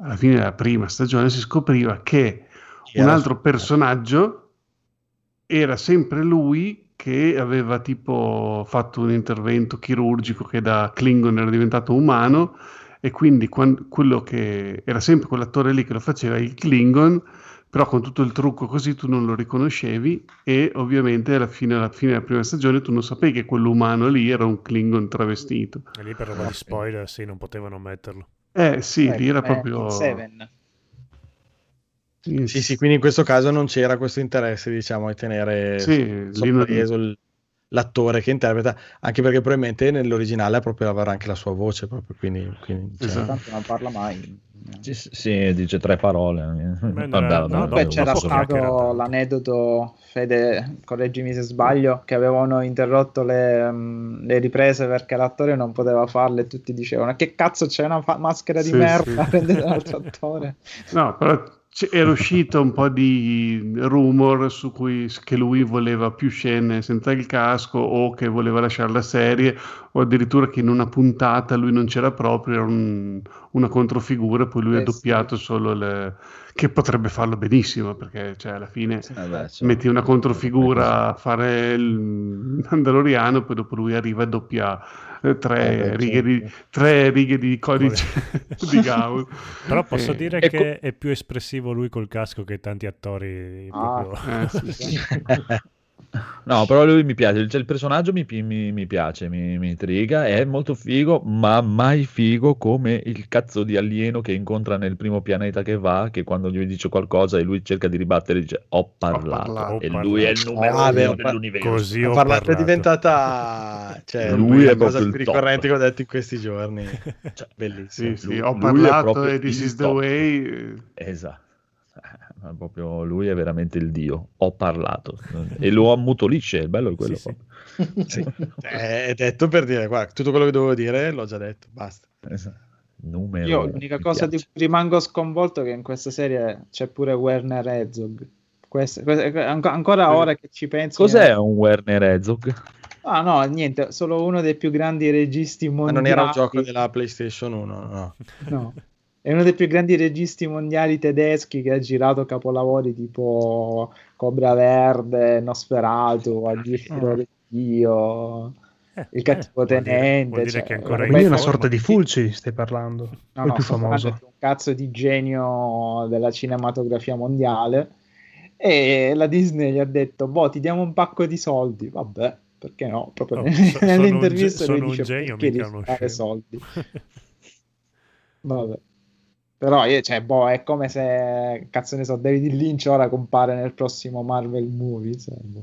alla fine della prima stagione si scopriva che un altro personaggio era sempre lui che aveva tipo fatto un intervento chirurgico che da Klingon era diventato umano e quindi quan- quello che era sempre quell'attore lì che lo faceva il Klingon però con tutto il trucco così tu non lo riconoscevi e ovviamente alla fine, alla fine della prima stagione tu non sapevi che quell'umano lì era un Klingon travestito. E lì per roba di spoiler, sì, non potevano metterlo. Eh sì, Eh, lì era proprio Seven. in- Sì, sì, quindi in questo caso non c'era questo interesse, diciamo, di tenere Sì, lì non- l'attore che interpreta, anche perché probabilmente nell'originale proprio avrà anche la sua voce, proprio, quindi, quindi, cioè, Esatto. Tanto non parla mai. Sì, sì, dice tre parole. Beh, Vabbè, no, vabbè, Beh, dopo- c'era stato l'aneddoto, Fede, correggimi se sbaglio, che avevano interrotto le, mm, le riprese perché l'attore non poteva farle e tutti dicevano che cazzo c'è una fa- maschera di Sì, merda, sì. prendete un altro attore. No, però c- era uscito un po' di rumor su cui che lui voleva più scene senza il casco o che voleva lasciare la serie o addirittura che in una puntata lui non c'era proprio, era un- una controfigura, poi lui ha Eh, sì. doppiato solo le... che potrebbe farlo benissimo perché cioè, alla fine Eh beh, sì. metti una controfigura a fare il Mandaloriano, poi dopo lui arriva e doppia tre, Eh, righe, di, certo. tre righe di codice di Gauss. Però posso Eh, dire ecco- che è più espressivo lui col casco che tanti attori. Ah. proprio- eh, sì, sì. No, però lui mi piace, cioè, il personaggio mi, mi- mi piace, mi, mi intriga, è molto figo, ma mai figo come il cazzo di alieno che incontra nel primo pianeta che va, che quando gli dice qualcosa e lui cerca di ribattere dice ho parlato, parlato. e Ho lui è il parlato. numero Ah, uno ho dell'universo. Così ho parlato, è diventata cioè, Lui la è cosa proprio più ricorrente che ho detto in questi giorni. Cioè, Bellissimo. Sì, sì, Lui- ho parlato e This is the top. way. Esatto. Eh, ma proprio lui è veramente il dio. Ho parlato e lo ammutolisce. Il bello è quello. Sì, sì. Sì. Eh, È detto per dire, guarda, tutto quello che dovevo dire l'ho già detto, basta. Esatto. Numero Io l'unica cosa di piace. cui rimango sconvolto è che in questa serie c'è pure Werner Herzog. Questo- questo- anco- ancora ora che ci penso... Cos'è un Werner Herzog? Ah no, niente, solo uno dei più grandi registi Ma mondiali. non era un gioco della PlayStation 1, no. No. È uno dei più grandi registi mondiali tedeschi che ha girato capolavori tipo Cobra Verde, Nosferatu, Addirittura del Dio, Eh, Il cattivo eh, vuol dire- tenente. vuol dire cioè, che è ancora una in Quindi è una sorta di Fulci, stai parlando. No, il no, più famoso. un cazzo di genio della cinematografia mondiale e la Disney gli ha detto boh ti diamo un pacco di soldi vabbè perché no proprio Oh, nelle, so- sono un ge- lui sono un dice genio, perché mica devi uno fare scemo." soldi vabbè però io, cioè, boh, è come se cazzo ne so David Lynch ora compare nel prossimo Marvel movie cioè, boh.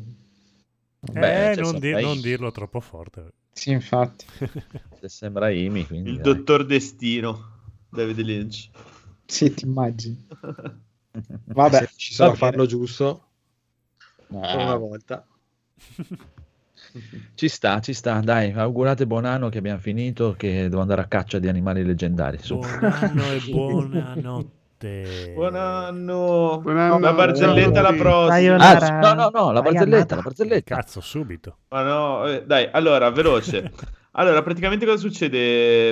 Beh, eh, cioè, non, di- non dirlo troppo forte. sì infatti Se sembra Imi, quindi Il dai. dottor Destino, David Lynch. sì ti immagini vabbè ci sarà a farlo giusto Eh, una volta. Ci sta, ci sta. Dai, augurate buon anno che abbiamo finito, che devo andare a caccia di animali leggendari. Su. Buon anno e buonanotte. Buon anno. Buon anno, La barzelletta la prossima. Ah, no, no, no, la barzelletta, la barzelletta. Cazzo, subito. Ma no, eh, dai, allora, veloce. Allora, praticamente cosa succede?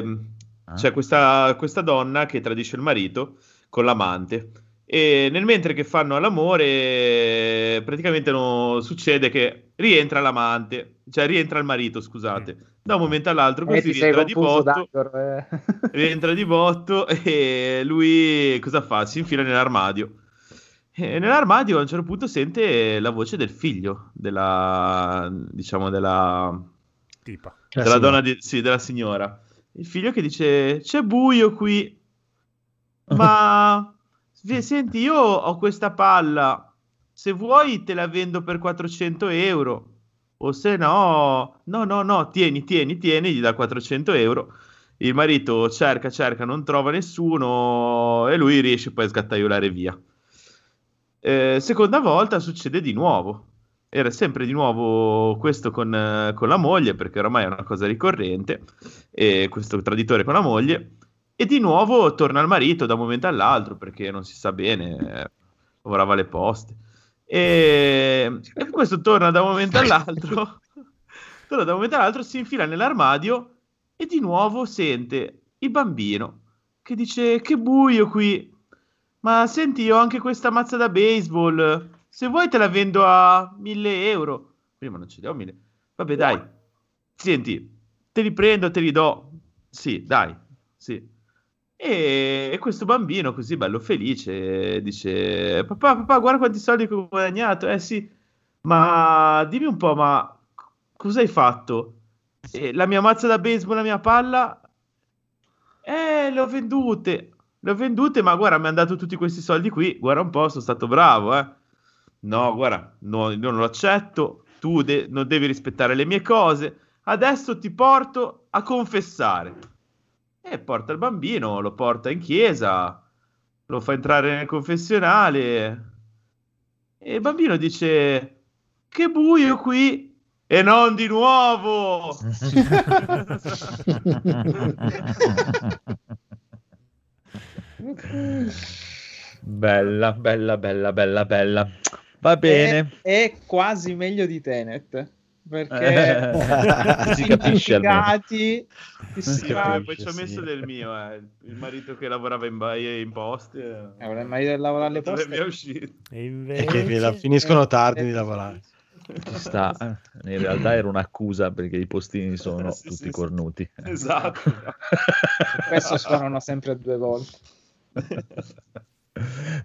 Ah. C'è questa, questa donna che tradisce il marito con l'amante e nel mentre che fanno all'amore praticamente no- succede che rientra l'amante, cioè rientra il marito, scusate. Da un momento all'altro eh, così rientra di botto, eh. rientra di botto e lui cosa fa? Si infila nell'armadio. E nell'armadio a un certo punto sente la voce del figlio della, diciamo, della, Tipa. della donna di- sì, della signora. Il figlio che dice: C'è buio qui, ma senti, io ho questa palla. Se vuoi, te la vendo per 400 euro. O se no, no, no, no, tieni, tieni, tieni, gli dà 400 euro. Il marito cerca, cerca, non trova nessuno e lui riesce poi a sgattaiolare via. Eh, seconda volta succede di nuovo. Era sempre di nuovo questo con, con la moglie, perché oramai è una cosa ricorrente, e questo traditore con la moglie. E di nuovo torna il marito da un momento all'altro, perché non si sa bene, eh, lavorava alle poste. E, e questo torna da un momento all'altro, torna da un momento all'altro, si infila nell'armadio e di nuovo sente il bambino che dice: Che buio qui! Ma senti, io ho anche questa mazza da baseball. Se vuoi te la vendo a 1000 euro. Prima non ce li ho 1000. Vabbè, dai. Senti, te li prendo, te li do. Sì, dai. Sì. E, questo bambino, così bello felice, dice: Papà, papà, guarda quanti soldi che ho guadagnato. Eh sì, ma dimmi un po', ma cosa hai fatto? "Eh, la mia mazza da baseball, la mia palla? Eh, le ho vendute. Le ho vendute, ma guarda, mi hanno dato tutti questi soldi qui. Guarda un po', sono stato bravo, eh. No, guarda, no, non lo accetto. Tu de- non devi rispettare le mie cose. Adesso ti porto a confessare. E porta il bambino, lo porta in chiesa, lo fa entrare nel confessionale. E il bambino dice: Che buio qui! E non di nuovo! Bella, bella, bella, bella, bella. Va bene. È, è quasi meglio di Tenet perché Eh, si capisce almeno. Significati, Ah, poi ci ho sì. messo del mio, eh. il marito che lavorava in, ba- in poste. Eh, il marito che lavora alle Non è poste mai uscito. E E che invece... la- finiscono tardi di lavorare. Ci sta. eh. In realtà era un'accusa perché i postini sono Sì, tutti sì, sì. cornuti. Esatto. questo suonano sempre due volte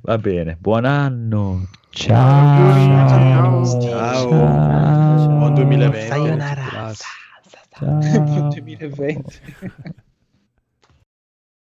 Va bene, buon anno. Ciao. Ciao. Ciao. Ciao. Buon 2020. Sayonara. Ciao. Nel 2020.